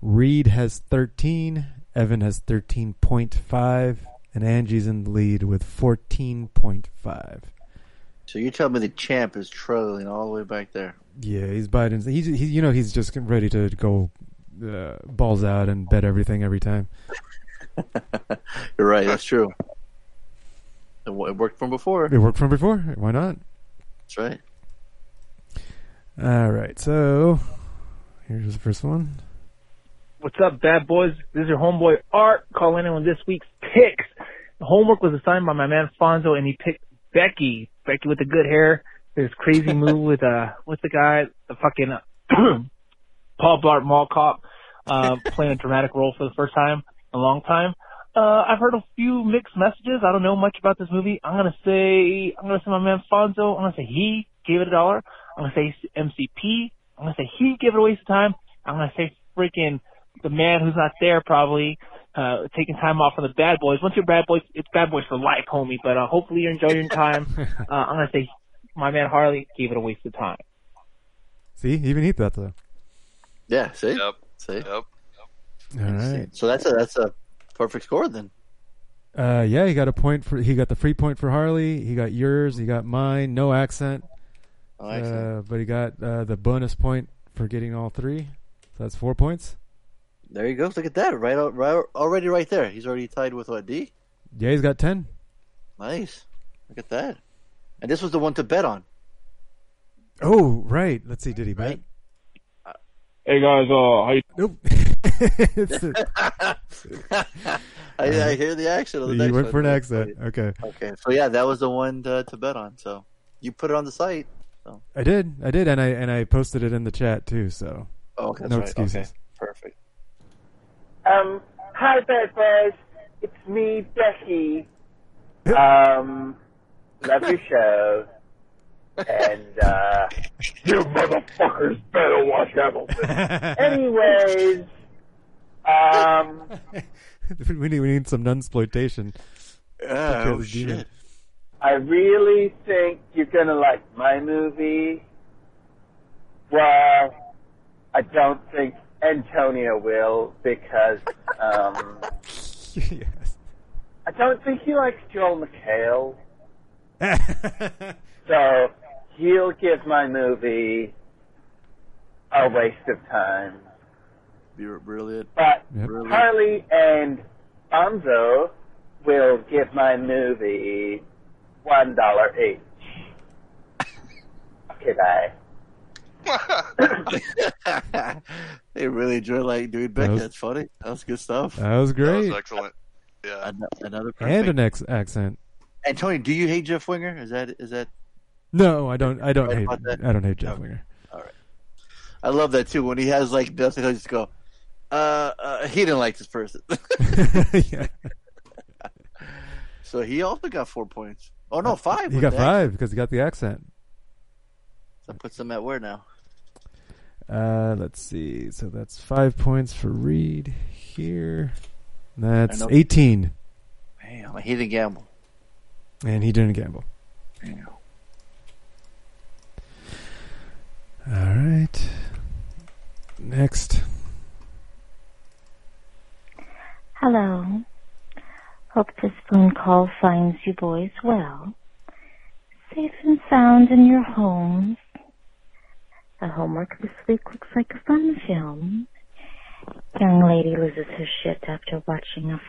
Speaker 4: Reed has thirteen, Evan has thirteen point five, and Angie's in the lead with fourteen point five.
Speaker 1: So you tell me the champ is trailing all the way back there.
Speaker 4: Yeah, he's Biden's. He's he, you know he's just ready to go uh, balls out and bet everything every time.
Speaker 1: You're right. That's true. It, worked from before.
Speaker 4: It worked from before. Why not?
Speaker 1: That's right.
Speaker 4: All right, so here's the first one.
Speaker 13: What's up, bad boys? This is your homeboy Art calling in on this week's picks. The homework was assigned by my man Fonzo, and he picked Becky. Becky with the good hair. This crazy move with uh, what's the guy? The fucking uh, Paul Blart Mall Cop, uh, playing a dramatic role for the first time in a long time. Uh, I've heard a few mixed messages. I don't know much about this movie. I'm gonna say, I'm gonna say my man Fonzo. I'm gonna say he gave it a dollar. I'm gonna say MCP. I'm gonna say he gave it a waste of time. I'm gonna say freaking the man who's not there probably uh taking time off from the bad boys. Once you're bad boys, it's bad boys for life, homie. But uh, hopefully you're enjoying your time. uh, I'm gonna say my man Harley gave it a waste of time.
Speaker 4: See, even he thought so.
Speaker 1: Yeah. See.
Speaker 5: Yep.
Speaker 1: See.
Speaker 5: Yep.
Speaker 4: All right.
Speaker 1: So that's a that's a perfect score then.
Speaker 4: Uh, yeah, he got a point for. He got the free point for Harley. He got yours. He got mine. No accent.
Speaker 1: No accent.
Speaker 4: Uh, but he got uh, the bonus point for getting all three. So that's four points.
Speaker 1: There you go. Look at that. Right, right already right there. He's already tied with what D.
Speaker 4: Yeah, he's got ten.
Speaker 1: Nice. Look at that. And this was the one to bet on.
Speaker 4: Oh, right. Let's see. Did he bet?
Speaker 1: Right.
Speaker 12: Hey guys, uh, how you?
Speaker 4: Nope. It's a-
Speaker 1: I, I hear the accent. Of the
Speaker 4: you
Speaker 1: next
Speaker 4: went
Speaker 1: one.
Speaker 4: for an accent. Okay.
Speaker 1: Okay. So yeah, that was the one to, to bet on. So you put it on the site.
Speaker 4: I did. I did, and I and I posted it in the chat too. So
Speaker 1: Oh, okay,
Speaker 4: no
Speaker 1: right.
Speaker 4: excuses.
Speaker 1: Okay. Perfect.
Speaker 14: Um, hi, bad boys. It's me, Becky. Um, love your show. And uh, you motherfuckers better watch Hamilton. Anyways, um,
Speaker 4: we need we need some nunsploitation.
Speaker 1: Oh,
Speaker 4: Because demon-
Speaker 1: shit.
Speaker 14: I really think you're gonna like my movie. Well, I don't think Antonio will because um,
Speaker 4: yes.
Speaker 14: I don't think he likes Joel McHale. so he'll give my movie a waste of time.
Speaker 1: You're brilliant.
Speaker 14: But
Speaker 4: Yep.
Speaker 1: Brilliant.
Speaker 14: Harley and Bonzo will give my movie one dollar each. Okay, bye.
Speaker 1: they really enjoy like doing Beck.
Speaker 4: That was-
Speaker 1: That's funny. That was good stuff.
Speaker 4: That was great.
Speaker 5: That
Speaker 4: great.
Speaker 5: was excellent. Yeah.
Speaker 1: An- Another
Speaker 4: and an ex- accent.
Speaker 1: And Tony, do you hate Jeff Winger? Is that is that?
Speaker 4: No, I don't. I don't
Speaker 1: Right
Speaker 4: hate. I don't hate Jeff
Speaker 1: Okay.
Speaker 4: Winger.
Speaker 1: All right, I love that too. When he has like nothing, he'll just go. Uh, uh, he didn't like this person.
Speaker 4: yeah.
Speaker 1: so he also got four points. Oh no, five.
Speaker 4: He got five because he got the accent.
Speaker 1: That puts them at where now?
Speaker 4: Uh, let's see. So that's five points for Reed here. That's 18.
Speaker 1: Damn, he didn't gamble.
Speaker 4: And he didn't gamble.
Speaker 1: Damn.
Speaker 4: All right. Next.
Speaker 10: Hello. Hope this phone call finds you boys well. Safe and sound in your homes. The homework this week looks like a fun film. Young lady loses her shit after watching a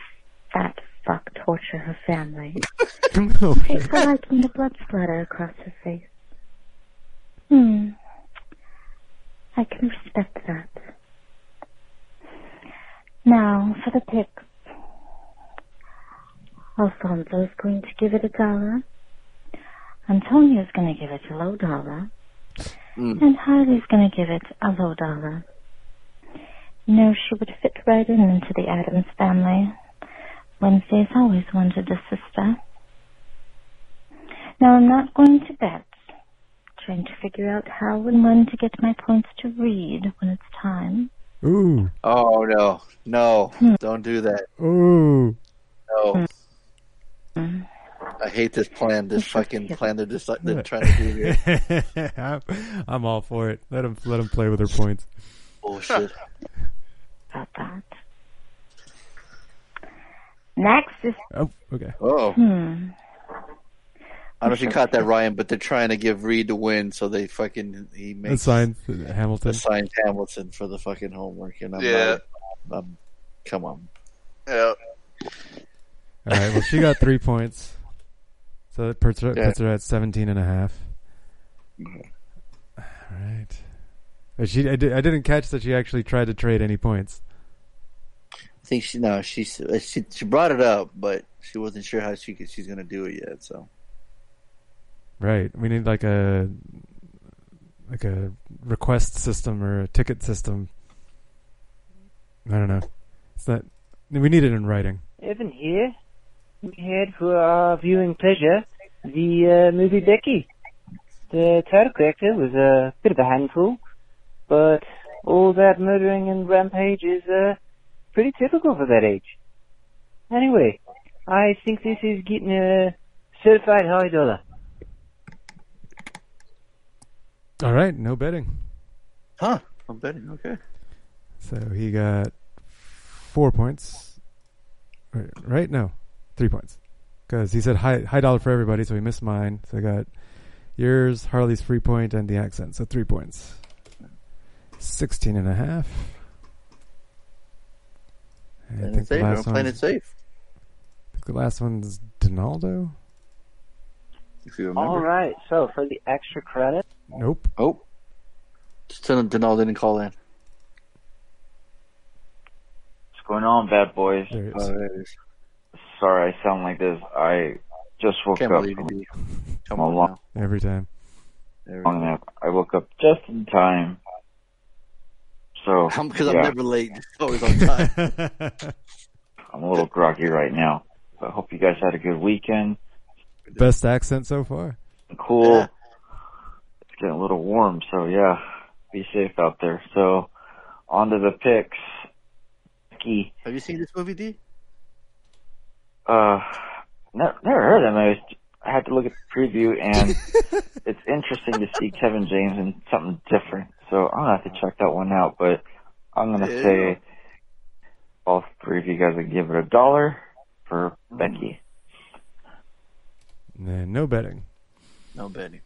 Speaker 10: fat fuck torture her family. A liking to blood splatter across her face. Hmm. I can respect that. Now, for the picks. is going to give it a dollar. Antonio is going to give it a low dollar.
Speaker 1: Mm.
Speaker 10: And Harley's going to give it a low dollar. You know, she would fit right in into the Addams family. Wednesday's always wanted a sister. Now, I'm not going to bet. Trying to figure out how and when to get my points to Reed when it's time.
Speaker 4: Ooh.
Speaker 1: Oh no, no!
Speaker 4: Hmm.
Speaker 1: Don't do that.
Speaker 4: Ooh.
Speaker 1: No. I hate this plan. This fucking plan they're just they're trying to do here.
Speaker 4: I'm, I'm all for it. Let him let him play with her points.
Speaker 1: Bullshit.
Speaker 10: About that. Next is
Speaker 4: Oh, okay.
Speaker 1: Oh,
Speaker 10: hmm.
Speaker 1: I don't know if you caught that, Ryan, but they're trying to give Reed the win, so they fucking he makes
Speaker 4: Assigned to Hamilton.
Speaker 1: assigned Hamilton for the fucking homework, and I'm
Speaker 5: Yeah.
Speaker 1: not, I'm, come on.
Speaker 5: Yeah.
Speaker 4: All right. Well, she got three points, so that puts her,
Speaker 1: Yeah.
Speaker 4: puts her at 17 and a half. All right. But she, I, did, I didn't catch that she actually tried to trade any points.
Speaker 1: I think she no, she she she brought it up, but she wasn't sure how she could, she's gonna do it yet. So
Speaker 4: Right. We need like a like a request system or a ticket system. I don't know. It's not. We need it in writing.
Speaker 15: Evan here. We had for our viewing pleasure the uh, movie Becky. The title character was a bit of a handful, but all that murdering and rampage is uh, pretty typical for that age. Anyway, I think this is getting a certified high dollar.
Speaker 4: All right. No betting.
Speaker 1: Huh? I'm betting. Okay.
Speaker 4: So he got four points. Right? right? No, three points. Because he said high high dollar for everybody, so he missed mine. So I got yours, Harley's free point, and the accent. So three points. Sixteen and a half. And
Speaker 1: Playing it safe. I'm playing it safe.
Speaker 4: I think the last one's Donaldo.
Speaker 1: If you remember.
Speaker 15: All right, so for the extra credit,
Speaker 4: Nope.
Speaker 1: Oh. Just tell them Denal didn't call in.
Speaker 11: What's going on, bad boys?
Speaker 4: There it
Speaker 1: Oh, there it is.
Speaker 11: Sorry, I sound like this. I just woke
Speaker 1: Can't
Speaker 11: up
Speaker 1: believe
Speaker 11: from
Speaker 1: you. Come
Speaker 11: from a long,
Speaker 1: now.
Speaker 4: Every time.
Speaker 1: There
Speaker 11: long nap. I woke up just in time. So
Speaker 1: Because
Speaker 11: yeah,
Speaker 1: I'm never late. Always on time.
Speaker 11: I'm a little groggy right now. I hope you guys had a good weekend.
Speaker 4: Best accent so far.
Speaker 11: Cool.
Speaker 1: Yeah.
Speaker 11: Getting a little warm, so yeah, be safe out there. So, on to the picks. Becky,
Speaker 1: Have you seen this movie, D?
Speaker 11: uh, never, never heard of him. I, was, I had to look at the preview, and it's interesting to see Kevin James in something different. So I'm gonna have to check that one out. But I'm gonna
Speaker 1: Yeah.
Speaker 11: say all three of you guys would give it a dollar for Becky.
Speaker 4: Nah, no betting.
Speaker 1: No betting.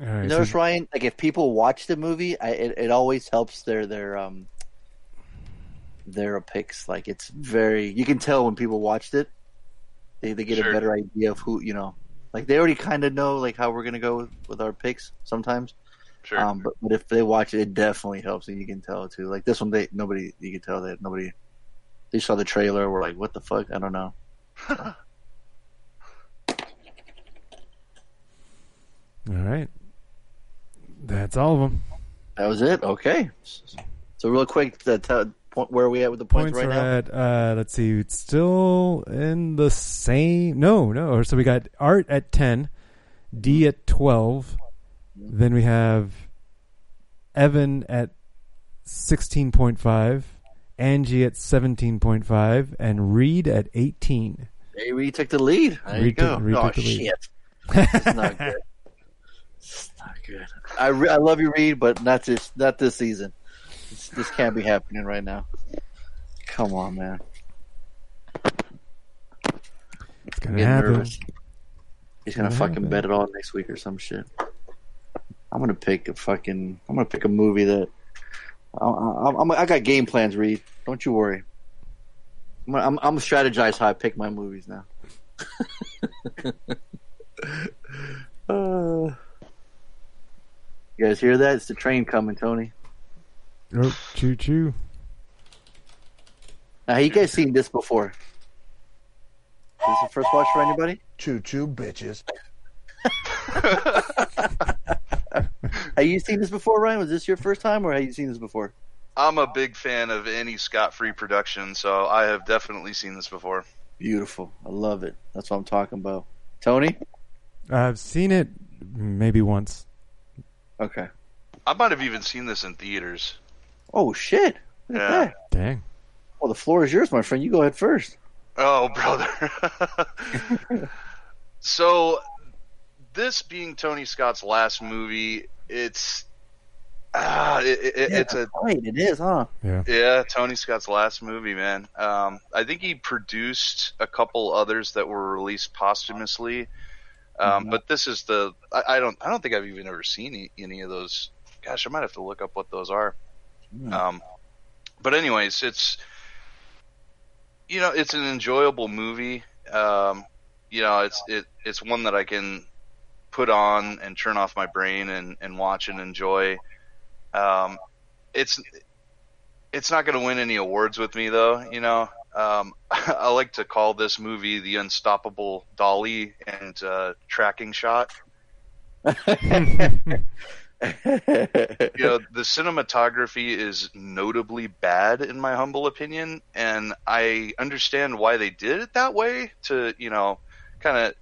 Speaker 4: All right,
Speaker 1: you
Speaker 4: so-
Speaker 1: notice, Ryan? Like if people watch the movie, I, it it always helps their their um their picks. Like it's very you can tell when people watched it, they they get
Speaker 5: Sure.
Speaker 1: a better idea of who you know. Like they already kind of know like how we're gonna go with, with our picks sometimes.
Speaker 5: Sure.
Speaker 1: Um, but but if they watch it, it definitely helps, and you can tell too. Like this one, they nobody you can tell that nobody they saw the trailer. We're like, what the fuck? I don't know.
Speaker 4: All right. That's all of them.
Speaker 1: That was it. Okay. So real quick, the t- point where are we at with the points,
Speaker 4: Points
Speaker 1: right now?
Speaker 4: at, uh, let's see, it's still in the same. No, no. So we got Art at 10, D at 12. Then we have Evan at 16.5, Angie at 17.5, and Reed at 18.
Speaker 1: Hey, Reed took the lead. There you
Speaker 4: Reed
Speaker 1: go.
Speaker 4: took- Reed
Speaker 1: oh
Speaker 4: took the lead.
Speaker 1: shit, it's not good. It's not good. I, re- I love you, Reed, but not this not this season. This, this can't be happening right now. Come on, man.
Speaker 4: It's gonna
Speaker 1: getting
Speaker 4: happen.
Speaker 1: nervous. He's gonna
Speaker 4: Gonna
Speaker 1: fucking
Speaker 4: happen.
Speaker 1: bet it all next week or some shit. I'm gonna pick a fucking. I'm gonna pick a movie that. I, I, I'm, I got game plans, Reed. Don't you worry. I'm, gonna- I'm, I'm gonna strategize how I pick my movies now. Uh, you guys hear that? It's the train coming, Tony.
Speaker 4: Oh, choo choo.
Speaker 1: Now, you guys seen this before? Is this the first watch for anybody?
Speaker 16: Choo choo, bitches.
Speaker 1: Have you seen this before, Ryan? Was this your first time, or have you seen this before?
Speaker 5: I'm a big fan of any Scott Free production, so I have definitely seen this before.
Speaker 1: Beautiful. I love it. That's what I'm talking about. Tony?
Speaker 4: I've seen it maybe once.
Speaker 1: Okay.
Speaker 5: I might have even seen this in theaters.
Speaker 1: Oh shit! Look at
Speaker 5: Yeah.
Speaker 1: that.
Speaker 4: Dang.
Speaker 1: Well, the floor is yours, my friend. You go ahead first.
Speaker 5: Oh, brother. so, this being Tony Scott's last movie, it's ah, it, it,
Speaker 1: Yeah,
Speaker 5: it's a
Speaker 1: right. It is, huh?
Speaker 4: Yeah.
Speaker 5: yeah, Tony Scott's last movie, man. Um, I think he produced a couple others that were released posthumously, um, but this is the I, I don't I don't think I've even ever seen any, any of those. Gosh, I might have to look up what those are. Um, but anyways, it's you know it's an enjoyable movie. Um, you know it's it it's one that I can put on and turn off my brain and, and watch and enjoy. Um, it's it's not going to win any awards with me though. You know, um, I like to call this movie the unstoppable dolly and uh, tracking shot. you know, the cinematography is notably bad in my humble opinion, and I understand why they did it that way to, you know, kind of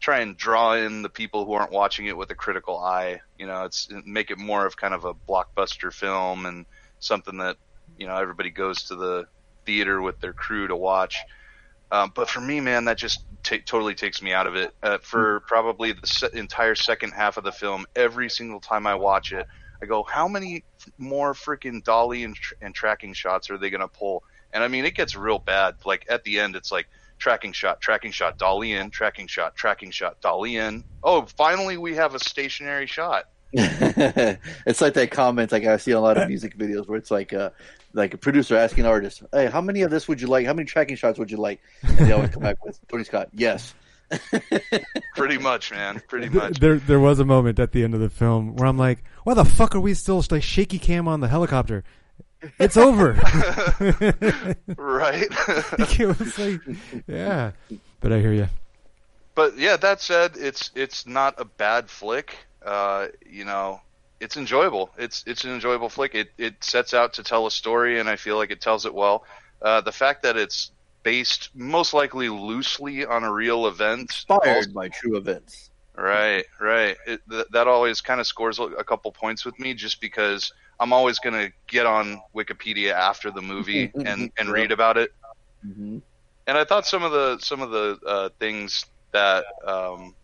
Speaker 5: try and draw in the people who aren't watching it with a critical eye. You know, it's make it more of kind of a blockbuster film and something that you know everybody goes to the theater with their crew to watch. Um, but for me, man, that just ta totally takes me out of it. Uh, for probably the se- entire second half of the film, every single time I watch it, I go, "How many more freaking dolly and, tr- and tracking shots are they going to pull?" And I mean, it gets real bad. Like at the end, it's like tracking shot, tracking shot, dolly in, tracking shot, tracking shot, dolly in. Oh, finally, we have a stationary shot.
Speaker 1: it's like that comment like I see in a lot of music videos where it's like uh like a producer asking an artist, "Hey, how many of this would you like? How many tracking shots would you like?" And they always come back with Tony Scott, "Yes."
Speaker 5: Pretty much, man. Pretty
Speaker 4: Th-
Speaker 5: much.
Speaker 4: There, there was a moment at the end of the film where I'm like, "Why the fuck are we still like shaky cam on the helicopter? It's over."
Speaker 5: right.
Speaker 4: it was like, yeah, but I hear you.
Speaker 5: But yeah, that said, it's it's not a bad flick. Uh, you know, it's enjoyable. It's it's an enjoyable flick. It it sets out to tell a story, and I feel like it tells it well. Uh, the fact that it's based most likely loosely on a real event,
Speaker 1: Inspired by true events.
Speaker 5: Right, right. It, th- that always kind of scores a couple points with me, just because I'm always going to get on Wikipedia after the movie and and read about it.
Speaker 1: Mhm.
Speaker 5: And I thought some of the some of the uh, things that um,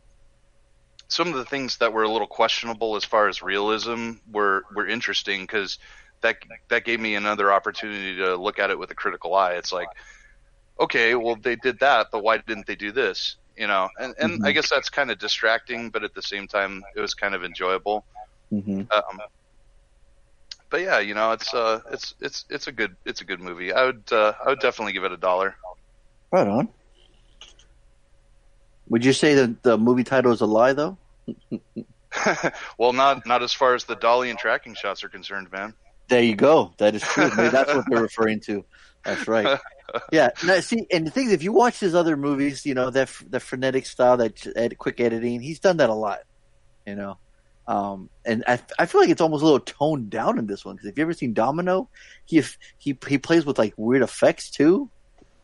Speaker 5: some of the things that were a little questionable as far as realism were were interesting because that that gave me another opportunity to look at it with a critical eye. It's like, okay, well they did that, but why didn't they do this? You know, and and I guess that's kind of distracting, but at the same time, it was kind of enjoyable.
Speaker 1: Mm-hmm.
Speaker 5: Um, but yeah, you know, it's uh, it's it's it's a good it's a good movie. I would uh, I would definitely give it a dollar.
Speaker 1: Right on. Would you say that the movie title is a lie, though?
Speaker 5: well, not not as far as the dolly and tracking shots are concerned, man.
Speaker 1: There you go. That is true. Maybe that's what they're referring to. That's right. Yeah. Now, see, and the thing is, if you watch his other movies, you know that the frenetic style, that ed- quick editing, he's done that a lot. You know, um, and I, I feel like it's almost a little toned down in this one because if you ever seen Domino, he he he plays with like weird effects too,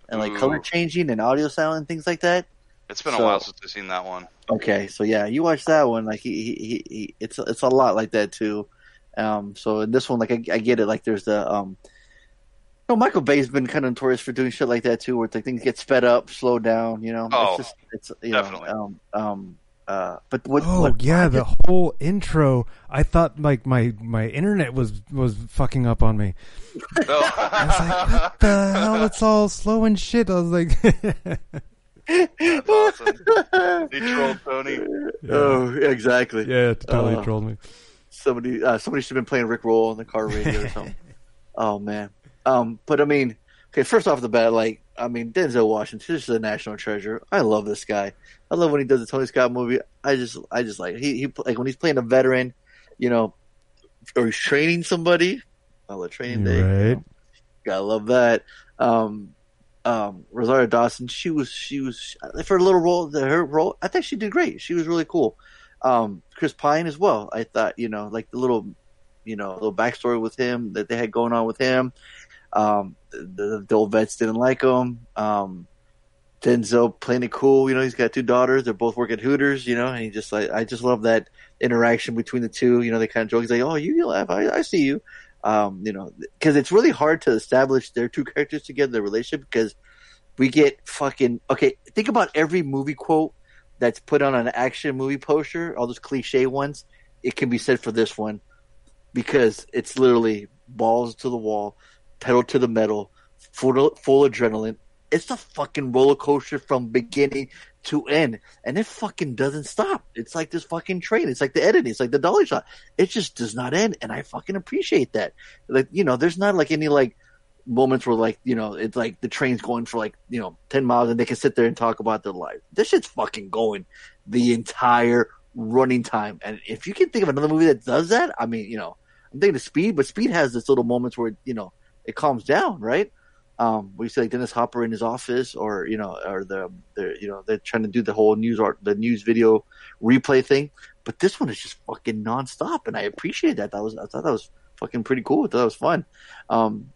Speaker 1: and like
Speaker 5: Ooh.
Speaker 1: color changing and audio sound and things like that.
Speaker 5: It's been
Speaker 1: So-
Speaker 5: a while since I've seen that one.
Speaker 1: Okay, so yeah, you watch that one. Like he, he, he, he it's it's a lot like that too. Um, so in this one, like I, I get it. Like there's the um, no, Michael Bay's been kind of notorious for doing shit like that too, where like things get sped up, slowed down. You know,
Speaker 5: Oh,
Speaker 1: it's just it's you
Speaker 5: definitely.
Speaker 1: know, um, um, uh, but what?
Speaker 4: Oh
Speaker 1: what
Speaker 4: yeah, the whole intro. I thought like my my internet was was fucking up on me. I was like, what the hell? It's all slow and shit. I was like,
Speaker 5: He trolled Tony.
Speaker 1: Oh, exactly.
Speaker 4: Yeah, it totally
Speaker 1: Uh,
Speaker 4: trolled me.
Speaker 1: Somebody, uh, somebody should have been playing Rick Roll on the car radio or something. oh man. Um, but I mean, okay, first off the bat, like, I mean, Denzel Washington this is a national treasure. I love this guy. I love when he does the Tony Scott movie. I just, I just like he, he like when he's playing a veteran, you know, or he's training somebody. I love training day.
Speaker 4: right.
Speaker 1: Gotta love that. Um, um, Rosario Dawson, she was, she was, for a little role, her role, I think she did great. She was really cool. Um, Chris Pine as well. I thought, you know, like the little, you know, little backstory with him that they had going on with him. Um, the, the old vets didn't like him. Um, Denzel playing it cool. You know, he's got two daughters. They're both work at Hooters. You know, and he just like I just love that interaction between the two. You know, they kind of joke. He's like, "Oh, you laugh. I, I see you." Um, you know, because it's really hard to establish their two characters together, their relationship, because we get fucking okay. Think about every movie quote that's put on an action movie poster, all those cliche ones. It can be said for this one because it's literally balls to the wall, pedal to the metal, full full adrenaline. It's a fucking roller coaster from beginning to end, and it fucking doesn't stop. It's like this fucking train. It's like the editing. It's like the dolly shot. It just does not end, and I fucking appreciate that. Like you know, there's not like any like moments where like you know it's like the train's going for like you know 10 miles and they can sit there and talk about their life this shit's fucking going the entire running time and if you can think of another movie that does that i mean you know i'm thinking of speed but speed has this little moments where you know it calms down right um we see like dennis hopper in his office or you know or the you know they're trying to do the whole news art the news video replay thing. But this one is just fucking nonstop and i appreciate that. That was i thought that was fucking pretty cool. I thought that was fun. Um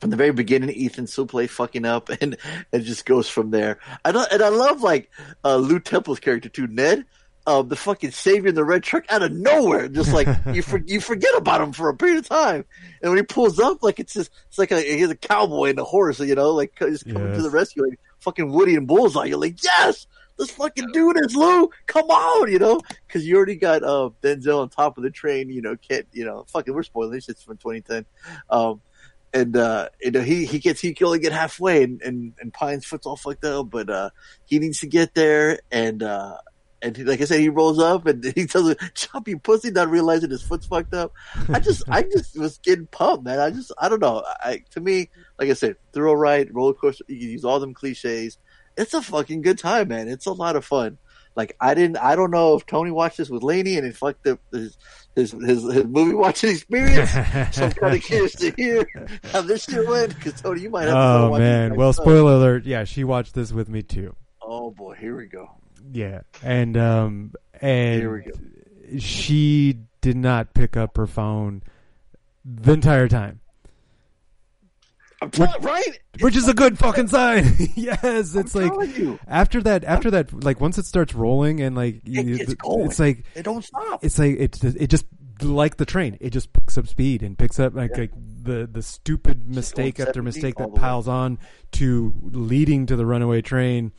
Speaker 1: from the very beginning, Ethan Suplee fucking up, and it just goes from there. I don't, and I love like uh, Lew Temple's character too, Ned, um, the fucking savior in the red truck out of nowhere, just like you for, you forget about him for a period of time, and when he pulls up, like it's just it's like a, he's a cowboy and a horse, you know, like just coming to the rescue, like fucking Woody and Bullseye. You're like, yes, let's fucking do this, Lew. Come on, you know, because you already got uh, Denzel on top of the train. You know, can't you know, fucking we're spoiling this. It's from 2010. Um, and uh you know he he gets he can only get halfway and and, and Pine's foot's all fucked up, but uh he needs to get there and uh and he, like I said, he rolls up and he tells him, "Chop you pussy," not realizing his foot's fucked up. I just, I just was getting pumped, man. I just, I don't know. I, to me, like I said, thrill ride, roller coaster. You can use all them cliches. It's a fucking good time, man. It's a lot of fun. Like I didn't, I don't know if Tony watched this with Lainey and it fucked up his his his, his movie watching experience. so I'm kind of curious to hear how this shit went because Tony, you might have to
Speaker 4: Oh man. Well, spoiler alert. Yeah, she watched this with me too.
Speaker 1: Oh boy, here we go.
Speaker 4: Yeah, and um, and she did not pick up her phone the entire time.
Speaker 1: right?
Speaker 4: which is a good fucking sign. yes, it's like
Speaker 1: you.
Speaker 4: after that, after that, like once it starts rolling and like you,
Speaker 1: gets going.
Speaker 4: it's like
Speaker 1: It don't stop.
Speaker 4: It's like it it just like the train, it just picks up speed and picks up like, like the the stupid mistake after mistake that piles on to leading to the runaway train,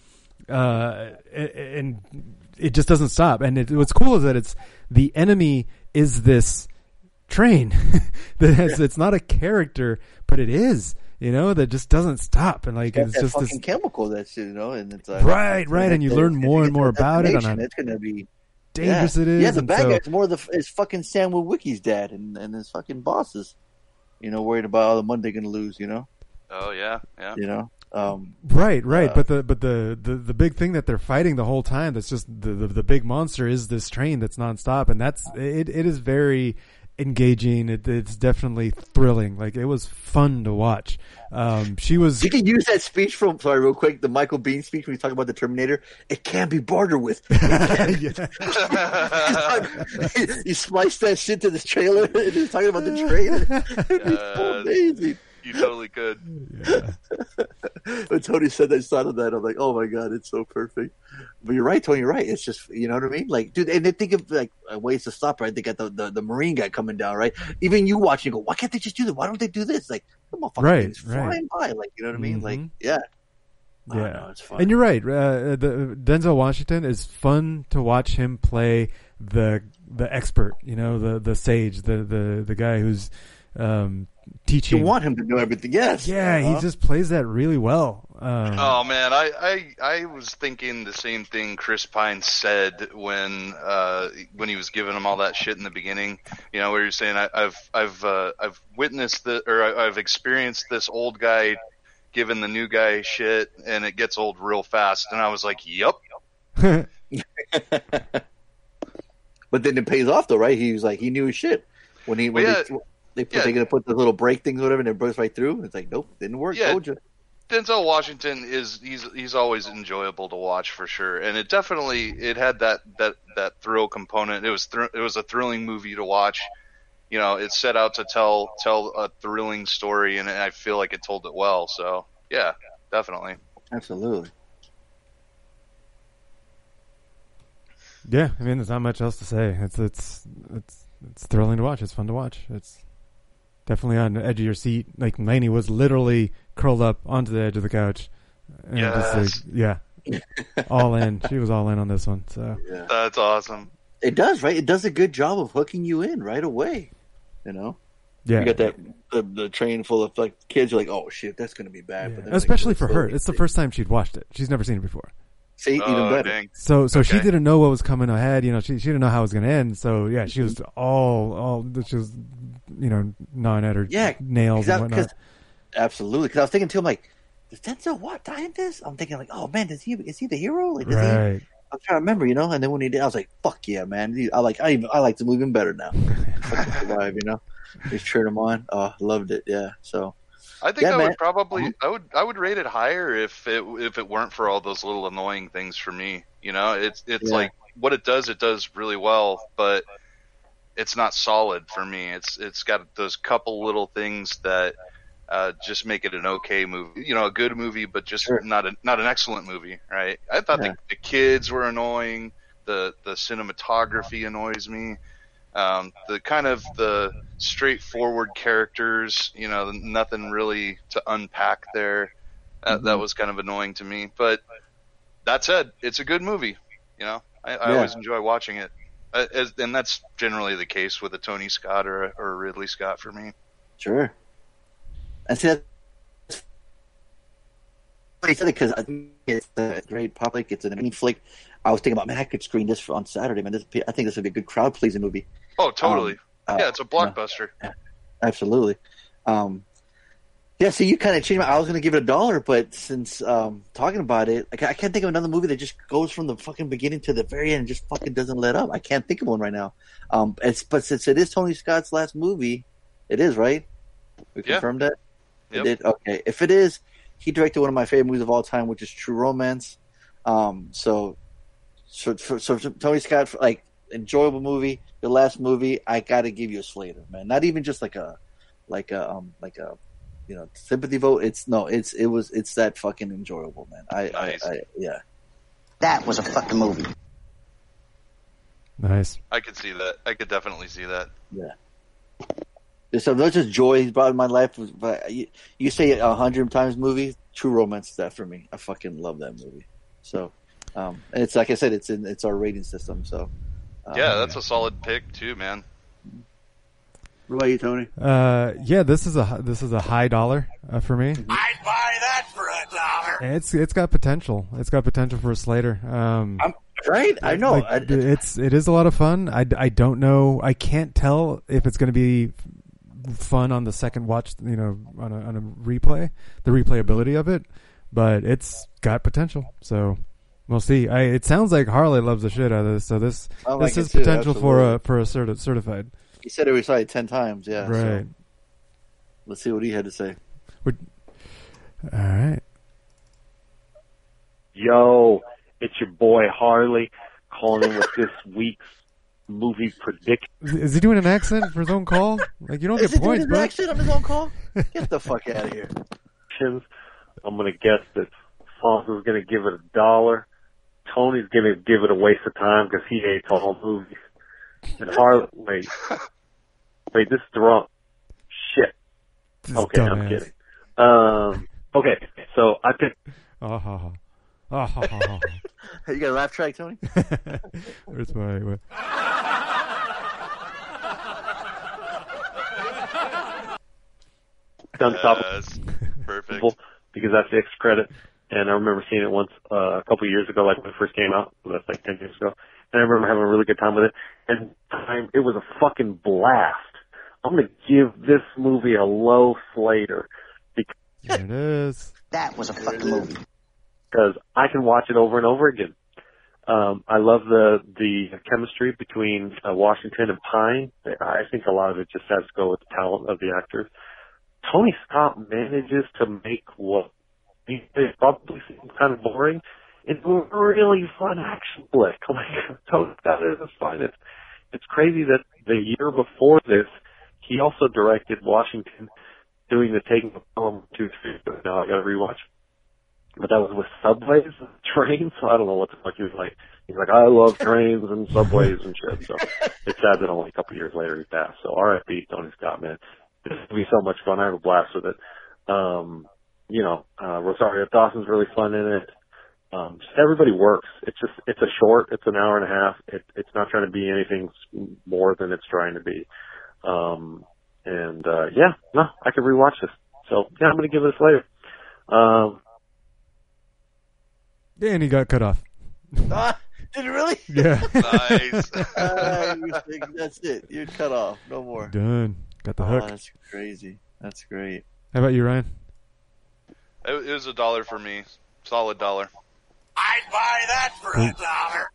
Speaker 4: uh, and it just doesn't stop. And it, what's cool is that it's the enemy is this train that has, it's not a character, but it is. You know that just doesn't stop, and like
Speaker 1: Got
Speaker 4: it's just
Speaker 1: fucking
Speaker 4: this
Speaker 1: chemical that's you know, and it's like
Speaker 4: Right, right, and you
Speaker 1: if-
Speaker 4: learn more and more about it on
Speaker 1: information, it's gonna be
Speaker 4: dangerous
Speaker 1: yeah.
Speaker 4: it is.
Speaker 1: Yeah, the
Speaker 4: and
Speaker 1: bad
Speaker 4: so-
Speaker 1: guy's more the is fucking Sam Witwicky's dad and and his fucking bosses. You know, worried about all the money they're gonna lose. You know,
Speaker 5: Oh yeah, yeah.
Speaker 1: you know. Um,
Speaker 4: Right, right.
Speaker 1: Uh,
Speaker 4: but the but the, the the big thing that they're fighting the whole time that's just the, the the big monster is this train that's nonstop, and that's it. It is very engaging. It, it's definitely thrilling. Like it was fun to watch. Um, she was
Speaker 1: you can use that speech from sorry, real quick. The Michael Biehn speech when he's talking about the Terminator. It can be bartered with. you splice that shit to this trailer, and he's talking about the train. It'd so
Speaker 5: Uh,
Speaker 1: amazing.
Speaker 5: You totally could.
Speaker 1: when Tony said that, I thought of that. I'm like, oh my god, it's so perfect. But you're right, Tony. You're right. It's just, you know what I mean? Like, dude, and they think of like uh, ways to stop. Right? They got the, the the Marine guy coming down. Right? Even you watching, you go, why can't they just do that? Why don't they do this? Like, the motherfucker
Speaker 4: Right,
Speaker 1: thing's
Speaker 4: right.
Speaker 1: flying by. Like, you know what I mean? Like,
Speaker 4: Mhm.
Speaker 1: yeah.
Speaker 4: Yeah,
Speaker 1: know, it's fun.
Speaker 4: and you're right. Uh, the Denzel Washington is fun to watch him play the the expert. You know, the the sage, the the the guy who's um, teaching.
Speaker 1: You want him to know everything. Yes.
Speaker 4: yeah,
Speaker 1: Uh-huh.
Speaker 4: he just plays that really well. Um,
Speaker 5: Oh man, I, I I was thinking the same thing Chris Pine said when uh when he was giving him all that shit in the beginning. You know, where you're saying I, I've I've uh, I've witnessed the or I, I've experienced this old guy giving the new guy shit, and it gets old real fast. And I was like, "Yep."
Speaker 1: But then it pays off though, right? He was like, he knew his shit when he when
Speaker 5: Well,
Speaker 1: they,
Speaker 5: yeah.
Speaker 1: They put
Speaker 5: Yeah.
Speaker 1: they're gonna put the little brake things, or whatever, and it breaks right through. It's like, nope, didn't work.
Speaker 5: Yeah.
Speaker 1: Told you.
Speaker 5: Denzel Washington is he's he's always enjoyable to watch for sure, and it definitely it had that that that thrill component. It was thr- it was a thrilling movie to watch. You know, it set out to tell tell a thrilling story, and I feel like it told it well. So yeah, definitely.
Speaker 1: Absolutely.
Speaker 4: Yeah, I mean, there's not much else to say. It's it's it's it's thrilling to watch. It's fun to watch. It's definitely on the edge of your seat. Like Lainey was literally curled up onto the edge of the couch. And just like, yeah, all in. She was all in on this one. So
Speaker 5: That's awesome.
Speaker 1: It does, right? It does a good job of hooking you in right away. You know.
Speaker 4: Yeah.
Speaker 1: You got that the, the train full of like kids. You're like, oh shit, that's gonna be bad. But then, like,
Speaker 4: especially for her, it's the first time she'd watched it. She's never seen it before.
Speaker 1: See, even
Speaker 5: Oh,
Speaker 1: better.
Speaker 5: dang.
Speaker 4: So so she didn't know what was coming ahead. You know, she she didn't know how it was going to end. So yeah, she was mm-hmm. all all she was you know gnawing at her
Speaker 1: Yeah,
Speaker 4: nails and whatnot.
Speaker 1: Cause, absolutely. Because I was thinking too, I'm like, does Denzel what die in this? I'm thinking like, oh man, does he is he the hero? Like, does he,
Speaker 4: Right.
Speaker 1: I'm trying to remember, you know. And then when he did, I was like, fuck yeah, man. I like I even, I like the movie even better now. Fucking survive, you know. Just cheering him on. Oh, loved it. Yeah. So
Speaker 5: I think
Speaker 1: Yeah,
Speaker 5: I
Speaker 1: man.
Speaker 5: Would probably I would I would rate it higher if it if it weren't for all those little annoying things for me. You know, it's it's
Speaker 1: Yeah.
Speaker 5: like what it does it does really well, but it's not solid for me. It's it's got those couple little things that uh, just make it an okay movie. You know, a good movie, but just not a not an excellent movie, right? I thought
Speaker 1: Yeah.
Speaker 5: the, the kids were annoying. The the cinematography annoys me. Um, the kind of the straightforward characters, you know, nothing really to unpack there. That, that
Speaker 1: Mhm.
Speaker 5: was kind of annoying to me. But that said, it's a good movie. You know, I, I
Speaker 1: Yeah.
Speaker 5: always enjoy watching it, uh, as, and that's generally the case with a Tony Scott or a, or a Ridley Scott for me.
Speaker 1: sure. I see that. Said it because I think it's a great public. It's an indie flick. I was thinking about man, I could screen this on Saturday. Man, this I think this would be a good crowd pleasing movie.
Speaker 5: Oh, totally.
Speaker 1: Um, uh,
Speaker 5: yeah, it's a blockbuster.
Speaker 1: Absolutely. Um, yeah, so you kind of changed my. I was going to give it a dollar, but since um, talking about it, I, I can't think of another movie that just goes from the fucking beginning to the very end and just fucking doesn't let up. I can't think of one right now. Um, it's but since it is Tony Scott's last movie, it is right. We
Speaker 5: Yeah.
Speaker 1: confirmed that.
Speaker 5: Yep.
Speaker 1: It? Okay, if it is, he directed one of my favorite movies of all time, which is True Romance. Um, so, so, so, so Tony Scott, like enjoyable movie. Your last movie, I got to give you a Slater, man. Not even just like a, like a, um, like a you know sympathy vote. It's no, it's it was it's that fucking enjoyable, man. I,
Speaker 5: Nice.
Speaker 1: I, I yeah.
Speaker 7: That was a fucking movie.
Speaker 4: Nice.
Speaker 5: I could see that. I could definitely see that.
Speaker 1: Yeah. There's some there's just joy he's brought in my life. But you, you say a hundred times movie, True Romance is that for me. I fucking love that movie. So, um, and it's like I said, it's in it's our rating system. So,
Speaker 5: yeah, that's a solid pick too, man.
Speaker 1: What about you, Tony?
Speaker 4: Uh, yeah, this is a this is a high dollar uh, for me.
Speaker 6: I'd buy that for a dollar.
Speaker 4: It's it's got potential. It's got potential for a Slater. Um,
Speaker 1: right? I know.
Speaker 4: like,
Speaker 1: I-
Speaker 4: it's it is a lot of fun. I, I don't know. I can't tell if it's going to be fun on the second watch. You know, on a on a replay, the replayability of it. But it's got potential. So we'll see. I it sounds like Harley loves the shit out of this. So this
Speaker 1: I
Speaker 4: this
Speaker 1: like
Speaker 4: is
Speaker 1: it too,
Speaker 4: potential for a for a certi- certified.
Speaker 1: He said it was like ten times. Yeah. so
Speaker 4: Right.
Speaker 1: let's see what he had to say.
Speaker 4: Would- All right.
Speaker 8: Yo, it's your boy Harley calling in with this week's movie prediction.
Speaker 4: Is, is he doing an accent for his own call? Like you don't
Speaker 1: Is
Speaker 4: get
Speaker 1: he doing
Speaker 4: points,
Speaker 1: his
Speaker 4: bro.
Speaker 1: accent on his own call? Get the fuck out of here.
Speaker 8: I'm gonna guess that Fonzo's gonna give it a dollar. Tony's gonna give it a waste of time because he hates all movies. And Harley, wait, wait, this is the wrong shit.
Speaker 4: This
Speaker 8: Okay, I'm
Speaker 4: dumbass.
Speaker 8: kidding. Um, okay, so I picked.
Speaker 4: Oh, ha, ha. Oh, ha, ha, ha.
Speaker 1: Hey, you got a laugh track, Tony?
Speaker 4: Where's my? What?
Speaker 8: Unstoppable.
Speaker 5: Yes. Perfect.
Speaker 8: because that's the extra credit. And I remember seeing it once uh, a couple years ago, like when it first came out. So that's like ten years ago. And I remember having a really good time with it. And time, it was a fucking blast. I'm gonna give this movie a low Slater because
Speaker 4: There it is.
Speaker 7: That was a fucking movie.
Speaker 8: because I can watch it over and over again. Um, I love the the chemistry between uh, Washington and Pine. I think a lot of it just has to go with the talent of the actors. Tony Scott manages to make what he it probably seems kind of boring into a really fun action flick. Like Tony Scott is his finest. It's crazy that the year before this, he also directed Washington doing the Taking of Pelham two three. But now I got to rewatch but that was with subways, and trains. So I don't know what the fuck he was like. He's like, I love trains and subways and shit. So it's sad that only a couple years later he passed. So R.I.P. Tony Scott, man. This will be so much fun. I have a blast with it. Um, you know, uh, Rosario Dawson's really fun in it. Um, just everybody works. It's just, it's a short, it's an hour and a half. It, it's not trying to be anything more than it's trying to be. Um, and, uh, yeah, no, I could rewatch this. So yeah, I'm going to give this later. Um,
Speaker 4: And he got cut off.
Speaker 1: Ah, did it really?
Speaker 4: Yeah.
Speaker 5: Nice.
Speaker 1: Ah, you think that's it. You're cut off. No more.
Speaker 4: Done. Got the
Speaker 1: Oh,
Speaker 4: hook.
Speaker 1: that's crazy. That's great.
Speaker 4: How about you, Ryan?
Speaker 5: It, it was a dollar for me. Solid dollar.
Speaker 6: I'd buy that for a dollar.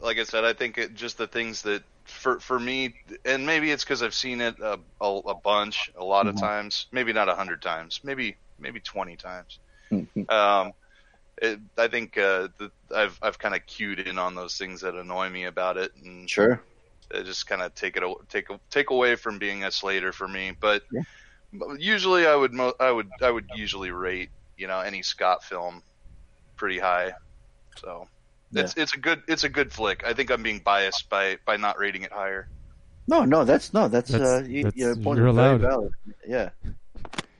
Speaker 5: Like I said, I think it, just the things that for for me, and maybe it's because I've seen it a, a, a bunch, a lot of times. Maybe not a hundred times. Maybe maybe twenty times. um, it, I think uh, the, I've I've kind of cued in on those things that annoy me about it, and
Speaker 1: Sure.
Speaker 5: it just kind of take it take take away from being a Slater for me. But, but usually, I would mo- I would I would usually rate you know any Scott film pretty high. So it's it's a good it's a good flick. I think I'm being biased by by not rating it higher.
Speaker 1: No, no, that's no, that's,
Speaker 4: That's-
Speaker 1: uh, you,
Speaker 4: that's-
Speaker 1: your point
Speaker 4: you're
Speaker 1: is very
Speaker 4: allowed.
Speaker 1: valid. Yeah.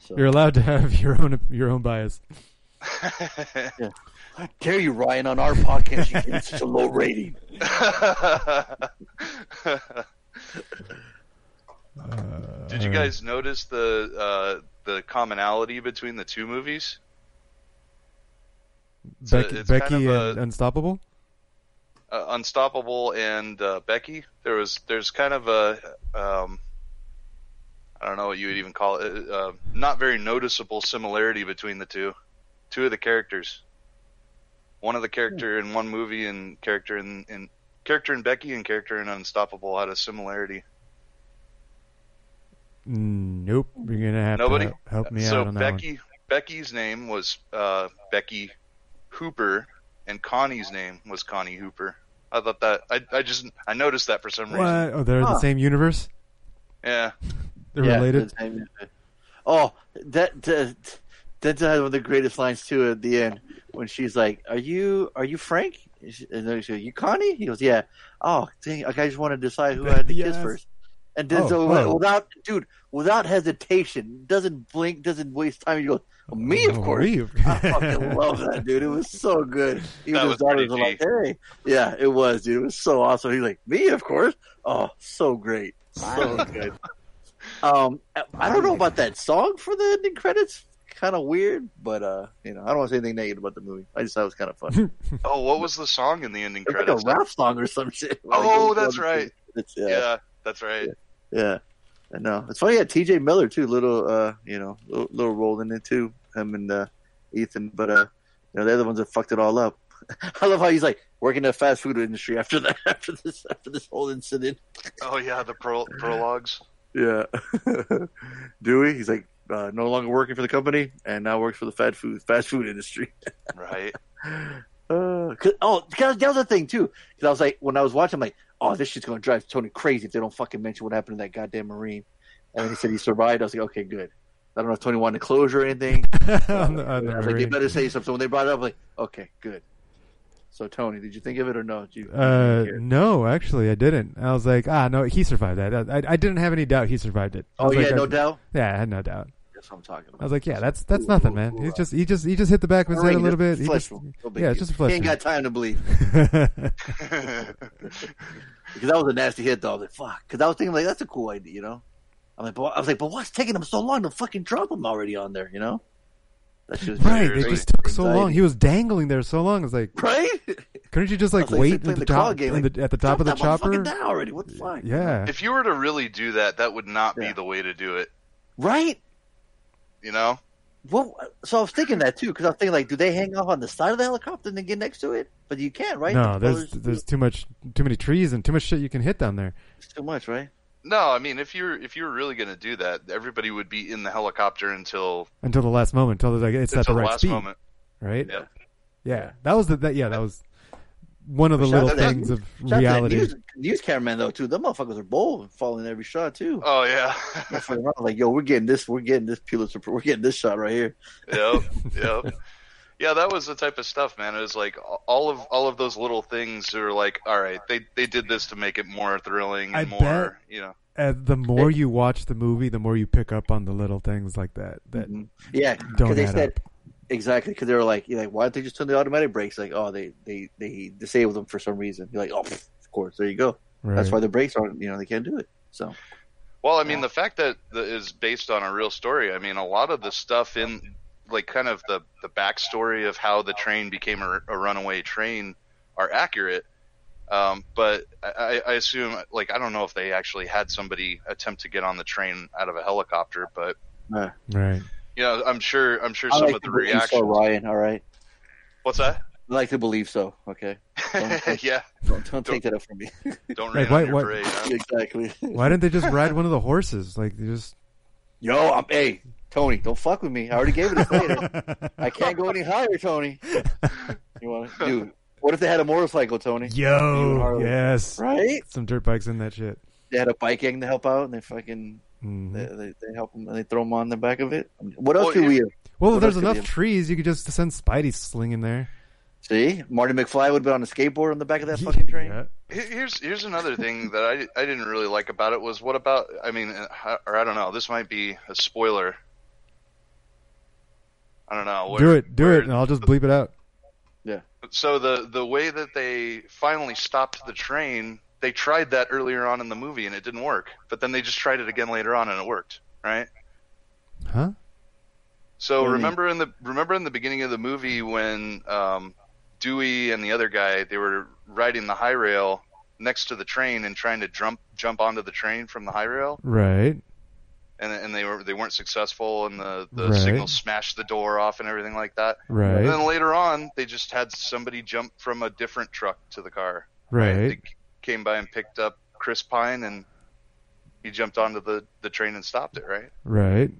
Speaker 1: So,
Speaker 4: You're allowed to have your own your own bias.
Speaker 1: yeah. How dare you, Ryan, on our podcast? You give it such a low rating.
Speaker 5: Did you guys notice the uh, the commonality between the two movies? A-
Speaker 4: Becky,
Speaker 5: kind of a-
Speaker 4: and Unstoppable.
Speaker 5: uh, Unstoppable and uh, Becky. There was there's kind of a um, I don't know what you would even call it. Uh, not very noticeable similarity between the two. Two of the characters. One of the character in one movie and character in, in character in Becky and character in Unstoppable had a similarity.
Speaker 4: Nope. You're gonna have
Speaker 5: Nobody
Speaker 4: to help me
Speaker 5: so
Speaker 4: out on that
Speaker 5: Becky Becky's name was uh, Becky Hooper and Connie's name was Connie Hooper. I thought that I I just I noticed that for some.
Speaker 4: What?
Speaker 5: reason.
Speaker 4: Oh, they're in the same universe.
Speaker 5: Yeah.
Speaker 4: They're
Speaker 1: Yeah,
Speaker 4: related.
Speaker 1: the same- Oh, that that that had one of the greatest lines too at the end when she's like, "Are you are you Frank?" And then she goes, "You Connie?" He goes, "Yeah." Oh, dang! Like I just want to decide who I had the kiss first. And then
Speaker 4: Oh,
Speaker 1: so
Speaker 4: oh.
Speaker 1: without dude, without hesitation, doesn't blink, doesn't waste time. He goes, oh, "Me, of
Speaker 4: Oh,
Speaker 1: course."
Speaker 4: me,
Speaker 1: I fucking love that, dude. It was so good. Even
Speaker 5: That
Speaker 1: his daughters
Speaker 5: pretty
Speaker 1: were like, "Hey, yeah, it was, dude. It was so awesome." He's like, "Me, of course." Oh, so great, so good. Um, I don't know about that song for the ending credits. Kind of weird, but uh, you know, I don't want to say anything negative about the movie. I just thought it was kind of fun.
Speaker 5: Oh, what was the song in the ending
Speaker 1: It's like a rap song or some shit.
Speaker 5: Oh,
Speaker 1: Like,
Speaker 5: that's right.
Speaker 1: It's,
Speaker 5: yeah.
Speaker 1: yeah,
Speaker 5: that's right.
Speaker 1: yeah. I know. It's funny. Yeah, T.J. Miller too. Little, uh, you know, little, little role in it too. Him and uh, Ethan, but uh, you know, they're the ones that fucked it all up. I love how he's like working in the fast food industry after that, after this, after this whole incident.
Speaker 5: Oh yeah, the pro- prologues.
Speaker 1: Yeah. Dewey, he's like uh, no longer working for the company and now works for the fast food fast food industry.
Speaker 5: Right.
Speaker 1: Uh, 'cause- oh, because that was the thing too. Because I was like, when I was watching, I'm like, oh, this shit's gonna drive Tony crazy if they don't fucking mention what happened to that goddamn marine. And then he said he survived. I was like, okay, good. I don't know if Tony wanted closure or anything.
Speaker 4: On the- on the
Speaker 1: I was like, they better say something. When they brought it up, I'm like, okay, good. So Tony, did you think of it or no? Did you,
Speaker 4: Uh, no, actually, I didn't. I was like, ah, no, he survived that. I, I didn't have any doubt he survived it. I
Speaker 1: Oh, yeah,
Speaker 4: like,
Speaker 1: no
Speaker 4: I-
Speaker 1: doubt?
Speaker 4: Yeah, I had no doubt.
Speaker 1: That's what I'm talking about.
Speaker 4: I was like, yeah, that's that's nothing, man. He just he just he just hit the back of his head a little bit. He
Speaker 1: flesh
Speaker 4: just,
Speaker 1: wound. No big
Speaker 4: yeah, it's just a flesh.
Speaker 1: He ain't got time to bleed. because that was a nasty hit, though. I was like, fuck. Because I was thinking, like, that's a cool idea, you know? I'm like, but, I was like, but what's taking them so long to fucking drop him already on there, you know? That shit was
Speaker 4: Right,
Speaker 1: very
Speaker 4: it just took so
Speaker 1: anxiety.
Speaker 4: long. He was dangling there so long. I was like,
Speaker 1: Right?
Speaker 4: couldn't you just like
Speaker 1: was like,
Speaker 4: wait at the
Speaker 1: the
Speaker 4: top
Speaker 1: game,
Speaker 4: in
Speaker 1: like,
Speaker 4: the, at the top of the chopper?
Speaker 1: down already. What the fuck?
Speaker 4: Yeah,
Speaker 5: If you were to really do that, that would not be the way to do it.
Speaker 1: Right?
Speaker 5: You know?
Speaker 1: Well, so I was thinking that too, because I was thinking, like, do they hang off on the side of the helicopter and then get next to it? But you can't, right?
Speaker 4: no,
Speaker 1: The
Speaker 4: there's
Speaker 1: propellers-
Speaker 4: there's too much too many trees and too much shit you can hit down there.
Speaker 1: It's too much, right?
Speaker 5: No, I mean, if you're if you were really going to do that, everybody would be in the helicopter until
Speaker 4: Until the last moment, until like it's at the
Speaker 5: the
Speaker 4: right
Speaker 5: last
Speaker 4: speed,
Speaker 5: moment.
Speaker 4: right?
Speaker 5: Yeah.
Speaker 4: Yeah, that was the that yeah that was one of the
Speaker 1: Shout
Speaker 4: little
Speaker 1: out to that-
Speaker 4: things of
Speaker 1: shout out to that
Speaker 4: reality.
Speaker 1: News, news cameraman though too. Them motherfuckers are bold, following every shot too.
Speaker 5: Oh yeah.
Speaker 1: Motherfuckers around like, yo, we're getting this, we're getting this Pulitzer, we're getting this shot right here.
Speaker 5: yep, yep. Yeah, that was the type of stuff, man. It was like all of all of those little things are like, all right, they they did this to make it more thrilling and
Speaker 4: I
Speaker 5: more,
Speaker 4: bet-
Speaker 5: you know.
Speaker 4: Uh, the more you watch the movie, the more you pick up on the little things like that. That
Speaker 1: Yeah,
Speaker 4: don't
Speaker 1: because they
Speaker 4: add
Speaker 1: said
Speaker 4: up.
Speaker 1: Exactly because they were like, you're like, why don't they just turn the automatic brakes? Like, oh, they they they disabled them for some reason. You're like, oh, pff, of course, there you go. That's why the brakes aren't, you know, they can't do it. So
Speaker 5: Well, I mean, the fact that that is based on a real story. I mean, a lot of the stuff in like kind of the the backstory of how the train became a, a runaway train are accurate. Um, but I, I assume, like, I don't know if they actually had somebody attempt to get on the train out of a helicopter, but
Speaker 1: uh,
Speaker 4: right.
Speaker 5: You know, I'm sure, I'm sure
Speaker 1: I
Speaker 5: some
Speaker 1: like
Speaker 5: of the
Speaker 1: reaction.
Speaker 5: reactions.
Speaker 1: so, Ryan. All right,
Speaker 5: What's that?
Speaker 1: I like to believe so. Okay, don't,
Speaker 5: yeah,
Speaker 1: don't, don't take that up from me.
Speaker 5: don't
Speaker 4: Like,
Speaker 5: rain
Speaker 4: why-
Speaker 5: your
Speaker 4: why-
Speaker 5: parade. Huh?
Speaker 1: exactly.
Speaker 4: Why didn't they just ride one of the horses? Like they just
Speaker 1: Yo, I'm hey Tony, don't fuck with me. I already gave it a later. I can't go any higher, Tony. You want, dude? What if they had a motorcycle, Tony?
Speaker 4: Yo
Speaker 1: Harley.
Speaker 4: yes
Speaker 1: right?
Speaker 4: some dirt bikes in that shit.
Speaker 1: They had a bike gang to help out, and they fucking
Speaker 4: Mhm.
Speaker 1: they, they, they help them and they throw them on the back of it. What else
Speaker 5: Well,
Speaker 1: do
Speaker 5: yeah.
Speaker 1: we
Speaker 4: Well,
Speaker 1: What
Speaker 4: if there's enough
Speaker 1: they-
Speaker 4: trees, you could just send Spidey slinging there.
Speaker 1: see? Marty McFly would have been on a skateboard on the back of that fucking train.
Speaker 4: Yeah.
Speaker 5: Here's here's another thing that I, I didn't really like about it was what about I mean uh, or I don't know this might be a spoiler. I don't know.
Speaker 4: do it, do
Speaker 5: where-
Speaker 4: it, and I'll just bleep it out.
Speaker 1: Yeah.
Speaker 5: So the the way that they finally stopped the train, they tried that earlier on in the movie and it didn't work. But then they just tried it again later on and it worked, right?
Speaker 4: Huh?
Speaker 5: So remember in the remember in the beginning of the movie when um, Dewey and the other guy they were riding the high rail next to the train and trying to jump jump onto the train from the high rail
Speaker 4: Right.
Speaker 5: and and they were they weren't successful and the the
Speaker 4: Right.
Speaker 5: signal smashed the door off and everything like that.
Speaker 4: Right.
Speaker 5: And then later on they just had somebody jump from a different truck to the car.
Speaker 4: Right.
Speaker 5: They came by and picked up Chris Pine and he jumped onto the the train and stopped it, right?
Speaker 4: Right.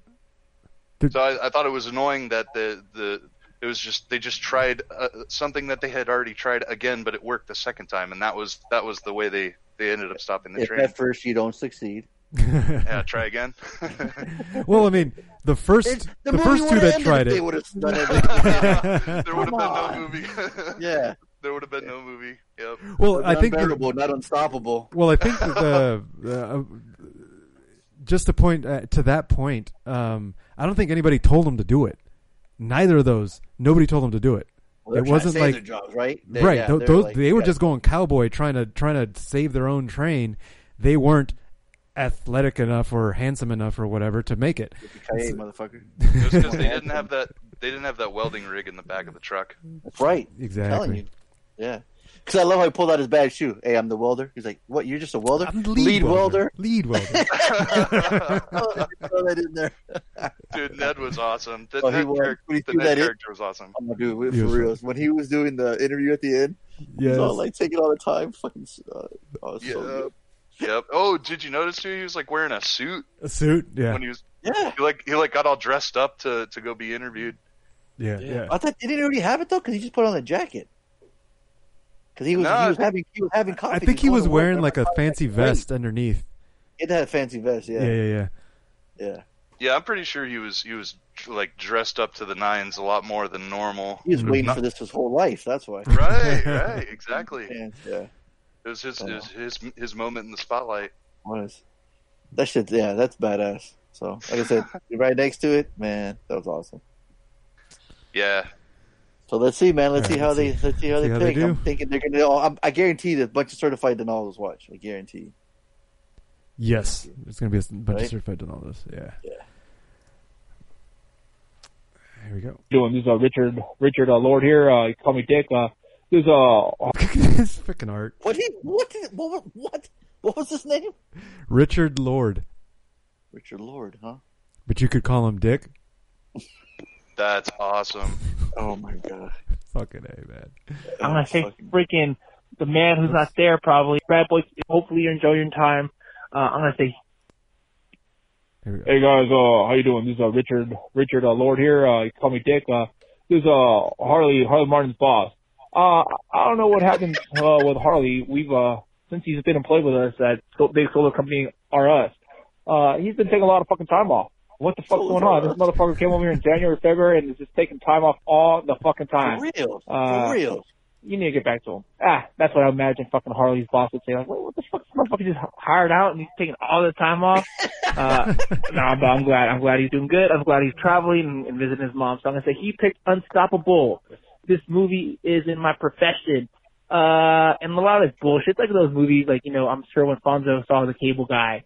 Speaker 5: So I, I thought it was annoying that the the it was just they just tried uh, something that they had already tried again, but it worked the second time, and that was that was the way they they ended up stopping the
Speaker 1: If
Speaker 5: train.
Speaker 1: at first you don't succeed,
Speaker 5: yeah, try again.
Speaker 4: well, I mean, the first
Speaker 1: It-
Speaker 4: the,
Speaker 1: the
Speaker 4: first two that tried
Speaker 1: if they
Speaker 4: it.
Speaker 1: would've done it.
Speaker 5: there would have been no movie.
Speaker 1: Yeah.
Speaker 5: There would have been no movie. Yep.
Speaker 4: Well, I think the-
Speaker 1: unbearable, not unstoppable.
Speaker 4: Well, I think that the uh, just to point uh, to that point, um, I don't think anybody told them to do it. Neither of those, nobody told them to do it.
Speaker 1: Well,
Speaker 4: it wasn't
Speaker 1: save
Speaker 4: like
Speaker 1: their jobs, right? They-
Speaker 4: right.
Speaker 1: yeah,
Speaker 4: those
Speaker 1: like,
Speaker 4: they were
Speaker 1: yeah.
Speaker 4: just going cowboy, trying to trying to save their own train. They weren't athletic enough or handsome enough or whatever to make it.
Speaker 1: Hey, motherfucker.
Speaker 5: It was because they didn't have that. They didn't have that welding rig in the back of the truck.
Speaker 1: That's right.
Speaker 4: Exactly.
Speaker 1: Telling you. Yeah. Because I love how he pulled out his bad shoe. Hey, I'm the welder. He's like, what? You're just a welder?
Speaker 4: lead welder.
Speaker 1: welder.
Speaker 4: Lead welder.
Speaker 1: oh, throw that in there.
Speaker 5: Dude, Ned was awesome. The,
Speaker 1: Oh,
Speaker 5: Ned,
Speaker 1: was.
Speaker 5: char-
Speaker 1: When he
Speaker 5: the Ned
Speaker 1: that in-
Speaker 5: character was awesome.
Speaker 1: Oh, dude, for
Speaker 4: was
Speaker 1: real. When he was doing the interview at the end,
Speaker 4: Yes.
Speaker 1: he's all like taking all the time. Fucking, uh, oh, it's so
Speaker 5: Yep. Oh, did you notice too? He was like wearing a suit
Speaker 4: A suit, yeah,
Speaker 5: when he was.
Speaker 1: Yeah.
Speaker 5: He like he like got all dressed up to to go be interviewed.
Speaker 4: yeah, yeah.
Speaker 1: I thought he didn't he already have it though? Because he just put on the jacket. Because he was
Speaker 5: No,
Speaker 1: he was having he was having coffee.
Speaker 4: I think he was wearing like a fancy vest underneath.
Speaker 1: It had a fancy vest.
Speaker 4: Yeah,
Speaker 1: Yeah.
Speaker 4: yeah, yeah.
Speaker 1: Yeah.
Speaker 5: Yeah, I'm pretty sure he was he was like dressed up to the nines a lot more than normal.
Speaker 1: He was waiting
Speaker 5: Not-
Speaker 1: for this his whole life. That's why.
Speaker 5: Right, right, exactly.
Speaker 1: Yeah. yeah.
Speaker 5: It was his, his his his moment in the spotlight.
Speaker 1: Was that shit? Yeah, that's badass. So, like I said, right next to it, man. That was awesome.
Speaker 5: Yeah,
Speaker 1: So let's see, man. Let's
Speaker 4: All
Speaker 1: see how
Speaker 4: let's
Speaker 1: they
Speaker 4: see.
Speaker 1: let's see how
Speaker 4: See
Speaker 1: they
Speaker 4: how they
Speaker 1: pick. I'm thinking they're gonna. Oh, I'm, I guarantee that a bunch of certified Donaldos watch. I guarantee.
Speaker 4: Yes, it's gonna be a bunch
Speaker 1: Right?
Speaker 4: of certified and all this. Yeah.
Speaker 1: Yeah.
Speaker 4: Here we go.
Speaker 13: Doing this is uh, Richard Richard uh, Lord here. Uh, you call me Dick. Uh, this is uh
Speaker 4: this freaking art.
Speaker 1: What? He, what? Did, what? What? What was his name?
Speaker 4: Richard Lord,
Speaker 1: Richard Lord, huh?
Speaker 4: but you could call him Dick.
Speaker 5: That's awesome.
Speaker 1: Oh my god.
Speaker 4: Fucking a man.
Speaker 13: I'm gonna say freaking the man who's not there probably. Bad boys. Hopefully you're enjoying your time. Uh, I'm gonna say. Hey guys, uh, how you doing? This is uh, Richard Richard uh, Lord here. Uh, you call me Dick. Uh, this is uh Harley Harley Martin's boss. Uh, I don't know what happened uh, with Harley. We've uh since he's been employed with us at so- big solar company R Us. Uh, he's been taking a lot of fucking time off. What the fuck's going on? This motherfucker came over here in January, February, and is just taking time off all the fucking time.
Speaker 1: For real.
Speaker 13: Uh,
Speaker 1: For real.
Speaker 13: You need to get back to him. Ah, that's what I imagine fucking Harley's boss would say. Like, what, what the fuck? This motherfucker just hired out and he's taking all the time off. Uh, no, but I'm glad. I'm glad he's doing good. I'm glad he's traveling and, and visiting his mom. So I'm gonna say he picked Unstoppable. This movie is in my profession. Uh, and a lot of it's bullshit. It's like those movies, like, you know, I'm sure when Fonzo saw the cable guy,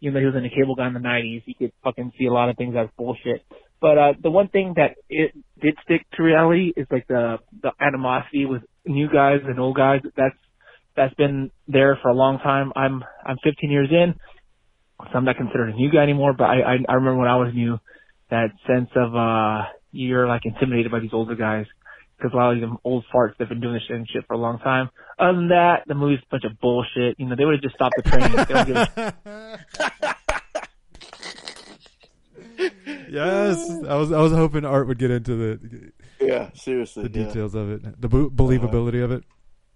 Speaker 13: even though he was in the cable guy in the 90s, he could fucking see a lot of things as bullshit. But, uh, the one thing that it did stick to reality is like the, the animosity with new guys and old guys. That's, that's been there for a long time. I'm, I'm 15 years in, so I'm not considered a new guy anymore, but I, I, I remember when I was new, that sense of, uh, you're like intimidated by these older guys because a lot of them old farts that've been doing this shit and shit for a long time. Other than that, the movie's a bunch of bullshit. You know, they would have just stopped the train. They don't give a-
Speaker 4: Yes, I was. I was hoping Art would get into the
Speaker 1: Yeah, seriously.
Speaker 4: the
Speaker 1: yeah.
Speaker 4: details of it, the bo- believability of it.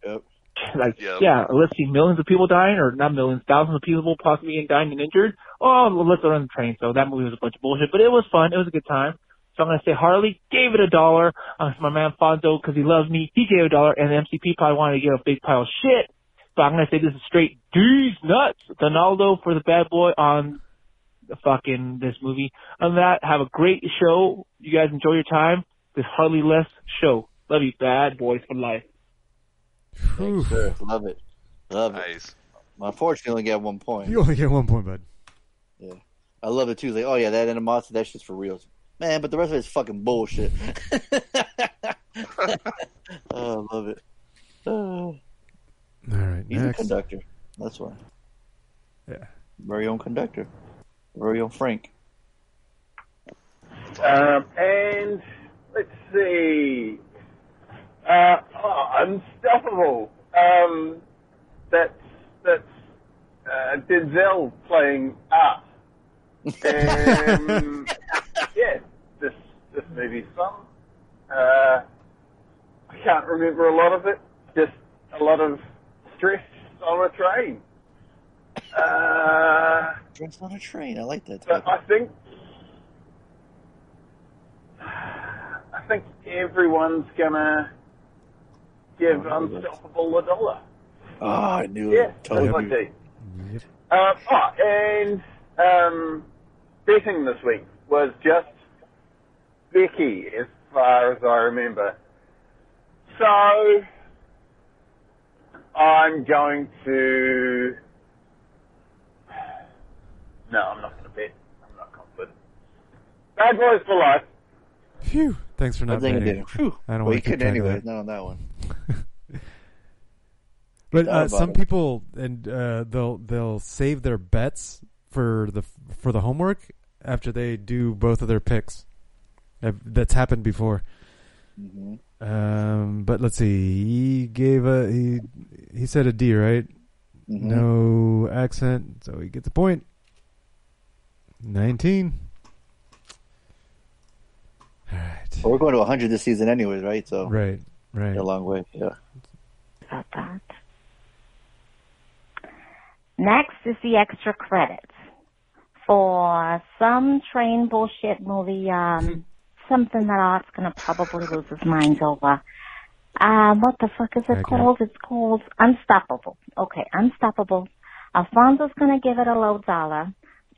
Speaker 1: Yep.
Speaker 13: like, yeah, let's see, millions of people dying, or not millions, thousands of people possibly dying and injured. Oh, well, let's run the train. So that movie was a bunch of bullshit, but it was fun. It was a good time. So I'm gonna say Harley gave it a dollar. Uh, my man Fonzo, because he loves me, he gave a dollar, and the MCP probably wanted to get a big pile of shit. But I'm gonna say this is straight D's nuts. Donaldo for the bad boy on the fucking this movie. Other than that, have a great show. You guys enjoy your time. This Harley Less show. Love you, bad boys for life.
Speaker 1: Thanks, sir. Love it. Love it.
Speaker 5: Nice.
Speaker 1: Unfortunately, only got one point.
Speaker 4: You only get one point, bud.
Speaker 1: Yeah. I love it too. Like, oh yeah, that animosity, that shit's for real. Man, but the rest of it's fucking bullshit. oh, I love it. Oh.
Speaker 4: All right,
Speaker 1: He's
Speaker 4: next.
Speaker 1: a conductor. That's why.
Speaker 4: Yeah.
Speaker 1: Very own conductor. Very own Frank.
Speaker 9: Um, and let's see. Uh, oh, Unstoppable. Um, that's that's uh, Denzel playing art. Um, yeah, this this movie's fun. Uh, I can't remember a lot of it. Just a lot of stress on a train.
Speaker 14: Uh,
Speaker 1: Dress on a train. I like that.
Speaker 14: but I think I think everyone's gonna give Unstoppable a dollar.
Speaker 1: Oh, I knew
Speaker 14: Yeah,
Speaker 1: it. Told
Speaker 14: that's my
Speaker 1: you.
Speaker 14: Um, oh, and um, betting this week was just Becky, as far as I remember. So I'm going to. No, I'm not going to bet. I'm not confident. Bad boys for life.
Speaker 4: Phew. Thanks for
Speaker 1: I
Speaker 4: not
Speaker 1: think I
Speaker 4: betting.
Speaker 1: Phew.
Speaker 4: I don't
Speaker 1: well,
Speaker 4: want
Speaker 1: you
Speaker 4: to keep
Speaker 1: couldn't anyway.
Speaker 4: that.
Speaker 1: Not on that one.
Speaker 4: But uh, some
Speaker 1: it.
Speaker 4: people and uh, they'll they'll save their bets for the for the homework after they do both of their picks. I've- That's happened before.
Speaker 1: Mhm.
Speaker 4: Um, but let's see. He gave a he he said a D, right?
Speaker 1: Mhm.
Speaker 4: No accent, so he gets a point. Nineteen.
Speaker 1: Well, we're going to 100 this season, anyways, right? So
Speaker 4: Right, right.
Speaker 1: a long way. Yeah.
Speaker 10: about that. Next is the extra credits for some train bullshit movie, um, something that Art's gonna probably lose his mind over. Um, what the fuck is it
Speaker 16: Okay.
Speaker 10: called? It's called Unstoppable. Okay, Unstoppable. Alfonso's gonna give it a low dollar.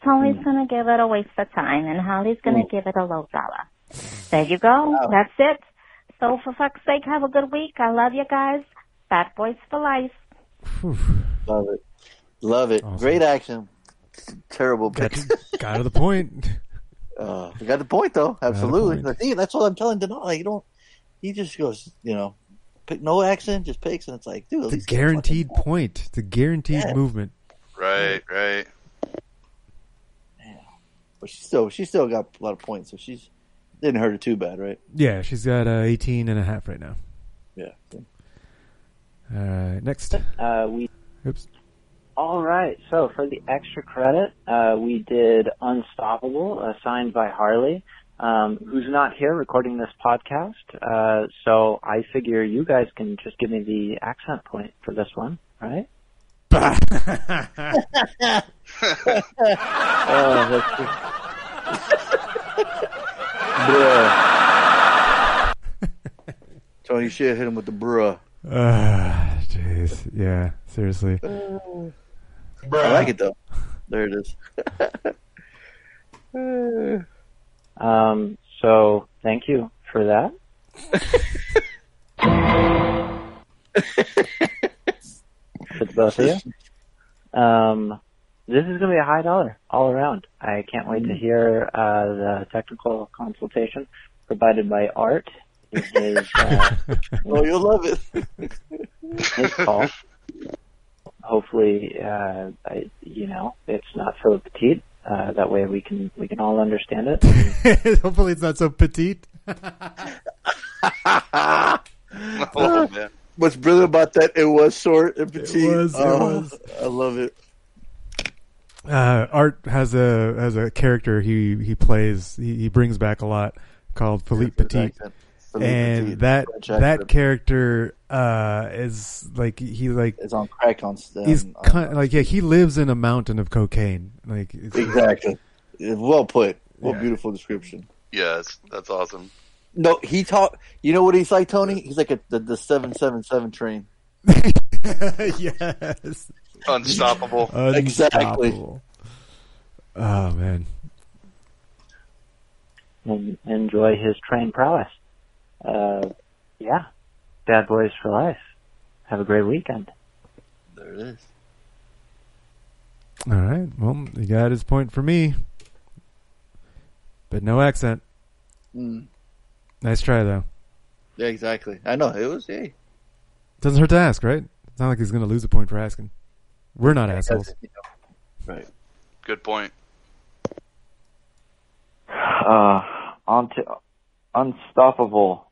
Speaker 10: Tony's gonna give it a waste of time, and Holly's gonna
Speaker 1: Mm.
Speaker 10: give it a low dollar. There you go. That's it. So for fuck's sake, have a good week. I love you guys. Bad boys for life.
Speaker 1: Love it. Love it. Great action. Terrible
Speaker 4: Got,
Speaker 1: pick.
Speaker 4: got to the point.
Speaker 1: Uh, we got the point though. Absolutely.
Speaker 4: point.
Speaker 1: Like, see, that's what I'm telling Denal. Like, you don't. He just goes, you know, pick no accent, just picks, and it's like, dude, at
Speaker 4: It's a guaranteed point. It's a guaranteed
Speaker 1: Yeah.
Speaker 4: movement.
Speaker 5: Right, right. Yeah.
Speaker 1: But she still, she still got a lot of points, so she's didn't hurt her too bad, right?
Speaker 4: Yeah, she's got uh, 18 and a half right now.
Speaker 1: Yeah.
Speaker 4: Uh, next.
Speaker 15: Uh, we.
Speaker 4: Oops.
Speaker 15: All right. So for the extra credit, uh, we did Unstoppable, uh, signed by Harley, um, who's not here recording this podcast. Uh, so I figure you guys can just give me the accent point for this one, right? oh, that's just...
Speaker 1: Bruh. Tony shit hit him with the bruh.
Speaker 4: Ah, jeez. Yeah, seriously.
Speaker 1: I like it though. There it is.
Speaker 15: Um, so thank you for that. for the both of you. Um, this is going to be a high dollar all around. I can't wait to hear uh, the technical consultation provided by Art his uh,
Speaker 1: oh, you'll love it.
Speaker 15: his call. Hopefully, uh, I, you know, it's not so petite. Uh, that way we can we can all understand it.
Speaker 4: Hopefully, it's not so petite.
Speaker 5: Oh, man.
Speaker 1: What's brilliant about that? It was short and petite.
Speaker 4: was, it
Speaker 1: Oh,
Speaker 4: was.
Speaker 1: I love it.
Speaker 4: Uh, Art has a has a character he he plays. He, he brings back a lot called Philippe Petit,
Speaker 1: accent. Philippe
Speaker 4: and
Speaker 1: Petit,
Speaker 4: that
Speaker 1: French
Speaker 4: that character uh, is like he like
Speaker 1: is on crack on. stuff.
Speaker 4: he's
Speaker 1: on-
Speaker 4: kind like yeah he lives in a mountain of cocaine. Like it's-
Speaker 1: exactly. Well put. What
Speaker 4: Yeah.
Speaker 1: beautiful description.
Speaker 5: Yes, that's awesome.
Speaker 1: No, he taught. You know what he's like, Tony? He's like a, the the seven seven seven train.
Speaker 4: yes.
Speaker 5: Unstoppable.
Speaker 1: Exactly.
Speaker 4: Oh man.
Speaker 15: and enjoy his train prowess. Uh, yeah, bad boys for life. Have a great weekend.
Speaker 1: There it is.
Speaker 4: All right. Well, he got his point for me, but no accent.
Speaker 1: Mm.
Speaker 4: Nice try though.
Speaker 1: Yeah, exactly. I know it was. Hey,
Speaker 4: Doesn't hurt to ask, right? It's not like he's going to lose a point for asking. We're not assholes.
Speaker 1: right.
Speaker 5: Good point.
Speaker 11: Uh, on to Unstoppable.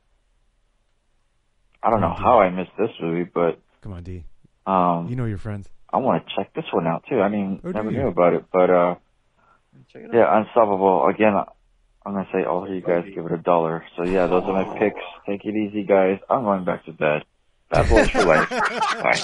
Speaker 11: I don't know how I missed this movie, but
Speaker 4: Come on, D.
Speaker 11: um,
Speaker 4: You know your friends.
Speaker 11: I want to check this one out too. I mean,
Speaker 4: Oh, do
Speaker 11: never
Speaker 4: you?
Speaker 11: knew about it, but uh,
Speaker 1: Check it
Speaker 11: yeah, Unstoppable. Again, I'm gonna say all of you guys give it a dollar. So yeah, those are my picks. Take it easy, guys. I'm going back to bed. Bad boys for life. Bye.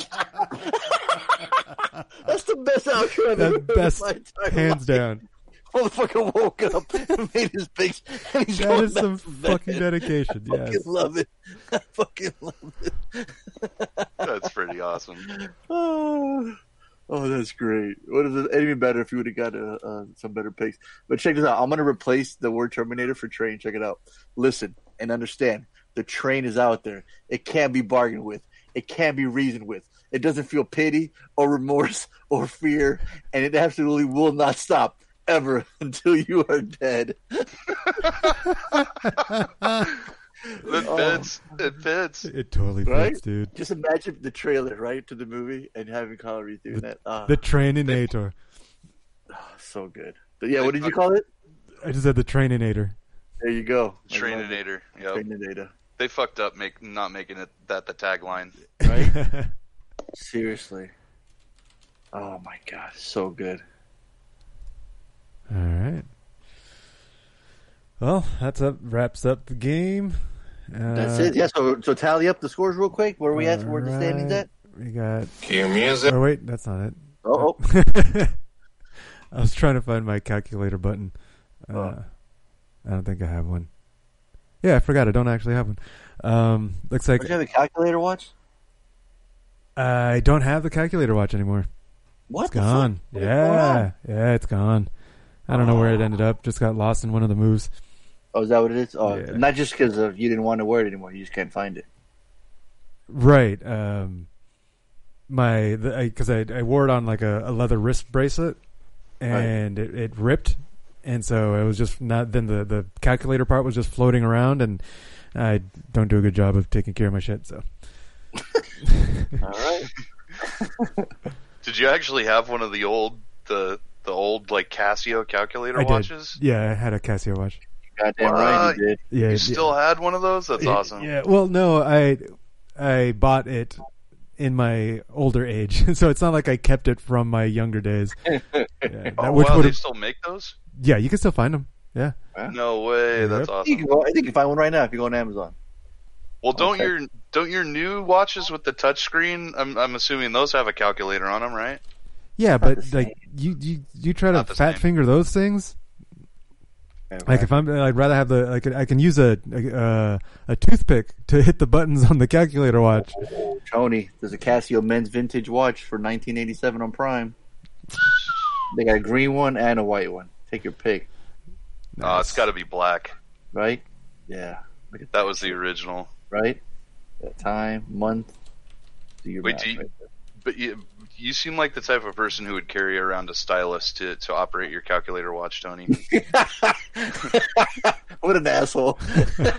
Speaker 1: That's the best outro I've ever
Speaker 4: That
Speaker 1: heard
Speaker 4: best,
Speaker 1: my entire
Speaker 4: hands
Speaker 1: life.
Speaker 4: down.
Speaker 1: Motherfucker woke up and made his big. And he's
Speaker 4: That
Speaker 1: going
Speaker 4: is
Speaker 1: back
Speaker 4: some
Speaker 1: to bed.
Speaker 4: fucking dedication.
Speaker 1: I fucking
Speaker 4: Yes.
Speaker 1: love it. I fucking love it.
Speaker 5: That's pretty awesome.
Speaker 1: Oh, oh, that's great. What is it? It'd be better if you would have got uh, uh, some better picks. But check this out. I'm going to replace the word Terminator for train. Check it out. Listen and understand. The train is out there. It can't be bargained with. It can't be reasoned with. It doesn't feel pity or remorse or fear, and it absolutely will not stop ever until you are dead.
Speaker 5: It fits. It fits.
Speaker 4: It totally
Speaker 1: Right?
Speaker 4: fits, dude.
Speaker 1: Just imagine the trailer, right, to the movie and having Colin Reed doing that. Ah,
Speaker 4: The Traininator.
Speaker 1: so good. But yeah, what did you call it?
Speaker 4: I just said the Traininator.
Speaker 1: There you go.
Speaker 5: Traininator. Yep.
Speaker 1: Traininator.
Speaker 5: They fucked up make not making it that the tagline.
Speaker 1: Right? Seriously. Oh my god, so good.
Speaker 4: All right. Well, that's up. Wraps up the game. Uh,
Speaker 1: That's it. Yeah. So, so tally up the scores real quick. Where are we at? Where the standings at?
Speaker 4: We got.
Speaker 1: Cue music.
Speaker 4: Oh wait, that's not it.
Speaker 1: Oh.
Speaker 4: I was trying to find my calculator button. Uh,
Speaker 1: Oh.
Speaker 4: I don't think I have one. Yeah, I forgot. I don't actually have one. Um, looks like
Speaker 1: Don't you have a calculator watch?
Speaker 4: I don't have the calculator watch anymore.
Speaker 1: What
Speaker 4: It's
Speaker 1: the fuck?
Speaker 4: gone.
Speaker 1: What is going on?
Speaker 4: Yeah, yeah, it's gone. I don't know where it ended up. Just got lost in one of the moves.
Speaker 1: Oh, is that what it is? Oh,
Speaker 4: Yeah.
Speaker 1: not just because of you didn't want to wear it anymore. You just can't find it.
Speaker 4: Right. Um, my because I, I wore it on like a, a leather wrist bracelet, and it, it ripped, and so it was just not. Then the the calculator part was just floating around, and I don't do a good job of taking care of my shit. So
Speaker 1: All right.
Speaker 5: Did you actually have one of the old the the old like Casio calculator
Speaker 4: I did.
Speaker 5: watches?
Speaker 4: Yeah, I had a Casio watch.
Speaker 1: Goddamn right uh, you did.
Speaker 4: Yeah,
Speaker 5: You
Speaker 4: yeah.
Speaker 5: still had one of those? That's
Speaker 4: Yeah,
Speaker 5: awesome.
Speaker 4: Yeah. Well, no, I I bought it in my older age, so it's not like I kept it from my younger days. Yeah, that-
Speaker 5: Oh,
Speaker 4: which
Speaker 5: wow, they still make those?
Speaker 4: yeah, you can still find them. Yeah.
Speaker 5: No way, that's
Speaker 4: Yep.
Speaker 1: You
Speaker 5: awesome.
Speaker 1: can go, I think you can find one right now if you go on Amazon.
Speaker 5: Well, don't
Speaker 1: Okay.
Speaker 5: your don't your new watches with the touchscreen? I'm I'm assuming those have a calculator on them, right?
Speaker 4: Yeah, but like you, you you try to
Speaker 5: Not the
Speaker 4: fat
Speaker 5: same.
Speaker 4: finger those things. Like if I'm, I'd rather have the like I can use a a, uh, a toothpick to hit the buttons on the calculator watch.
Speaker 1: Tony, there's a Casio men's vintage watch for 1987 on Prime. They got a green one and a white one. Take your pick.
Speaker 5: Uh, it's got to be black.
Speaker 1: Right? Yeah. Look at
Speaker 5: That was the original.
Speaker 1: right? That time, month. Do your
Speaker 5: Wait,
Speaker 1: math
Speaker 5: do you,
Speaker 1: right
Speaker 5: but you you seem like the type of person who would carry around a stylus to to operate your calculator watch, Tony.
Speaker 1: what an asshole.
Speaker 5: no,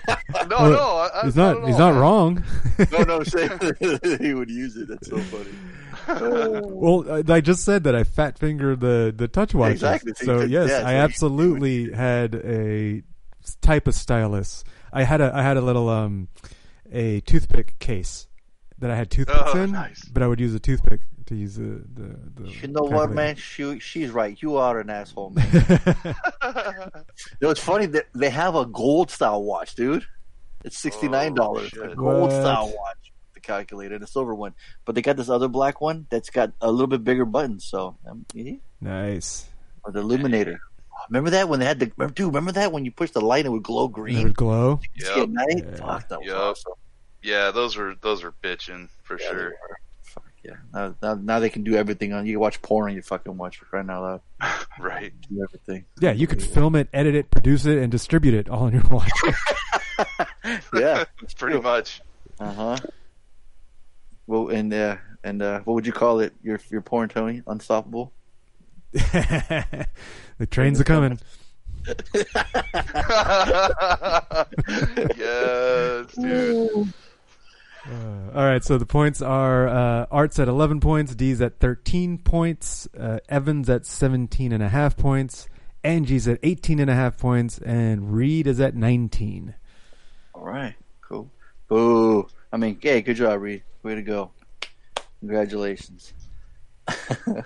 Speaker 4: Well,
Speaker 5: no, I, I,
Speaker 4: he's
Speaker 5: I
Speaker 4: not
Speaker 5: don't
Speaker 4: he's not wrong.
Speaker 1: no, no, I'm saying he would use it. That's so funny.
Speaker 4: well, I, I just said that I fat fingered the the touch watch.
Speaker 1: Exactly. So you
Speaker 4: yes,
Speaker 1: yeah,
Speaker 4: I absolutely had a type of stylus. I had a I had a little um a toothpick case that I had toothpicks
Speaker 5: Oh,
Speaker 4: in,
Speaker 5: nice.
Speaker 4: but I would use a toothpick to use the the. the
Speaker 1: You know what, man? She, she's right. You are an asshole, man. you know, it's funny that they have a gold style watch, dude. It's sixty nine dollars.
Speaker 5: Oh,
Speaker 1: a gold
Speaker 4: What?
Speaker 1: style watch, the calculator, and a silver one. But they got this other black one that's got a little bit bigger buttons. So, um.
Speaker 4: Nice.
Speaker 1: or the illuminator. Remember that when they had the remember, dude? Remember that when you pushed the light and it would glow green.
Speaker 4: It
Speaker 1: green?
Speaker 4: would glow.
Speaker 1: See at
Speaker 5: Yep.
Speaker 1: night?
Speaker 4: Yeah.
Speaker 1: Fuck, that was
Speaker 5: Yep.
Speaker 1: awesome.
Speaker 5: Yeah, those were those were bitching for
Speaker 1: Yeah, they
Speaker 5: sure.
Speaker 1: Were. Fuck yeah. Now, now, now they can do everything on. You can watch porn on your fucking watch for crying out loud.
Speaker 5: Right.
Speaker 1: Do everything.
Speaker 4: Yeah, you could film it, edit it, produce it, and distribute it all on your watch.
Speaker 1: Yeah.
Speaker 5: It's pretty much.
Speaker 1: Uh huh. Well, and uh, and uh, what would you call it? Your your porn, Tony? Unstoppable.
Speaker 4: the trains are coming.
Speaker 5: yes, dude.
Speaker 4: Uh, all right, so the points are uh, Art's at 11 points, D's at 13 points, uh, Evans at 17 and a half points, Angie's at 18 and a half points, and Reed is at 19.
Speaker 1: All right. Cool. Boo. I mean, hey, good job, Reed. Way to go. Congratulations.
Speaker 5: I,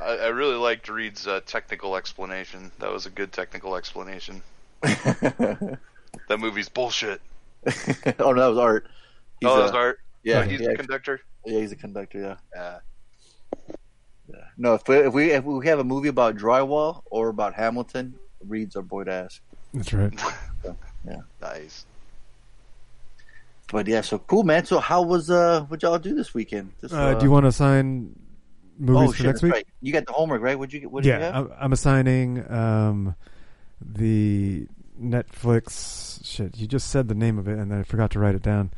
Speaker 5: I really liked Reed's uh, technical explanation. That was a good technical explanation. That movie's bullshit.
Speaker 1: oh no, that was Art. He's
Speaker 5: oh,
Speaker 1: a-
Speaker 5: that Art.
Speaker 1: Yeah,
Speaker 5: Oh, he's
Speaker 1: yeah.
Speaker 5: a conductor.
Speaker 1: Yeah, he's a conductor. Yeah.
Speaker 5: Yeah.
Speaker 1: Yeah. No, if we, if we if we have a movie about drywall or about Hamilton, Reed's our boy to ask.
Speaker 4: That's right.
Speaker 1: Yeah.
Speaker 5: Nice.
Speaker 1: But yeah, so cool, man. So how was uh what y'all do this weekend? This,
Speaker 4: Uh, do you want to assign movies
Speaker 1: oh,
Speaker 4: for
Speaker 1: shit,
Speaker 4: next week?
Speaker 1: right. You got the homework, right? What'd you get? What did you
Speaker 4: yeah,
Speaker 1: have?
Speaker 4: I'm, I'm assigning um, the Netflix. Shit, you just said the name of it, and then I forgot to write it down.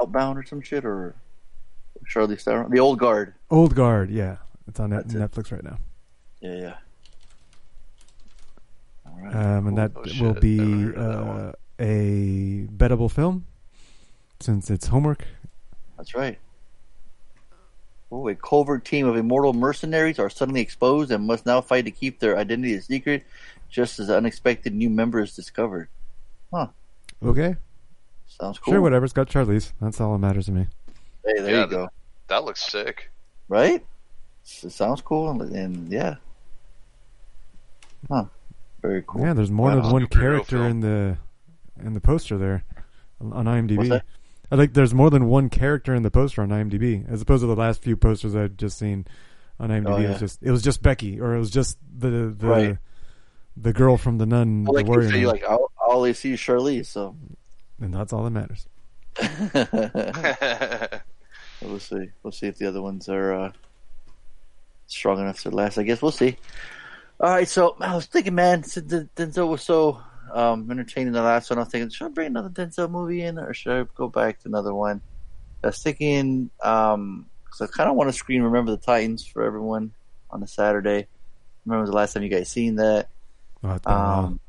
Speaker 1: Outbound or some shit or Charlize Theron, the old guard.
Speaker 4: Old Guard. Yeah, it's on Net- Netflix right now.
Speaker 1: Yeah, yeah. Right.
Speaker 4: Um, and that
Speaker 5: Oh,
Speaker 4: will
Speaker 5: shit.
Speaker 4: be
Speaker 5: that
Speaker 4: uh, a bettable film since it's homework.
Speaker 1: That's right. Oh, a covert team of immortal mercenaries are suddenly exposed and must now fight to keep their identity a secret, just as unexpected new member is discovered. Huh.
Speaker 4: Okay,
Speaker 1: Sounds cool.
Speaker 4: sure, whatever. It's got Charlize. That's all that matters to me.
Speaker 1: Hey, there
Speaker 5: Yeah,
Speaker 1: you go.
Speaker 5: That looks sick.
Speaker 1: Right? It sounds cool, and, and yeah. Huh. Very cool.
Speaker 4: Yeah, there's more
Speaker 1: Wow.
Speaker 4: than one character in the in the poster there on IMDb. I think there's more than one character in the poster on IMDb, as opposed to the last few posters I've just seen on IMDb.
Speaker 1: Oh,
Speaker 4: It was just it was just Becky, or it was just the the
Speaker 1: Right.
Speaker 4: the girl from the Nun,
Speaker 1: Well,
Speaker 4: the
Speaker 1: like you
Speaker 4: warrior,
Speaker 1: say,
Speaker 4: Nun.
Speaker 1: like all, all they see is Charlize, so
Speaker 4: and that's all that matters.
Speaker 1: we'll see. We'll see if the other ones are uh, strong enough to last. I guess we'll see. All right, so I was thinking, man, since Den- Denzel was so um, entertaining the last one, I was thinking, should I bring another Denzel movie in, or should I go back to another one? I was thinking, um, because I kind of want to screen "Remember the Titans" for everyone on a Saturday. Remember the last time you guys seen that?
Speaker 4: Oh, it's been a while.
Speaker 1: Um,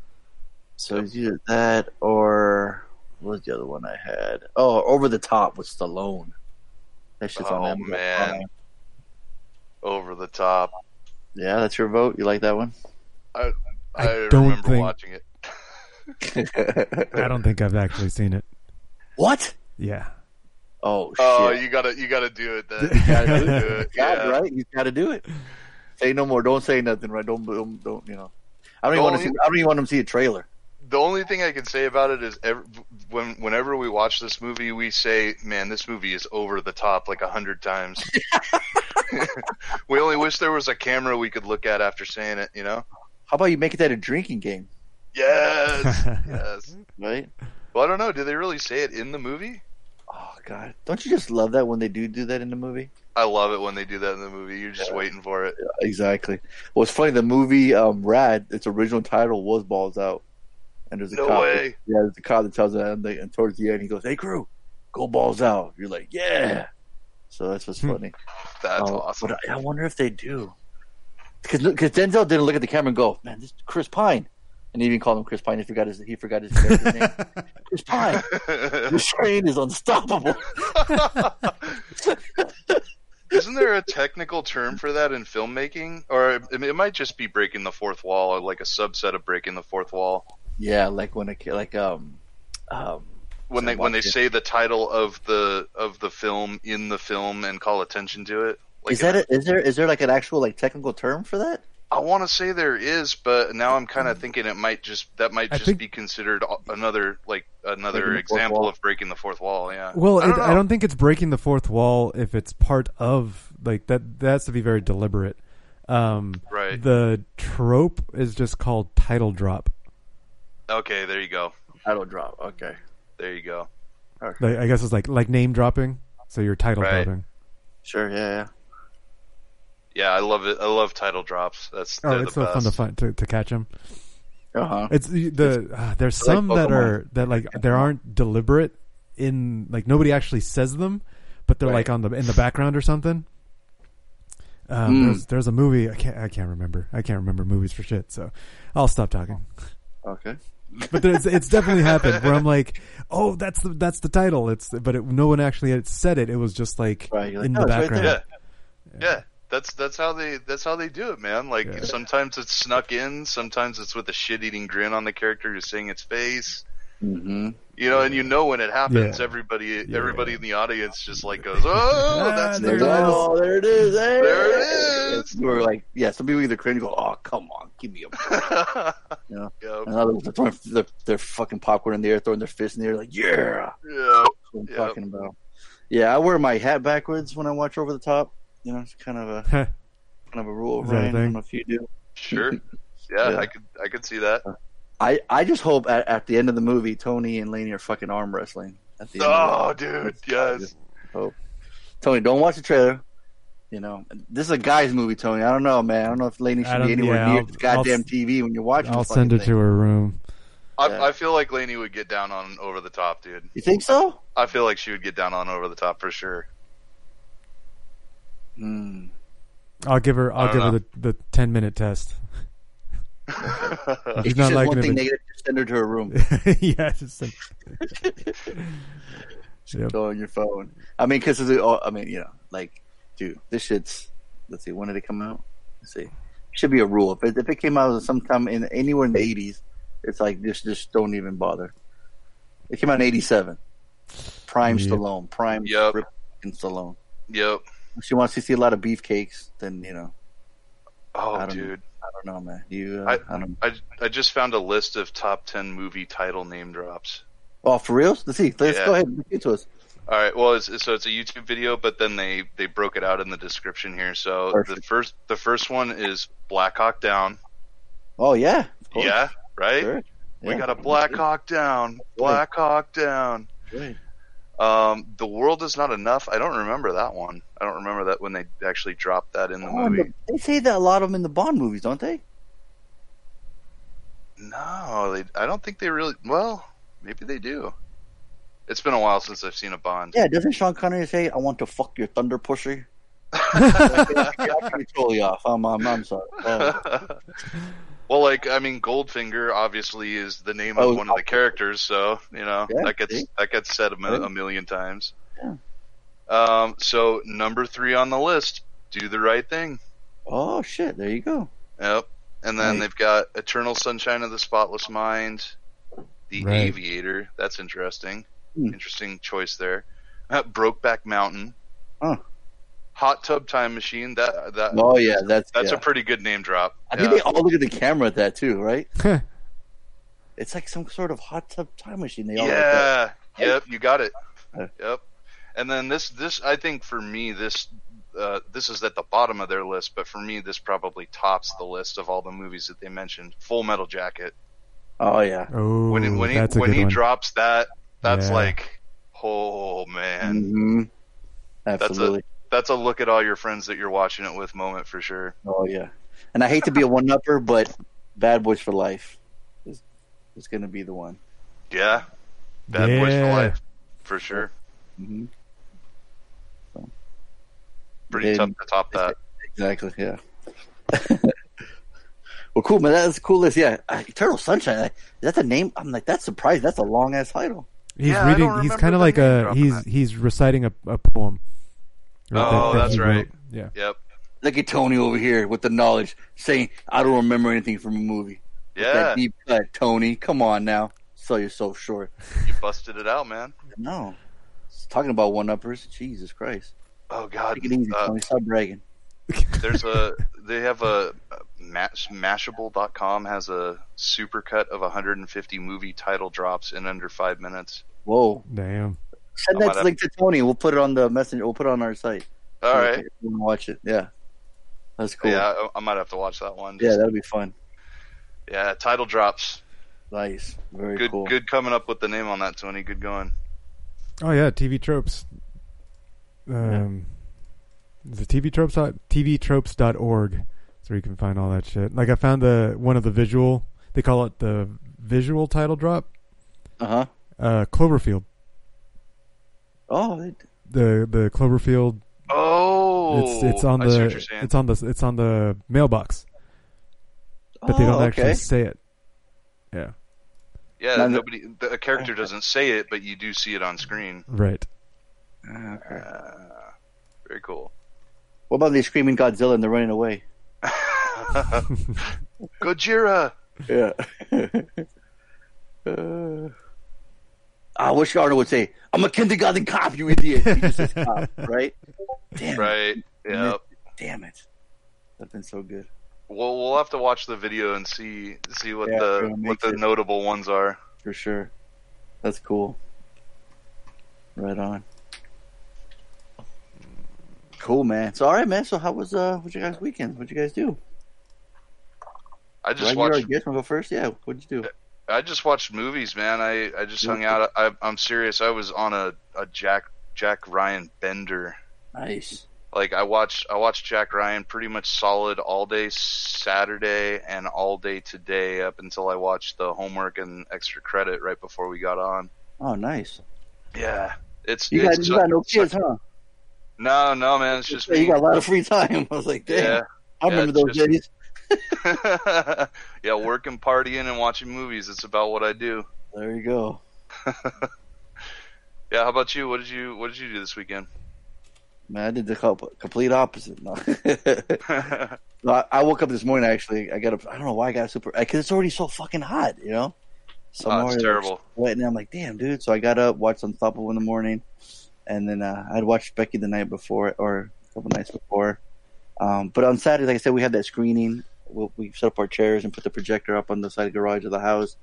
Speaker 1: so it's either that or what was the other one I had? Oh, Over the Top with Stallone. That shit's on
Speaker 5: Oh
Speaker 1: Amazon
Speaker 5: man.
Speaker 1: Prime.
Speaker 5: Over the top.
Speaker 1: Yeah, that's your vote. You like that one?
Speaker 5: I
Speaker 4: I
Speaker 5: I,
Speaker 4: don't
Speaker 5: remember
Speaker 4: think-
Speaker 5: watching it.
Speaker 4: I don't think I've actually seen it.
Speaker 1: What?
Speaker 4: Yeah,
Speaker 1: Oh, oh shit!
Speaker 5: Oh, you gotta you gotta do it then.
Speaker 1: You gotta do it. God,
Speaker 5: Yeah.
Speaker 1: right? You got to do it. Say no more. Don't say nothing. Right? Don't don't, don't you know? I don't even want to see. I don't even want them to see a trailer.
Speaker 5: The only thing I can say about it is ev when whenever we watch this movie, we say, "Man, this movie is over the top like a hundred times." we only wish there was a camera we could look at after saying it. You know?
Speaker 1: How about you make that a drinking game?
Speaker 5: Yes, yes.
Speaker 1: Right?
Speaker 5: Well, I don't know. Do they really say it in the movie?
Speaker 1: Oh God! Don't you just love that when they do do that in the movie?
Speaker 5: I love it when they do that in the movie. You're just waiting for it.
Speaker 1: Exactly. Well, it's funny. The movie um, Rad, its original title was Balls Out, and there's a
Speaker 5: No
Speaker 1: cop.
Speaker 5: way.
Speaker 1: Yeah, there's a cop that tells it, and, they, and towards the end, he goes, "Hey, Cru, go balls out." You're like, "Yeah." So that's what's funny.
Speaker 5: That's
Speaker 1: Uh,
Speaker 5: awesome.
Speaker 1: But I, I wonder if they do, because Denzel didn't look at the camera and go, "Man, this is Chris Pine," and he even called him Chris Pine. He forgot his he forgot his name. Chris Pine. This train is unstoppable.
Speaker 5: Isn't there a technical term for that in filmmaking, or it, it might just be breaking the fourth wall, or like a subset of breaking the fourth wall?
Speaker 1: Yeah, like when a like um, um,
Speaker 5: When they when they say the title of the of the film in the film and call attention to it. Like
Speaker 1: is that a, is there is there like an actual like technical term for that?
Speaker 5: I want to say there is, but now I'm kind of thinking it might just that might just
Speaker 4: think-
Speaker 5: be considered another like another
Speaker 1: Breaking the fourth
Speaker 5: example
Speaker 1: wall.
Speaker 5: of breaking the fourth wall. Yeah.
Speaker 4: Well,
Speaker 5: I
Speaker 4: I
Speaker 5: don't,
Speaker 4: don't. I don't think it's breaking the fourth wall if it's part of like that. That has to be very deliberate. Um,
Speaker 5: Right.
Speaker 4: The trope is just called title drop.
Speaker 5: Okay, there you go.
Speaker 1: Title drop. Okay.
Speaker 5: There you go.
Speaker 4: Like, I guess it's like like name dropping. So you're title
Speaker 5: Right.
Speaker 4: dropping.
Speaker 1: Sure. Yeah. Yeah.
Speaker 5: Yeah, I love it. I love title drops. That's
Speaker 4: Oh, it's
Speaker 5: the
Speaker 4: so
Speaker 5: best.
Speaker 4: fun to find to, to catch them.
Speaker 1: Uh huh.
Speaker 4: It's the the uh, there's
Speaker 1: It's like
Speaker 4: some that are that like there aren't deliberate in like nobody actually says them, but they're
Speaker 1: Right.
Speaker 4: like on the in the background or something. Um,
Speaker 1: Mm.
Speaker 4: there's, there's a movie I can't I can't remember I can't remember movies for shit so I'll stop talking.
Speaker 1: Okay.
Speaker 4: But there's, it's definitely happened where I'm like, oh, that's the that's the title. It's but it, no one actually had said it. It was just like,
Speaker 1: Right, like,
Speaker 4: in
Speaker 1: "Oh,
Speaker 4: the
Speaker 1: it's right
Speaker 4: background.
Speaker 5: Yeah. Yeah. That's that's how they that's how they do it, man. Like sometimes it's snuck in, sometimes it's with a shit eating grin on the character who's seeing its face.
Speaker 1: Mm-hmm.
Speaker 5: You know, and you know when it happens,
Speaker 4: Yeah.
Speaker 5: everybody everybody in the audience just like goes, "Oh, that's ah, the
Speaker 4: there it is.
Speaker 1: Oh, there it is. Hey.
Speaker 5: There it is.
Speaker 1: We're like, yeah. Some people either cringe and go, "Oh, come on, give me a." break." you know.
Speaker 5: Yep.
Speaker 1: And others are throwing their, their fucking popcorn in the air, throwing their fist in the air, like, "Yeah."
Speaker 5: Yeah.
Speaker 1: I'm
Speaker 5: Yep.
Speaker 1: talking about. Yeah, I wear my hat backwards when I watch Over the Top. You know, it's kind of a kind of a rule,
Speaker 4: Is that a
Speaker 1: Ryan. I don't know if you do.
Speaker 5: Sure. Yeah,
Speaker 1: Yeah.
Speaker 5: I could I could see that.
Speaker 1: Uh, I, I just hope at, at the end of the movie, Tony and Lainey are fucking arm wrestling. At the end
Speaker 5: Oh,
Speaker 1: of the
Speaker 5: dude, yes.
Speaker 1: hope. Tony, don't watch the trailer. You know, this is a guy's movie, Tony. I don't know, man. I don't know if
Speaker 4: Lainey
Speaker 1: should be anywhere
Speaker 4: yeah,
Speaker 1: near
Speaker 4: I'll-
Speaker 1: this goddamn
Speaker 4: I'll-
Speaker 1: TV when you're watching.
Speaker 4: I'll send
Speaker 1: fucking
Speaker 4: it
Speaker 1: thing.
Speaker 4: to her room.
Speaker 5: I,
Speaker 1: Yeah.
Speaker 5: I feel like Lainey would get down on over the top, dude.
Speaker 1: You think so?
Speaker 5: I feel like she would get down on over the top for sure.
Speaker 1: Hmm.
Speaker 4: I'll give her.
Speaker 5: I
Speaker 4: I'll
Speaker 5: don't
Speaker 4: give her the, the ten minute test.
Speaker 1: If
Speaker 4: She's
Speaker 1: she
Speaker 4: not
Speaker 1: says
Speaker 4: liking
Speaker 1: one
Speaker 4: it,
Speaker 1: thing
Speaker 4: but-
Speaker 1: negative, just send her to her room.
Speaker 4: yeah, just send- Yep.
Speaker 1: Go on your phone. I mean, because oh, I mean, you know, like, dude, this shit's. Let's see, when did it come out? Let's see. Should be a rule. If it, if it came out sometime in anywhere in the eighties, it's like just just don't even bother. It came out in eighty seven. Prime
Speaker 4: Yep.
Speaker 1: Stallone, prime
Speaker 5: Yep.
Speaker 1: Rip and Stallone.
Speaker 5: Yep.
Speaker 1: If she wants to see a lot of beefcakes, then you know,
Speaker 5: Oh,
Speaker 1: I
Speaker 5: dude.
Speaker 1: I don't know, man. You, uh, I, don't.
Speaker 5: I I just found a list of top ten movie title name drops.
Speaker 1: Oh, for real? Let's see. Let's
Speaker 5: Yeah.
Speaker 1: go ahead. And get to us.
Speaker 5: All right. Well, it's, so it's a YouTube video, but then they they broke it out in the description here. So the first the first one is Black Hawk Down.
Speaker 1: Oh yeah.
Speaker 5: Yeah. Right.
Speaker 1: Sure.
Speaker 5: We got a Black Hawk Down. Black Hawk Down.
Speaker 1: Right.
Speaker 5: Um, the world is not enough. I don't remember that one. I don't remember that when they actually dropped that in the
Speaker 1: Oh,
Speaker 5: movie.
Speaker 1: the- they say that a lot of them in the Bond movies, don't they?
Speaker 5: No, they. I don't think they really. Well, maybe they do. It's been a while since I've seen a Bond.
Speaker 1: Yeah, doesn't Sean Connery say, "I want to fuck your thunder pusher"? I'm totally off. I'm, I'm, I'm sorry. Uh,
Speaker 5: well, like I mean, Goldfinger obviously is the name
Speaker 1: Oh,
Speaker 5: of one of the characters, so you know
Speaker 1: Yeah,
Speaker 5: that gets
Speaker 1: see?
Speaker 5: that gets said a, mi- a million times.
Speaker 1: Yeah.
Speaker 5: Um. So number three on the list, do the right thing.
Speaker 1: oh shit! There you go.
Speaker 5: Yep. And then
Speaker 1: Right.
Speaker 5: they've got Eternal Sunshine of the Spotless Mind, The
Speaker 4: Right.
Speaker 5: Aviator. That's interesting.
Speaker 1: Hmm.
Speaker 5: Interesting choice there. Uh, Brokeback Mountain.
Speaker 1: Huh.
Speaker 5: Hot Tub Time Machine. That that.
Speaker 1: Oh yeah, that's
Speaker 5: That's
Speaker 1: yeah.
Speaker 5: a pretty good name drop.
Speaker 1: I think
Speaker 5: Yeah.
Speaker 1: they all look at the camera at that too, right? it's like some sort of hot tub time machine. They all like that.
Speaker 5: Yeah. Yep. You got it. Yep. And then this this I think for me this uh, this is at the bottom of their list, but for me this probably tops the list of all the movies that they mentioned. Full Metal Jacket.
Speaker 1: Oh yeah.
Speaker 4: Oh,
Speaker 5: when he, when he
Speaker 4: that's a
Speaker 5: when
Speaker 4: good
Speaker 5: he
Speaker 4: one.
Speaker 5: drops that, that's
Speaker 4: Yeah.
Speaker 5: like, oh man,
Speaker 1: hmm Absolutely.
Speaker 5: that's a look at all your friends that you're watching it with moment for sure.
Speaker 1: Oh yeah. And I hate to be a one upper, but Bad Boys for Life is is going to be the one.
Speaker 5: Yeah, Bad Boys for Life, for sure.
Speaker 1: Mm-hmm. So.
Speaker 5: Pretty tough to top that.
Speaker 1: Exactly. Yeah. well, cool, man. That's the coolest. Yeah, uh, Eternal Sunshine. Is that the name? I'm like, that's surprising. That's a long ass title.
Speaker 4: He's
Speaker 5: Yeah,
Speaker 4: reading. He's kind of like a. He's
Speaker 5: that.
Speaker 4: he's reciting a, a poem.
Speaker 5: Oh, that's right.
Speaker 4: wrote. Yeah.
Speaker 5: Yep.
Speaker 1: Look at Tony over here with the knowledge, saying, "I don't remember anything from a movie." With
Speaker 5: Yeah,
Speaker 1: That deep cut, Tony. Come on now. Sell yourself short.
Speaker 5: you busted it out, man.
Speaker 1: No. It's talking about one uppers. Jesus Christ.
Speaker 5: Oh God.
Speaker 1: Take it easy,
Speaker 5: Uh,
Speaker 1: Tony. Stop bragging.
Speaker 5: There's a they have a Mash, Mashable.com has a supercut of 150 movie title drops in under five minutes.
Speaker 1: Whoa.
Speaker 4: Damn.
Speaker 1: Send that link to Tony. We'll put it on the messenger. We'll put it on our site.
Speaker 5: All
Speaker 1: So
Speaker 5: right.
Speaker 1: if you watch it. Yeah. That's cool.
Speaker 5: Yeah, I, I might have to watch that one.
Speaker 1: Yeah, that'll be fun.
Speaker 5: yeah. Title drops.
Speaker 1: Nice. Very
Speaker 5: Good,
Speaker 1: cool.
Speaker 5: good coming up with the name on that, Tony. Good going.
Speaker 4: Oh yeah, TV tropes. Um, the TV tropes tvtropes.org. That's where you can find all that shit. Like I found the one of the visual. They call it the visual title drop.
Speaker 1: Uh-huh.
Speaker 4: Uh Cloverfield.
Speaker 1: Oh, it,
Speaker 4: The the Cloverfield.
Speaker 5: Oh,
Speaker 4: It's it's on
Speaker 5: I
Speaker 4: the it's on the it's on the mailbox, but they
Speaker 1: Oh,
Speaker 4: don't actually
Speaker 1: okay.
Speaker 4: say it. Yeah.
Speaker 5: yeah,
Speaker 1: Now
Speaker 5: nobody. The, a character doesn't say it, but you do see it on screen.
Speaker 4: Right.
Speaker 1: Ah, okay.
Speaker 5: Uh, very cool.
Speaker 1: What about the screaming Godzilla and they're running away?
Speaker 5: Gojira.
Speaker 1: Yeah. uh, I wish Arnold would say, "I'm a kindergarten cop, you idiot." He just says cop, right? Damn. it.
Speaker 5: Right. Yep.
Speaker 1: Damn it. That's been so good.
Speaker 5: Well, we'll have to watch the video and see see what
Speaker 1: Yeah,
Speaker 5: the what the
Speaker 1: it-
Speaker 5: notable ones are.
Speaker 1: For sure. That's cool. Right on. Cool, man. So all right, man. So how was uh, what you guys' weekend? What'd you guys do?
Speaker 5: I just
Speaker 1: Right, you're
Speaker 5: watched.
Speaker 1: our guest. Wanna go first? Yeah. What'd you do?
Speaker 5: I just watched movies, man. I, I just hung out. I, I'm serious. I was on a, a Jack Jack Ryan bender.
Speaker 1: Nice.
Speaker 5: Like I watched I watched Jack Ryan pretty much solid all day Saturday and all day today up until I watched the homework and extra credit right before we got on.
Speaker 1: Oh, nice.
Speaker 5: Yeah, it's
Speaker 1: You got you got no kids, huh?
Speaker 5: No, no, man. It's just
Speaker 1: you
Speaker 5: me.
Speaker 1: got a lot of free time. I was like, damn.
Speaker 5: Yeah.
Speaker 1: I
Speaker 5: Yeah,
Speaker 1: remember those
Speaker 5: just-
Speaker 1: days.
Speaker 5: yeah, working, partying, and watching movies. It's about what I do.
Speaker 1: There you go.
Speaker 5: Yeah, how about you? What did you What did you do this weekend?
Speaker 1: Man, I did the complete opposite. No. No, I, I woke up this morning. Actually, I got up. I don't know why I got super because it's already so fucking hot. You know, so
Speaker 5: Oh, it's terrible.
Speaker 1: sweating. I'm like, damn, dude. So I got up, watched Unstoppable in the morning, and then uh, I'd watched Becky the night before or a couple nights before. Um, but on Saturday, like I said, we had that screening. We, we set up our chairs and put the projector up on the side of the garage of the house,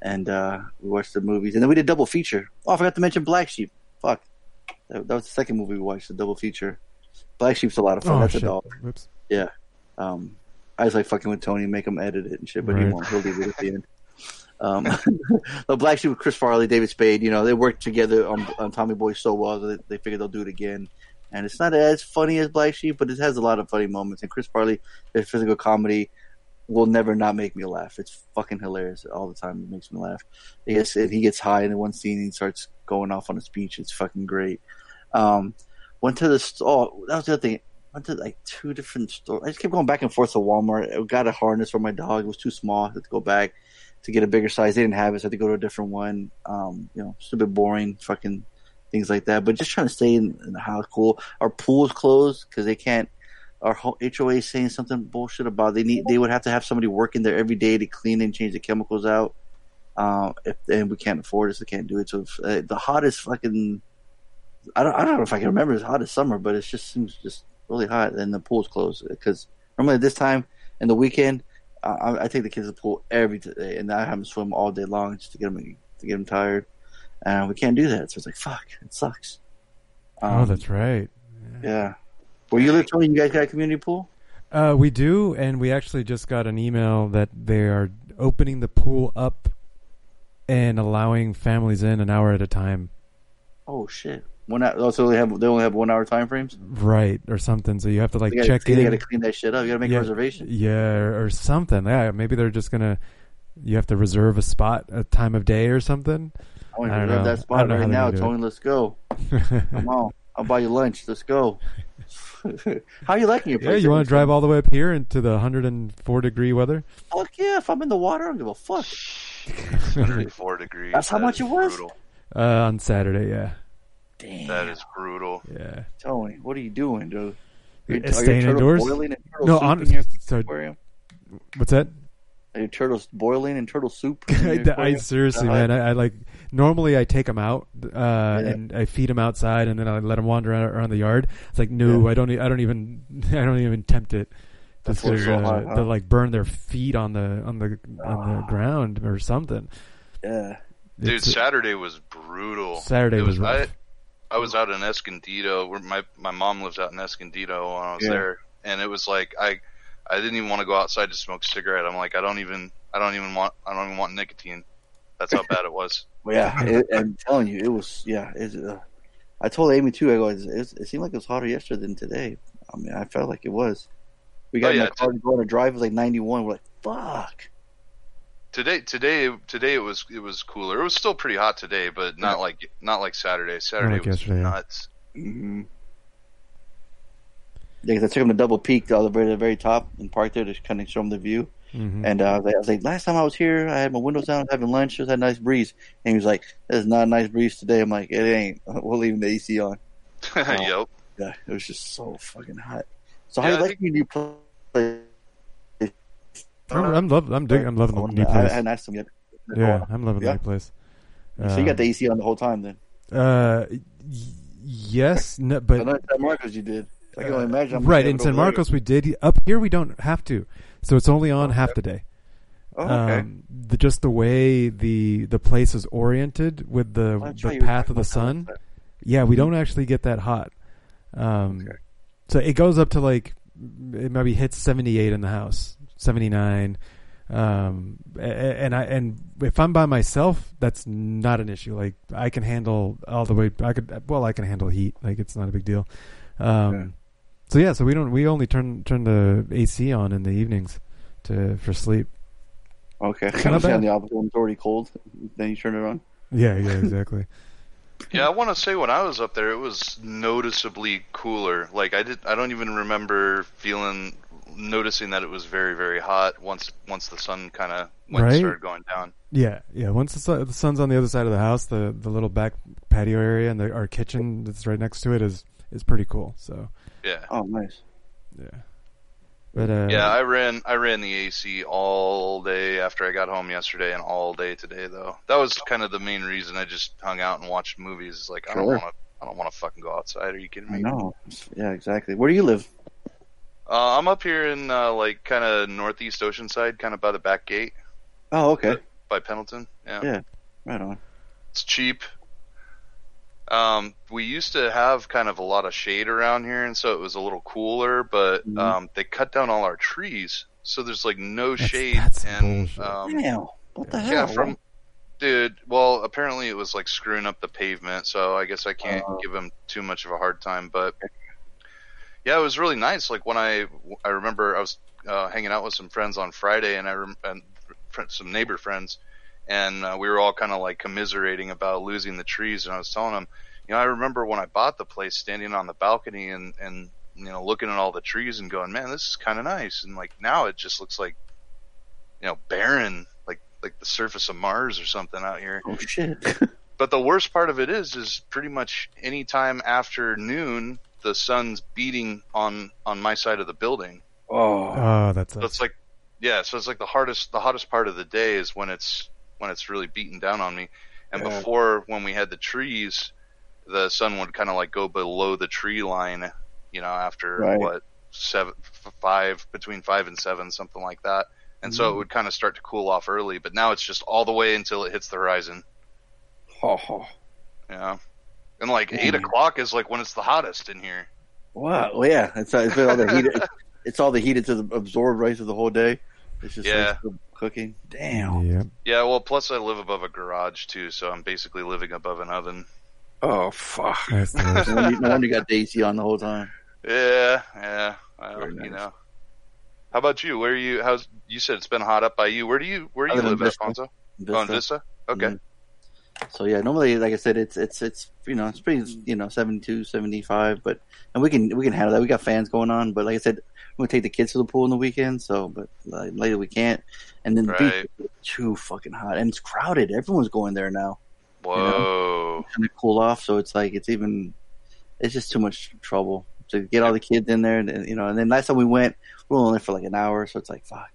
Speaker 1: and uh, we watched the movies. And then we did double feature. Oh, I forgot to mention Black Sheep. Fuck, that, that was the second movie we watched, the double feature. Black Sheep's a lot of fun.
Speaker 4: Oh,
Speaker 1: That's
Speaker 4: shit.
Speaker 1: a dog.
Speaker 4: Whoops.
Speaker 1: Yeah. Um, I was like fucking with Tony, make him edit it and shit, but he won't. He'll leave it at the end. Um, the Black Sheep with Chris Farley, David Spade, you know, they worked together on, on Tommy Boy so well that they, they figured they'll do it again. And it's not as funny as Black Sheep, but it has a lot of funny moments. And Chris Farley, his physical comedy, will never not make me laugh. It's fucking hilarious all the time. It makes me laugh. He gets he gets high in one scene. He starts going off on a speech. It's fucking great. Um, went to the store. oh that was the other thing. Went to like two different stores. I just kept going back and forth to Walmart. I got a harness for my dog. It was too small. I had to go back to get a bigger size. They didn't have it, so I had to go to a different one. Um, you know, it's a bit boring, fucking things like that. But just trying to stay in, in the house. Cool. Our pool is closed because they can't. Our HOA is saying something bullshit about they need. They would have to have somebody working there every day to clean and change the chemicals out. Um, if and we can't afford it, so can't do it. So if, uh, the hottest fucking. I don't. I don't know if I can remember as hot as summer, but it just seems just really hot, and the pool's closed because normally at this time in the weekend, I, I take the kids to the pool every day, and I have them swim all day long just to get them to get them tired, and we can't do that. So it's like fuck, it sucks.
Speaker 4: oh, that's right.
Speaker 1: Yeah. Where you live, Tony? You guys got a community pool?
Speaker 4: Uh, we do, and we actually just got an email that they are opening the pool up and allowing families in an hour at a time.
Speaker 1: Oh shit! One hour, oh, so they have they only have one hour time frames.
Speaker 4: Right, or something. So you have to like
Speaker 1: gotta,
Speaker 4: check
Speaker 1: they
Speaker 4: in.
Speaker 1: gotta clean that shit up. You gotta make
Speaker 4: yeah,
Speaker 1: a reservation.
Speaker 4: Yeah, or, or something. Yeah, maybe they're just gonna. You have to reserve a spot, a time of day, or something.
Speaker 1: I want to
Speaker 4: don't know.
Speaker 1: that
Speaker 4: I
Speaker 1: spot
Speaker 4: don't know
Speaker 1: right now,
Speaker 4: gonna it.
Speaker 1: Tony. Let's go. Come on, I'll buy you lunch. Let's go. How are you liking your
Speaker 4: Yeah, you want to drive all the way up here into the 104 degree weather?
Speaker 1: Fuck yeah! If I'm in the water, I don't give a fuck.
Speaker 5: 104 degrees.
Speaker 1: That's how
Speaker 5: That
Speaker 1: much it was?
Speaker 5: Brutal.
Speaker 4: Uh, on Saturday, yeah. Damn.
Speaker 5: That is brutal.
Speaker 4: Yeah.
Speaker 1: Tony, what are you doing, dude? Are your-
Speaker 4: It's
Speaker 1: are
Speaker 4: staying
Speaker 1: turtles
Speaker 4: indoors.
Speaker 1: boiling in turtle
Speaker 4: No,
Speaker 1: soup
Speaker 4: on,
Speaker 1: in your
Speaker 4: so,
Speaker 1: aquarium?
Speaker 4: what's that?
Speaker 1: Are your turtles boiling and turtle soup? in your
Speaker 4: I, I seriously,
Speaker 1: Uh,
Speaker 4: man, I, I like normally I take them out uh, and I feed them outside, and then I let them wander around, around the yard. It's like no, I don't, e- I don't even, I don't even tempt it.
Speaker 1: That's
Speaker 4: Just 'cause,
Speaker 1: so
Speaker 4: uh,
Speaker 1: hot, huh?
Speaker 4: they'll like burn their feet on the on the on the ground or something.
Speaker 1: Yeah,
Speaker 5: Dude,
Speaker 4: It's-
Speaker 5: Saturday was brutal.
Speaker 4: Saturday
Speaker 5: It
Speaker 4: was rough.
Speaker 5: I, I was out in Escondido. Where my my mom lives out in Escondido when I was
Speaker 1: Yeah.
Speaker 5: there, and it was like I I didn't even want to go outside to smoke a cigarette. I'm like I don't even I don't even want I don't even want nicotine. That's how bad it was.
Speaker 1: Well, yeah, it, I'm telling you, it was. Yeah, it's, uh, I told Amy too. I go, it's, it's, it seemed like it was hotter yesterday than today. I mean, I felt like it was. We got
Speaker 5: Oh,
Speaker 1: in
Speaker 5: yeah,
Speaker 1: the car to go on a drive. It was like 91. We're like, fuck.
Speaker 5: Today today today it was it was cooler. It was still pretty hot today, but not like not like Saturday. Saturday
Speaker 4: like
Speaker 5: was
Speaker 4: yesterday, yeah.
Speaker 5: nuts.
Speaker 1: Mm-hmm. Yeah, 'cause I took him to double peak all the way to the very top and parked there to kind of show him the view.
Speaker 4: Mhm.
Speaker 1: And uh, I was like- I was like, last time I was here, I had my windows down, having lunch. It was a nice breeze. And he was like, "It's not a nice breeze today." I'm like, "It ain't. We're leaving the AC on."
Speaker 5: yep.
Speaker 1: Yeah, it was just so fucking hot. So how
Speaker 5: Yeah,
Speaker 1: you
Speaker 5: I
Speaker 1: like when you play?
Speaker 4: I'm, I'm love, I'm dig- I'm loving the new
Speaker 1: I, I
Speaker 4: place.
Speaker 1: hadn't asked him yet.
Speaker 4: Yeah, I'm loving
Speaker 1: Yeah?
Speaker 4: the new place.
Speaker 1: So you got the
Speaker 4: Um,
Speaker 1: AC on the whole time then?
Speaker 4: Uh, y- yes, no, but
Speaker 1: I know in San Marcos you did. I can only imagine. I'm
Speaker 4: right in San
Speaker 1: over there.
Speaker 4: Marcos we did. Up here we don't have to, so it's only on half the day.
Speaker 1: Oh, okay.
Speaker 4: Um, the, just the way the the place is oriented with the
Speaker 1: Oh,
Speaker 4: the path of the
Speaker 1: about that
Speaker 4: sun. Yeah, we don't actually get that hot. Um, so it goes up to like it maybe hits 78 in the house, 79. Um, a- a- and I and if I'm by myself, that's not an issue. Like I can handle all the way. I could well, I can handle heat. Like it's not a big deal. Um, so yeah, so we don't we only turn turn the AC on in the evenings to for sleep.
Speaker 1: Okay. Kind of on the opposite when it's already cold. Then you turn it on.
Speaker 4: Yeah, yeah, exactly.
Speaker 5: Yeah, I want to say when I was up there, it was noticeably cooler. Like I did, I don't even remember feeling, noticing that it was very, very hot once once the sun kind of went
Speaker 4: Right?
Speaker 5: started going down.
Speaker 4: Yeah, yeah. Once the, sun, the sun's on the other side of the house, the the little back patio area and the, our kitchen that's right next to it is is pretty cool. So
Speaker 5: Yeah.
Speaker 1: Oh, nice.
Speaker 4: Yeah. But uh,
Speaker 5: yeah, I ran I ran the AC all day after I got home yesterday and all day today though. That was kind of the main reason I just hung out and watched movies. Like I don't want to I don't want to fucking go outside. Are you kidding me?
Speaker 1: No. Yeah, exactly. Where do you live?
Speaker 5: Uh, I'm up here in uh, like kind of northeast Oceanside, kind of by the back gate
Speaker 1: Oh, okay.
Speaker 5: by Pendleton. Yeah.
Speaker 1: Yeah. Right on.
Speaker 5: It's cheap. Um, we used to have kind of a lot of shade around here, and so it was a little cooler. But
Speaker 1: Mm-hmm.
Speaker 5: um, they cut down all our trees, so there's like no
Speaker 4: That's-
Speaker 5: shade.
Speaker 4: that's
Speaker 5: and um,
Speaker 1: Damn. What the hell?
Speaker 5: yeah, from dude. Well, apparently it was like screwing up the pavement, so I guess I can't
Speaker 1: Oh.
Speaker 5: give him too much of a hard time. But yeah, it was really nice. Like when I I remember I was uh, hanging out with some friends on Friday, and I rem- and some neighbor friends, and uh, we were all kind of like commiserating about losing the trees. And I was telling them, you know, I remember when I bought the place, standing on the balcony and and you know looking at all the trees and going, man, this is kind of nice. And like now it just looks like you know barren, like like the surface of Mars or something out here.
Speaker 1: Oh shit.
Speaker 5: But the worst part of it is, is pretty much any time after noon, the sun's beating on on my side of the building.
Speaker 1: oh.
Speaker 4: oh, that's
Speaker 5: So it's like, yeah, so it's like the hardest, the hottest part of the day is when it's when it's really beating down on me. And
Speaker 1: Yeah.
Speaker 5: before, when we had the trees, the sun would kind of like go below the tree line, you know, after
Speaker 1: Right.
Speaker 5: what seven, five between five and seven, something like that. And so it would kind of start to cool off early. But now it's just all the way until it hits the horizon.
Speaker 1: Oh.
Speaker 5: Yeah. And like eight o'clock is like when it's the hottest in here.
Speaker 1: Wow. Well, yeah. It's, uh, all the heat. It's, it's all the heat. It's absorbed right through the whole day. It's just
Speaker 5: Yeah.
Speaker 1: like cooking. Damn.
Speaker 4: yeah.
Speaker 5: Yeah, well, plus I live above a garage too, so I'm basically living above an oven.
Speaker 1: Oh fuck.
Speaker 4: That's the worst.
Speaker 1: no, wonder, no wonder you got the AC on the whole time.
Speaker 5: Yeah, yeah. Well,
Speaker 1: Very
Speaker 5: you know. How about you? Where are you? How's you said it's been hot up by you? Where do you where do you
Speaker 1: live in
Speaker 5: live,
Speaker 1: Vista.
Speaker 5: Alfonso?
Speaker 1: Vista.
Speaker 5: Oh, Vista. Okay.
Speaker 1: Mhm. So yeah, normally, like I said, it's it's it's you know it's pretty you know 72, 75, but and we can we can handle that. We got fans going on, but like I said, we're gonna take the kids to the pool on the weekend. So, but like, later we can't. And then the
Speaker 5: Right.
Speaker 1: beach is too fucking hot, and it's crowded. Everyone's going there now.
Speaker 5: Whoa.
Speaker 1: Trying to cool off, so it's like it's even it's just too much trouble to get all the kids in there. And, you know, and then last time we went, we were only there for like an hour, so it's like fuck.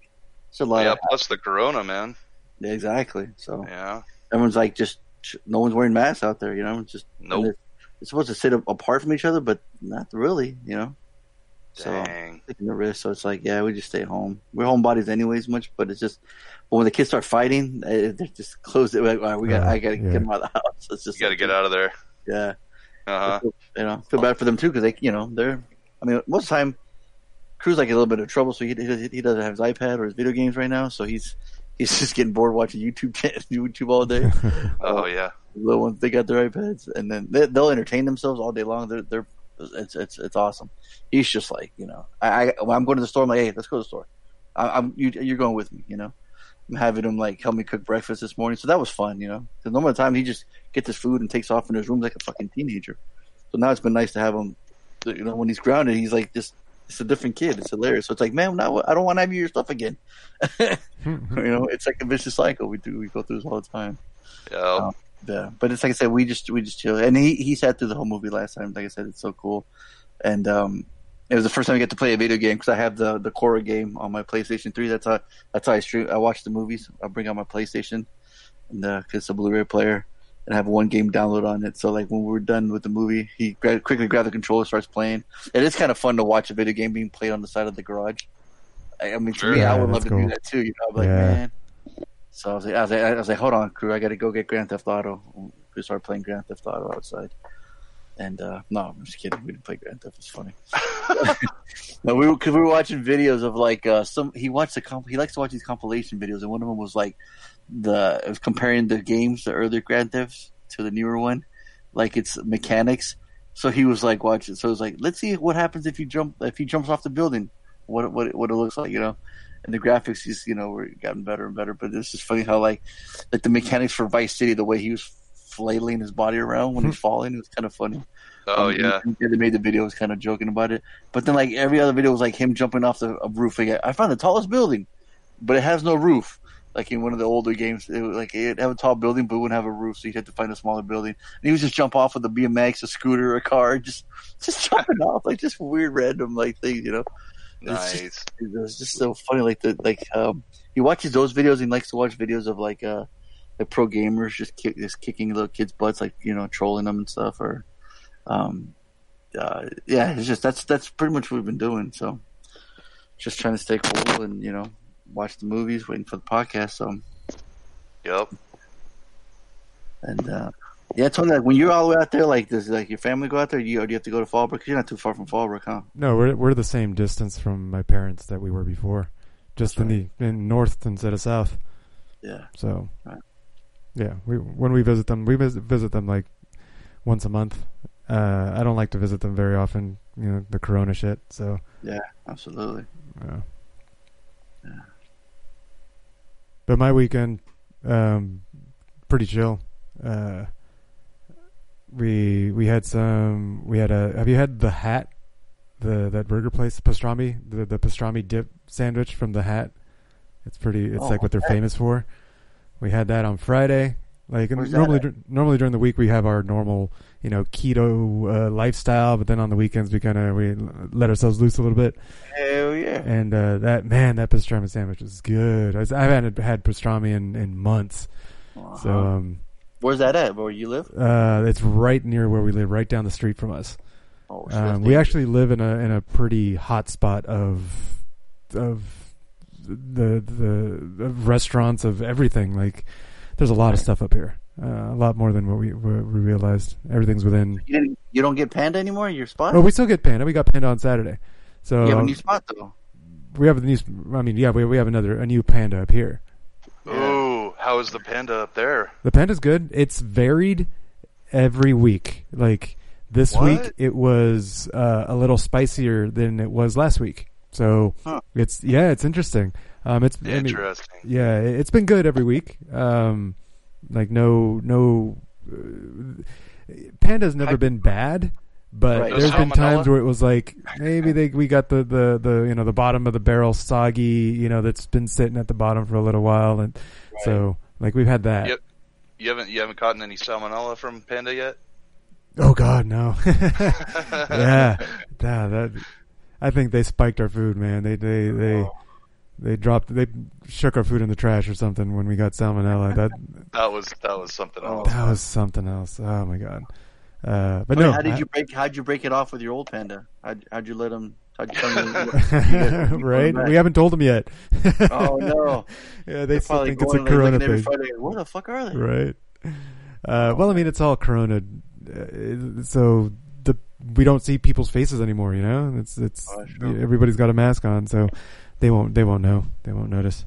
Speaker 1: It's a lot.
Speaker 5: Yeah. Plus the Corona, man.
Speaker 1: yeah, exactly. So
Speaker 5: Yeah.
Speaker 1: everyone's like just no one's wearing masks out there. You know, it's just
Speaker 5: Nope.
Speaker 1: They're, they're supposed to sit apart from each other, but not really. You know, so
Speaker 5: Dang.
Speaker 1: taking the risk. So it's like, yeah, we just stay home. We're homebodies anyways, much, but it's just but when the kids start fighting, eh, they just close it. Like, all right, we got,
Speaker 4: Uh,
Speaker 1: I got to
Speaker 4: yeah.
Speaker 1: get them out of the house. It's just
Speaker 5: You got to
Speaker 1: like,
Speaker 5: get out of there.
Speaker 1: Yeah,
Speaker 5: Uh huh.
Speaker 1: you know, feel bad for them too because they, you know, they're. I mean, most of the time, Cru's like a little bit of trouble, so he he, he doesn't have his iPad or his video games right now, so he's he's just getting bored watching YouTube YouTube all day.
Speaker 5: Oh yeah.
Speaker 1: The little ones they got their iPads and then they, they'll entertain themselves all day long. They're they're it's it's it's awesome. He's just like you know I, I I'm going to the store I'm like hey let's go to the store. I, I'm you, you're going with me you know. I'm having him like help me cook breakfast this morning, so that was fun you know. Because normal time he just gets his food and takes off in his room like a fucking teenager. So now it's been nice to have him. You know when he's grounded he's like just it's a different kid. It's hilarious. So it's like man now I don't want to have your stuff again. you know it's like a vicious cycle we do we go through this all the time.
Speaker 5: Yeah.
Speaker 1: Um, yeah, but it's like I said, we just we just chill, and he he sat through the whole movie last time. Like I said, it's so cool, and um, it was the first time I get to play a video game because I have the the Korra game on my PlayStation Three. That's how that's how I stream. I watch the movies. I bring out my PlayStation, and because it's a Blu-ray player, and I have one game download on it. So like when we're done with the movie, he gra- quickly grabs the controller, starts playing. It is kind of fun to watch a video game being played on the side of the garage. I, I mean, to
Speaker 5: Sure.
Speaker 1: me, I would love to
Speaker 4: cool.
Speaker 1: do that too. You know, I'm like,
Speaker 4: Yeah.
Speaker 1: man. So I was like, I was like, I was like, hold on, Cru, I got to go get Grand Theft Auto. We started playing Grand Theft Auto outside. And uh, no, I'm just kidding. We didn't play Grand Theft. It's funny. no, we were because we were watching videos of like uh, some. He watched the comp. He likes to watch these compilation videos, and one of them was like the it was comparing the games, the earlier Grand Thefts to the newer one, like its mechanics. So he was like watching. So it was like, let's see what happens if you jump if he jumps off the building. What what what it looks like, you know. And the graphics, is you know, were gotten better and better. But it's just funny how like like the mechanics for Vice City, the way he was flailing his body around when he's falling, it was kind of funny.
Speaker 5: Oh
Speaker 1: Um,
Speaker 5: yeah.
Speaker 1: and they made the video was kind of joking about it. But then like every other video was like him jumping off the a roof. Like, I found the tallest building, but it has no roof. Like in one of the older games, it was like it have a tall building, but it wouldn't have a roof, so you had to find a smaller building. And he would just jump off with a BMX, a scooter, a car, just just jumping off, like just weird random like things, you know. It's just, it was just so funny. Like the like um, he watches those videos. and He likes to watch videos of like uh like pro gamers just kick just kicking little kids' butts, like you know trolling them and stuff. Or um, uh, yeah, it's just that's that's pretty much what we've been doing. So just trying to stay cool and you know watch the movies, waiting for the podcast. So
Speaker 5: Yep.
Speaker 1: and uh, yeah, Tony, like when you're all the way out there, like does like your family go out there? You or do you have to go to Fallbrook? you're not too far from Fallbrook, huh?
Speaker 4: No, we're we're the same distance from my parents that we were before, just in the in north instead of south.
Speaker 1: Yeah.
Speaker 4: So,
Speaker 1: Right.
Speaker 4: yeah, we when we visit them, we visit, visit them like once a month. Uh, I don't like to visit them very often, you know, the Corona shit. So,
Speaker 1: Yeah, absolutely.
Speaker 4: yeah. But my weekend, um, pretty chill. Uh, we we had some. We had a. Have you had the Hat? The that burger place, pastrami, the the pastrami dip sandwich from the Hat. It's pretty. It's
Speaker 1: Oh,
Speaker 4: like what they're
Speaker 1: okay.
Speaker 4: famous for. We had that on Friday. Like and normally, dur- normally during the week we have our normal, you know, keto uh, lifestyle, but then on the weekends we kind of we let ourselves loose a little bit.
Speaker 1: Hell yeah.
Speaker 4: And uh, that man, that pastrami sandwich is good. I, I haven't had pastrami in, in months. So
Speaker 1: Uh-huh.
Speaker 4: um,
Speaker 1: Where's that at? Where you live?
Speaker 4: uh, it's right near where we live, right down the street from us.
Speaker 1: Oh, so
Speaker 4: Um, we actually live in a in a pretty hot spot of of the the of restaurants of everything. Like, there's a lot of stuff up here. Uh, a lot more than what we what we realized. Everything's within.
Speaker 1: You didn't. You don't get Panda anymore. in Your spot.
Speaker 4: Oh, we still get Panda. We got Panda on Saturday. So
Speaker 1: you have a new spot though.
Speaker 4: we have a new. I mean, yeah, we we have another a new Panda up here.
Speaker 5: How is the panda up there?
Speaker 4: The panda's good. It's varied every week. Like this
Speaker 5: What?
Speaker 4: week, it was uh, a little spicier than it was last week. So
Speaker 5: Huh.
Speaker 4: it's yeah, it's interesting. Um, it's I mean,
Speaker 5: Interesting.
Speaker 4: yeah, it- it's been good every week. Um, like no no, uh, panda's never been bad. But
Speaker 5: Right.
Speaker 4: there's been times where it was like maybe they we got the, the, the you know the bottom of the barrel soggy you know that's been sitting at the bottom for a little while and so like we've had that.
Speaker 5: Yep. You haven't you haven't caught any salmonella from panda yet?
Speaker 4: Oh God, no. yeah, yeah. That I think they spiked our food, man. They they they oh. they dropped they shook our food in the trash or something when we got salmonella. That
Speaker 5: That was that was something else.
Speaker 4: that was something else. Oh my God. Uh, but
Speaker 1: Oh, yeah,
Speaker 4: no,
Speaker 1: how did
Speaker 4: I-
Speaker 1: you break? How'd you break it off with your old Panda? How'd, how'd you let him? How'd you tell him? you
Speaker 4: right? We haven't told them yet.
Speaker 1: Oh no!
Speaker 4: yeah, they
Speaker 1: They're
Speaker 4: still think it's a Corona thing.
Speaker 1: Friday, Where the fuck are they?
Speaker 4: right? Uh, well, I mean, it's all Corona, uh, so the we don't see people's faces anymore. You know, it's it's
Speaker 1: Oh,
Speaker 4: everybody's got a mask on, so they won't they won't know they won't notice.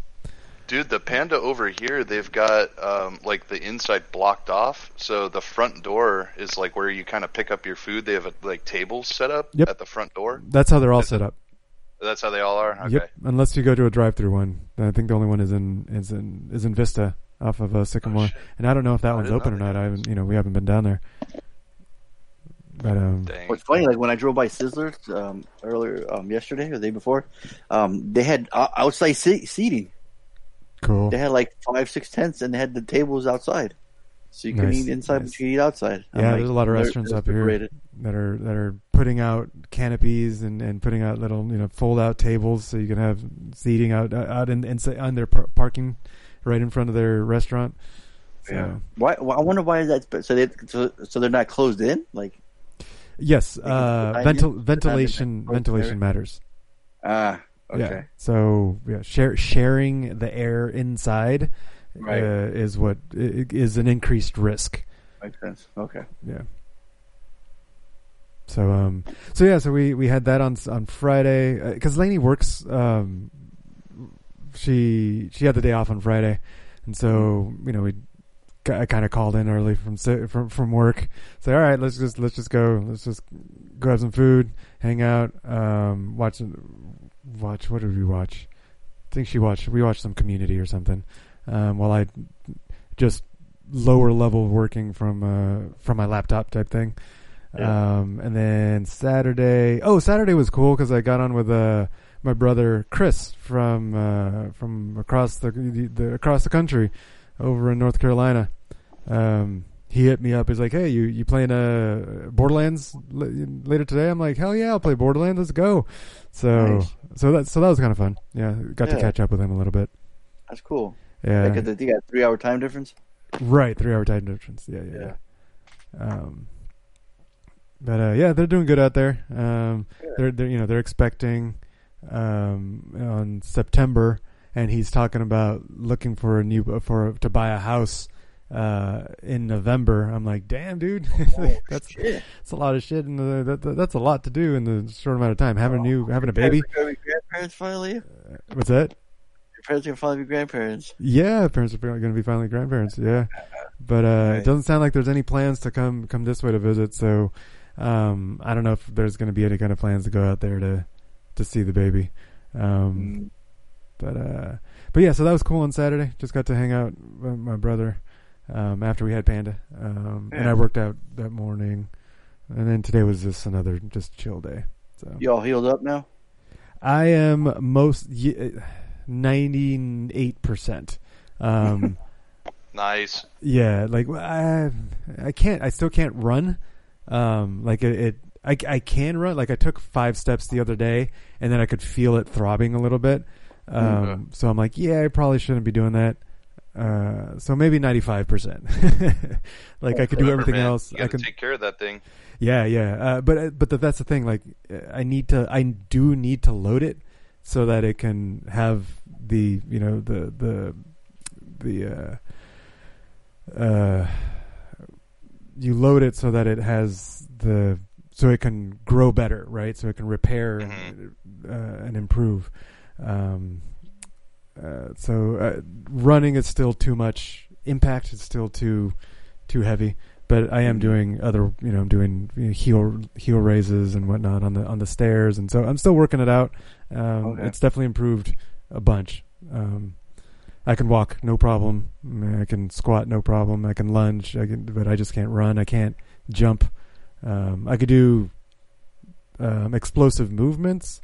Speaker 5: Dude, the panda over here, they've got um, like the inside blocked off, so the front door is like where you kind of pick up your food. They have uh, like tables set up
Speaker 4: Yep.
Speaker 5: at the front door.
Speaker 4: That's how they're all set up.
Speaker 5: That's how they all are. Okay.
Speaker 4: Yep, unless you go to a drive-through one. I think the only one is in is in is in Vista off of uh, Sycamore, and I don't know if that one's
Speaker 5: didn't
Speaker 4: open or not. I haven't, you know, we haven't been down there. But um,
Speaker 1: What's funny, like when I drove by Sizzler um, earlier um, yesterday or the day before, um, they had o- outside se- seating.
Speaker 4: Cool.
Speaker 1: They had like five, six tents, and they had the tables outside, so you can eat inside,
Speaker 4: nice.
Speaker 1: but you can eat outside.
Speaker 4: Yeah,
Speaker 1: like,
Speaker 4: there's a lot of restaurants up here that are that are putting out canopies and, and putting out little you know fold out tables so you can have seating out out in inside on their par- parking right in front of their restaurant. So,
Speaker 1: Yeah. Why? why- I wonder why is that? So they so, so they're not closed in. Like
Speaker 4: Yes, uh, ventil- ventilation ventilation matters.
Speaker 1: ah, okay,
Speaker 4: Yeah. So yeah, share, sharing the air inside
Speaker 1: Right.
Speaker 4: uh, is what is an increased risk.
Speaker 1: makes sense. Okay,
Speaker 4: Yeah. so um, so yeah, so we we had that on on Friday because Lainey works. Um, she she had the day off on Friday, and so you know we I kind of called in early from from from work. Say, all right, let's just let's just go. Let's just grab some food, hang out, um, watch watch. What did we watch? I think she watched. We watched some Community or something. Um, while I just lower level working from uh, from my laptop type thing.
Speaker 1: Yeah.
Speaker 4: Um, and then Saturday. Oh, Saturday was cool because I got on with uh, my brother Chris from uh, from across the, the, the across the country over in North Carolina. Um, he hit me up. He's like, "Hey, you you playing uh Borderlands l- later today?" I'm like, "Hell yeah, I'll play Borderlands. Let's go." So
Speaker 1: Nice.
Speaker 4: so that so that was kind of fun. Yeah, got to catch up with him a little bit.
Speaker 1: That's cool.
Speaker 4: Yeah.
Speaker 1: Like, you got three hour time difference?
Speaker 4: Right, three hour time difference. Yeah, yeah, yeah. Um, but uh, yeah, they're doing good out there. Um, they're, they're you know they're expecting um, on September, and he's talking about looking for a new for to buy a house uh, in November. I'm like, damn, dude, that's that's a lot of shit, and uh, that, that, that's a lot to do in the short amount of time. Having a new having a baby.
Speaker 1: Grandparents finally?
Speaker 4: What's that?
Speaker 1: Your parents are finally be grandparents.
Speaker 4: Yeah, parents are going to be finally grandparents. Yeah, but uh, it doesn't sound like there's any plans to come come this way to visit. So um, I don't know if there's going to be any kind of plans to go out there to to see the baby. Um, But uh, but yeah, so that was cool on Saturday. Just got to hang out with my brother um, after we had Panda, um, and I worked out that morning. And then today was just another just chill day. So
Speaker 1: You all healed up now?
Speaker 4: I am most ninety eight percent. Um,
Speaker 5: Nice.
Speaker 4: yeah, like I, I can't. I still can't run. Um, like it, it I, I can run. Like I took five steps the other day, and then I could feel it throbbing a little bit. Um,
Speaker 5: Okay.
Speaker 4: so I'm like, yeah, I probably shouldn't be doing that. Uh, so maybe ninety five percent. Like I could do everything
Speaker 5: man.
Speaker 4: else. I can
Speaker 5: take care of that thing.
Speaker 4: yeah, yeah. Uh, but uh, but th- that's the thing. Like, uh, I need to. I do need to load it so that it can have the you know the the the uh, uh, you load it so that it has the so it can grow better, right? So it can repair and, uh, and improve. Um, uh, so uh, running is still too much. Impact is still too too heavy. But I am doing other, you know, I'm doing you know, heel heel raises and whatnot on the on the stairs, and so I'm still working it out. Um,
Speaker 1: Okay.
Speaker 4: It's definitely improved a bunch. Um, I can walk no problem. I can squat no problem. I can lunge, I can, but I just can't run. I can't jump. Um, I could do um, explosive movements,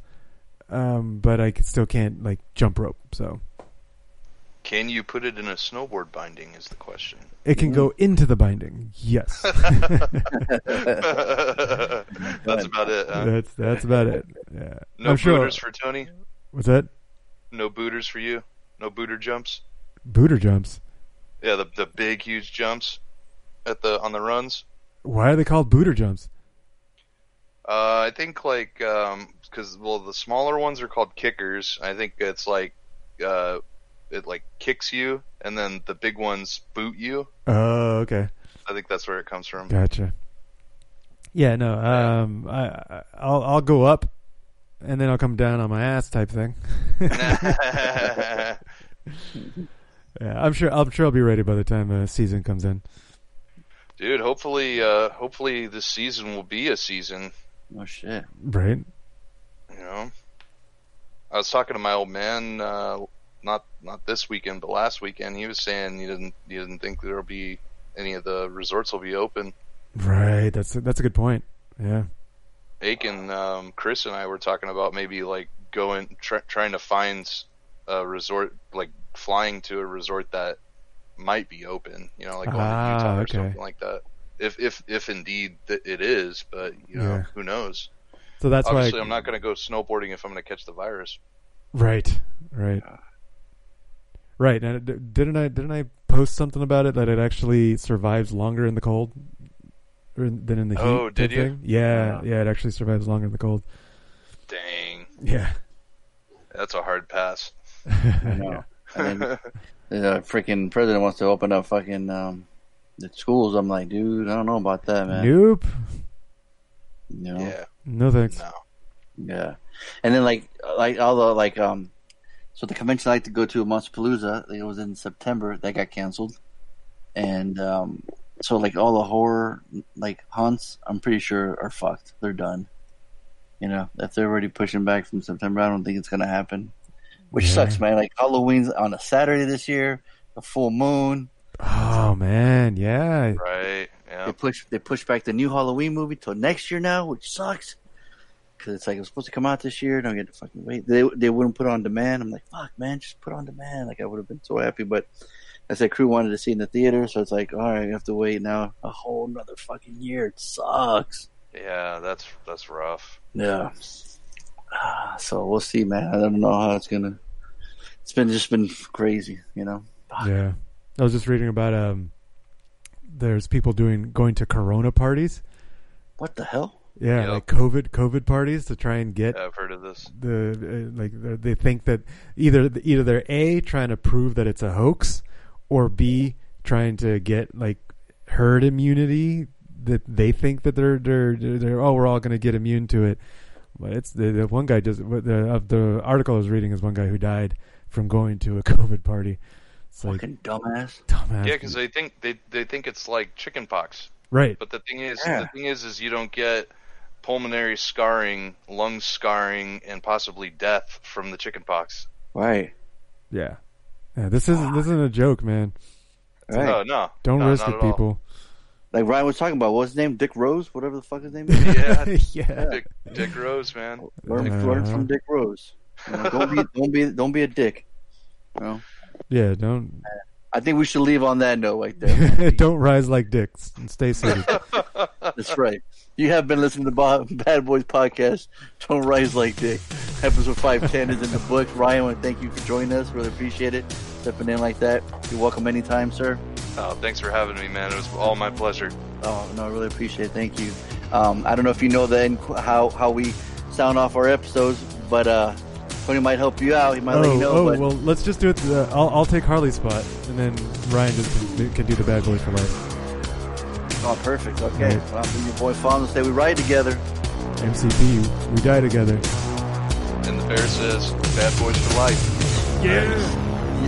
Speaker 4: um, but I still can't like jump rope. So
Speaker 5: Can you put it in a snowboard binding? Is the question.
Speaker 4: it can go into the binding. Yes.
Speaker 5: That's about it. Huh?
Speaker 4: That's that's about it. Yeah.
Speaker 5: No
Speaker 4: I'm sure-
Speaker 5: booters for Tony.
Speaker 4: What's that?
Speaker 5: No booters for you. No booter jumps.
Speaker 4: Booter jumps.
Speaker 5: Yeah, the the big huge jumps at the on the runs.
Speaker 4: Why are they called booter jumps?
Speaker 5: Uh, I think like because well the smaller ones are called kickers. I think it's like uh, it like kicks you, and then the big ones boot you.
Speaker 4: Oh, okay.
Speaker 5: I think that's where it comes from.
Speaker 4: Gotcha. Yeah, no. Um, I I'll I'll go up, and then I'll come down on my ass type thing. yeah, I'm sure. I'm sure I'll be ready by the time uh, season comes in.
Speaker 5: Dude, hopefully, uh, hopefully this season will be a season.
Speaker 1: Oh shit!
Speaker 4: Right.
Speaker 5: You know, I was talking to my old man, uh, not not this weekend, but last weekend. He was saying he didn't he didn't think there'll be any of the resorts will be open.
Speaker 4: Right. That's a, that's a good point. Yeah.
Speaker 5: Aiken, um, Chris and I were talking about maybe like going try, trying to find a resort, like flying to a resort that might be open. You know, like going
Speaker 4: Ah,
Speaker 5: to Utah or
Speaker 4: okay.
Speaker 5: something like that. If if if indeed th- it is, but you know,
Speaker 4: Yeah.
Speaker 5: who knows?
Speaker 4: So that's why-
Speaker 5: obviously I'm not going to go snowboarding if I'm going to catch the virus.
Speaker 4: Right. Right. Right. And didn't I didn't I post something about it that it actually survives longer in the cold than in the heat?
Speaker 5: Oh, did you?
Speaker 4: thing? Yeah. Yeah. It actually survives longer in the cold.
Speaker 5: Dang,
Speaker 4: Yeah.
Speaker 5: that's a hard pass.
Speaker 1: I know. And then the freaking president wants to open up fucking um, the schools. I'm like, dude, I don't know about that, man.
Speaker 4: Nope.
Speaker 1: You know?
Speaker 5: Yeah.
Speaker 4: No thanks.
Speaker 5: No.
Speaker 1: Yeah, and then like like all the like um, so the convention I like to go to, Monsterpalooza, it was in September. That got canceled, and um, so like all the horror like hunts, I'm pretty sure are fucked. They're done. You know, if they're already pushing back from September, I don't think it's gonna happen. Which
Speaker 4: Yeah.
Speaker 1: sucks, man. Like Halloween's on a Saturday this year, a full moon.
Speaker 4: Oh man, yeah.
Speaker 5: Right. Yeah.
Speaker 1: They push they push back the new Halloween movie till next year now, which sucks. Because it's like it was supposed to come out this year. Don't get to fucking wait. They they wouldn't put it on demand. I'm like, fuck, man, just put it on demand. Like I would have been so happy, but I said Cru wanted to see it in the theater, so it's like, all right, you have to wait now a whole another fucking year. It sucks.
Speaker 5: Yeah, that's that's rough.
Speaker 1: Yeah. Ah, So we'll see, man. I don't know how it's gonna. It's been just been crazy, you know.
Speaker 4: Yeah. I was just reading about um there's people doing going to corona parties.
Speaker 1: What the hell?
Speaker 4: Yeah,
Speaker 5: Yep.
Speaker 4: like COVID COVID parties to try and get
Speaker 5: Yeah, I've heard of this.
Speaker 4: the uh, like they think that either either they're a trying to prove that it's a hoax or b trying to get like herd immunity that they think that they're they're, they're oh we're all going to get immune to it but it's the, the one guy just the of the article I was reading is one guy who died from going to a covid party it's like
Speaker 1: Fucking dumbass.
Speaker 4: dumbass
Speaker 5: Yeah, because they think they they think it's like chickenpox.
Speaker 4: Right.
Speaker 5: But the thing is,
Speaker 1: Yeah.
Speaker 5: the thing is, is you don't get pulmonary scarring, lung scarring, and possibly death from the chickenpox.
Speaker 1: Right.
Speaker 4: yeah yeah this isn't this isn't a joke man
Speaker 1: Right.
Speaker 5: No, no.
Speaker 4: don't
Speaker 5: no,
Speaker 4: risk it
Speaker 5: at all.
Speaker 4: people
Speaker 1: Like Ryan was talking about, what's his name? Dick Rose, whatever the fuck his name is.
Speaker 5: Yeah,
Speaker 4: yeah
Speaker 5: Dick, Dick Rose, man.
Speaker 1: Learn,
Speaker 4: Uh-huh.
Speaker 1: learn from Dick Rose. You know, don't be, don't be, don't be a dick. You know?
Speaker 4: Yeah don't
Speaker 1: I think we should leave on that note right there.
Speaker 4: don't rise like dicks and stay seated
Speaker 1: That's right. You have been listening to Bo- Bad Boys Podcast. Don't rise like dick. Episode 510 is in the book. Ryan, I want to thank you for joining us. Really appreciate it. Stepping in like that. You're welcome anytime, sir.
Speaker 5: Oh, thanks for having me, man. It was all my pleasure.
Speaker 1: Oh, no, I really appreciate it. Thank you. Um, I don't know if you know the how, how we sound off our episodes, but uh, Tony might help you out. He might
Speaker 4: oh,
Speaker 1: let you know.
Speaker 4: oh
Speaker 1: but
Speaker 4: well, let's just do it. Uh, I'll, I'll take Harley's spot, and then Ryan just can, can do the bad boys for life.
Speaker 1: Oh, perfect. Okay.
Speaker 4: Right.
Speaker 1: Well, I'm your boy Fonzo say we ride together.
Speaker 4: MCP, we die together.
Speaker 5: And the bear says, "Bad boys for life."
Speaker 4: Yeah.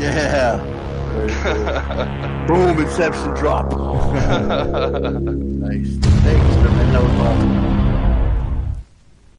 Speaker 1: Yeah. Boom, Inception drop. nice. Thanks, man. That was awesome.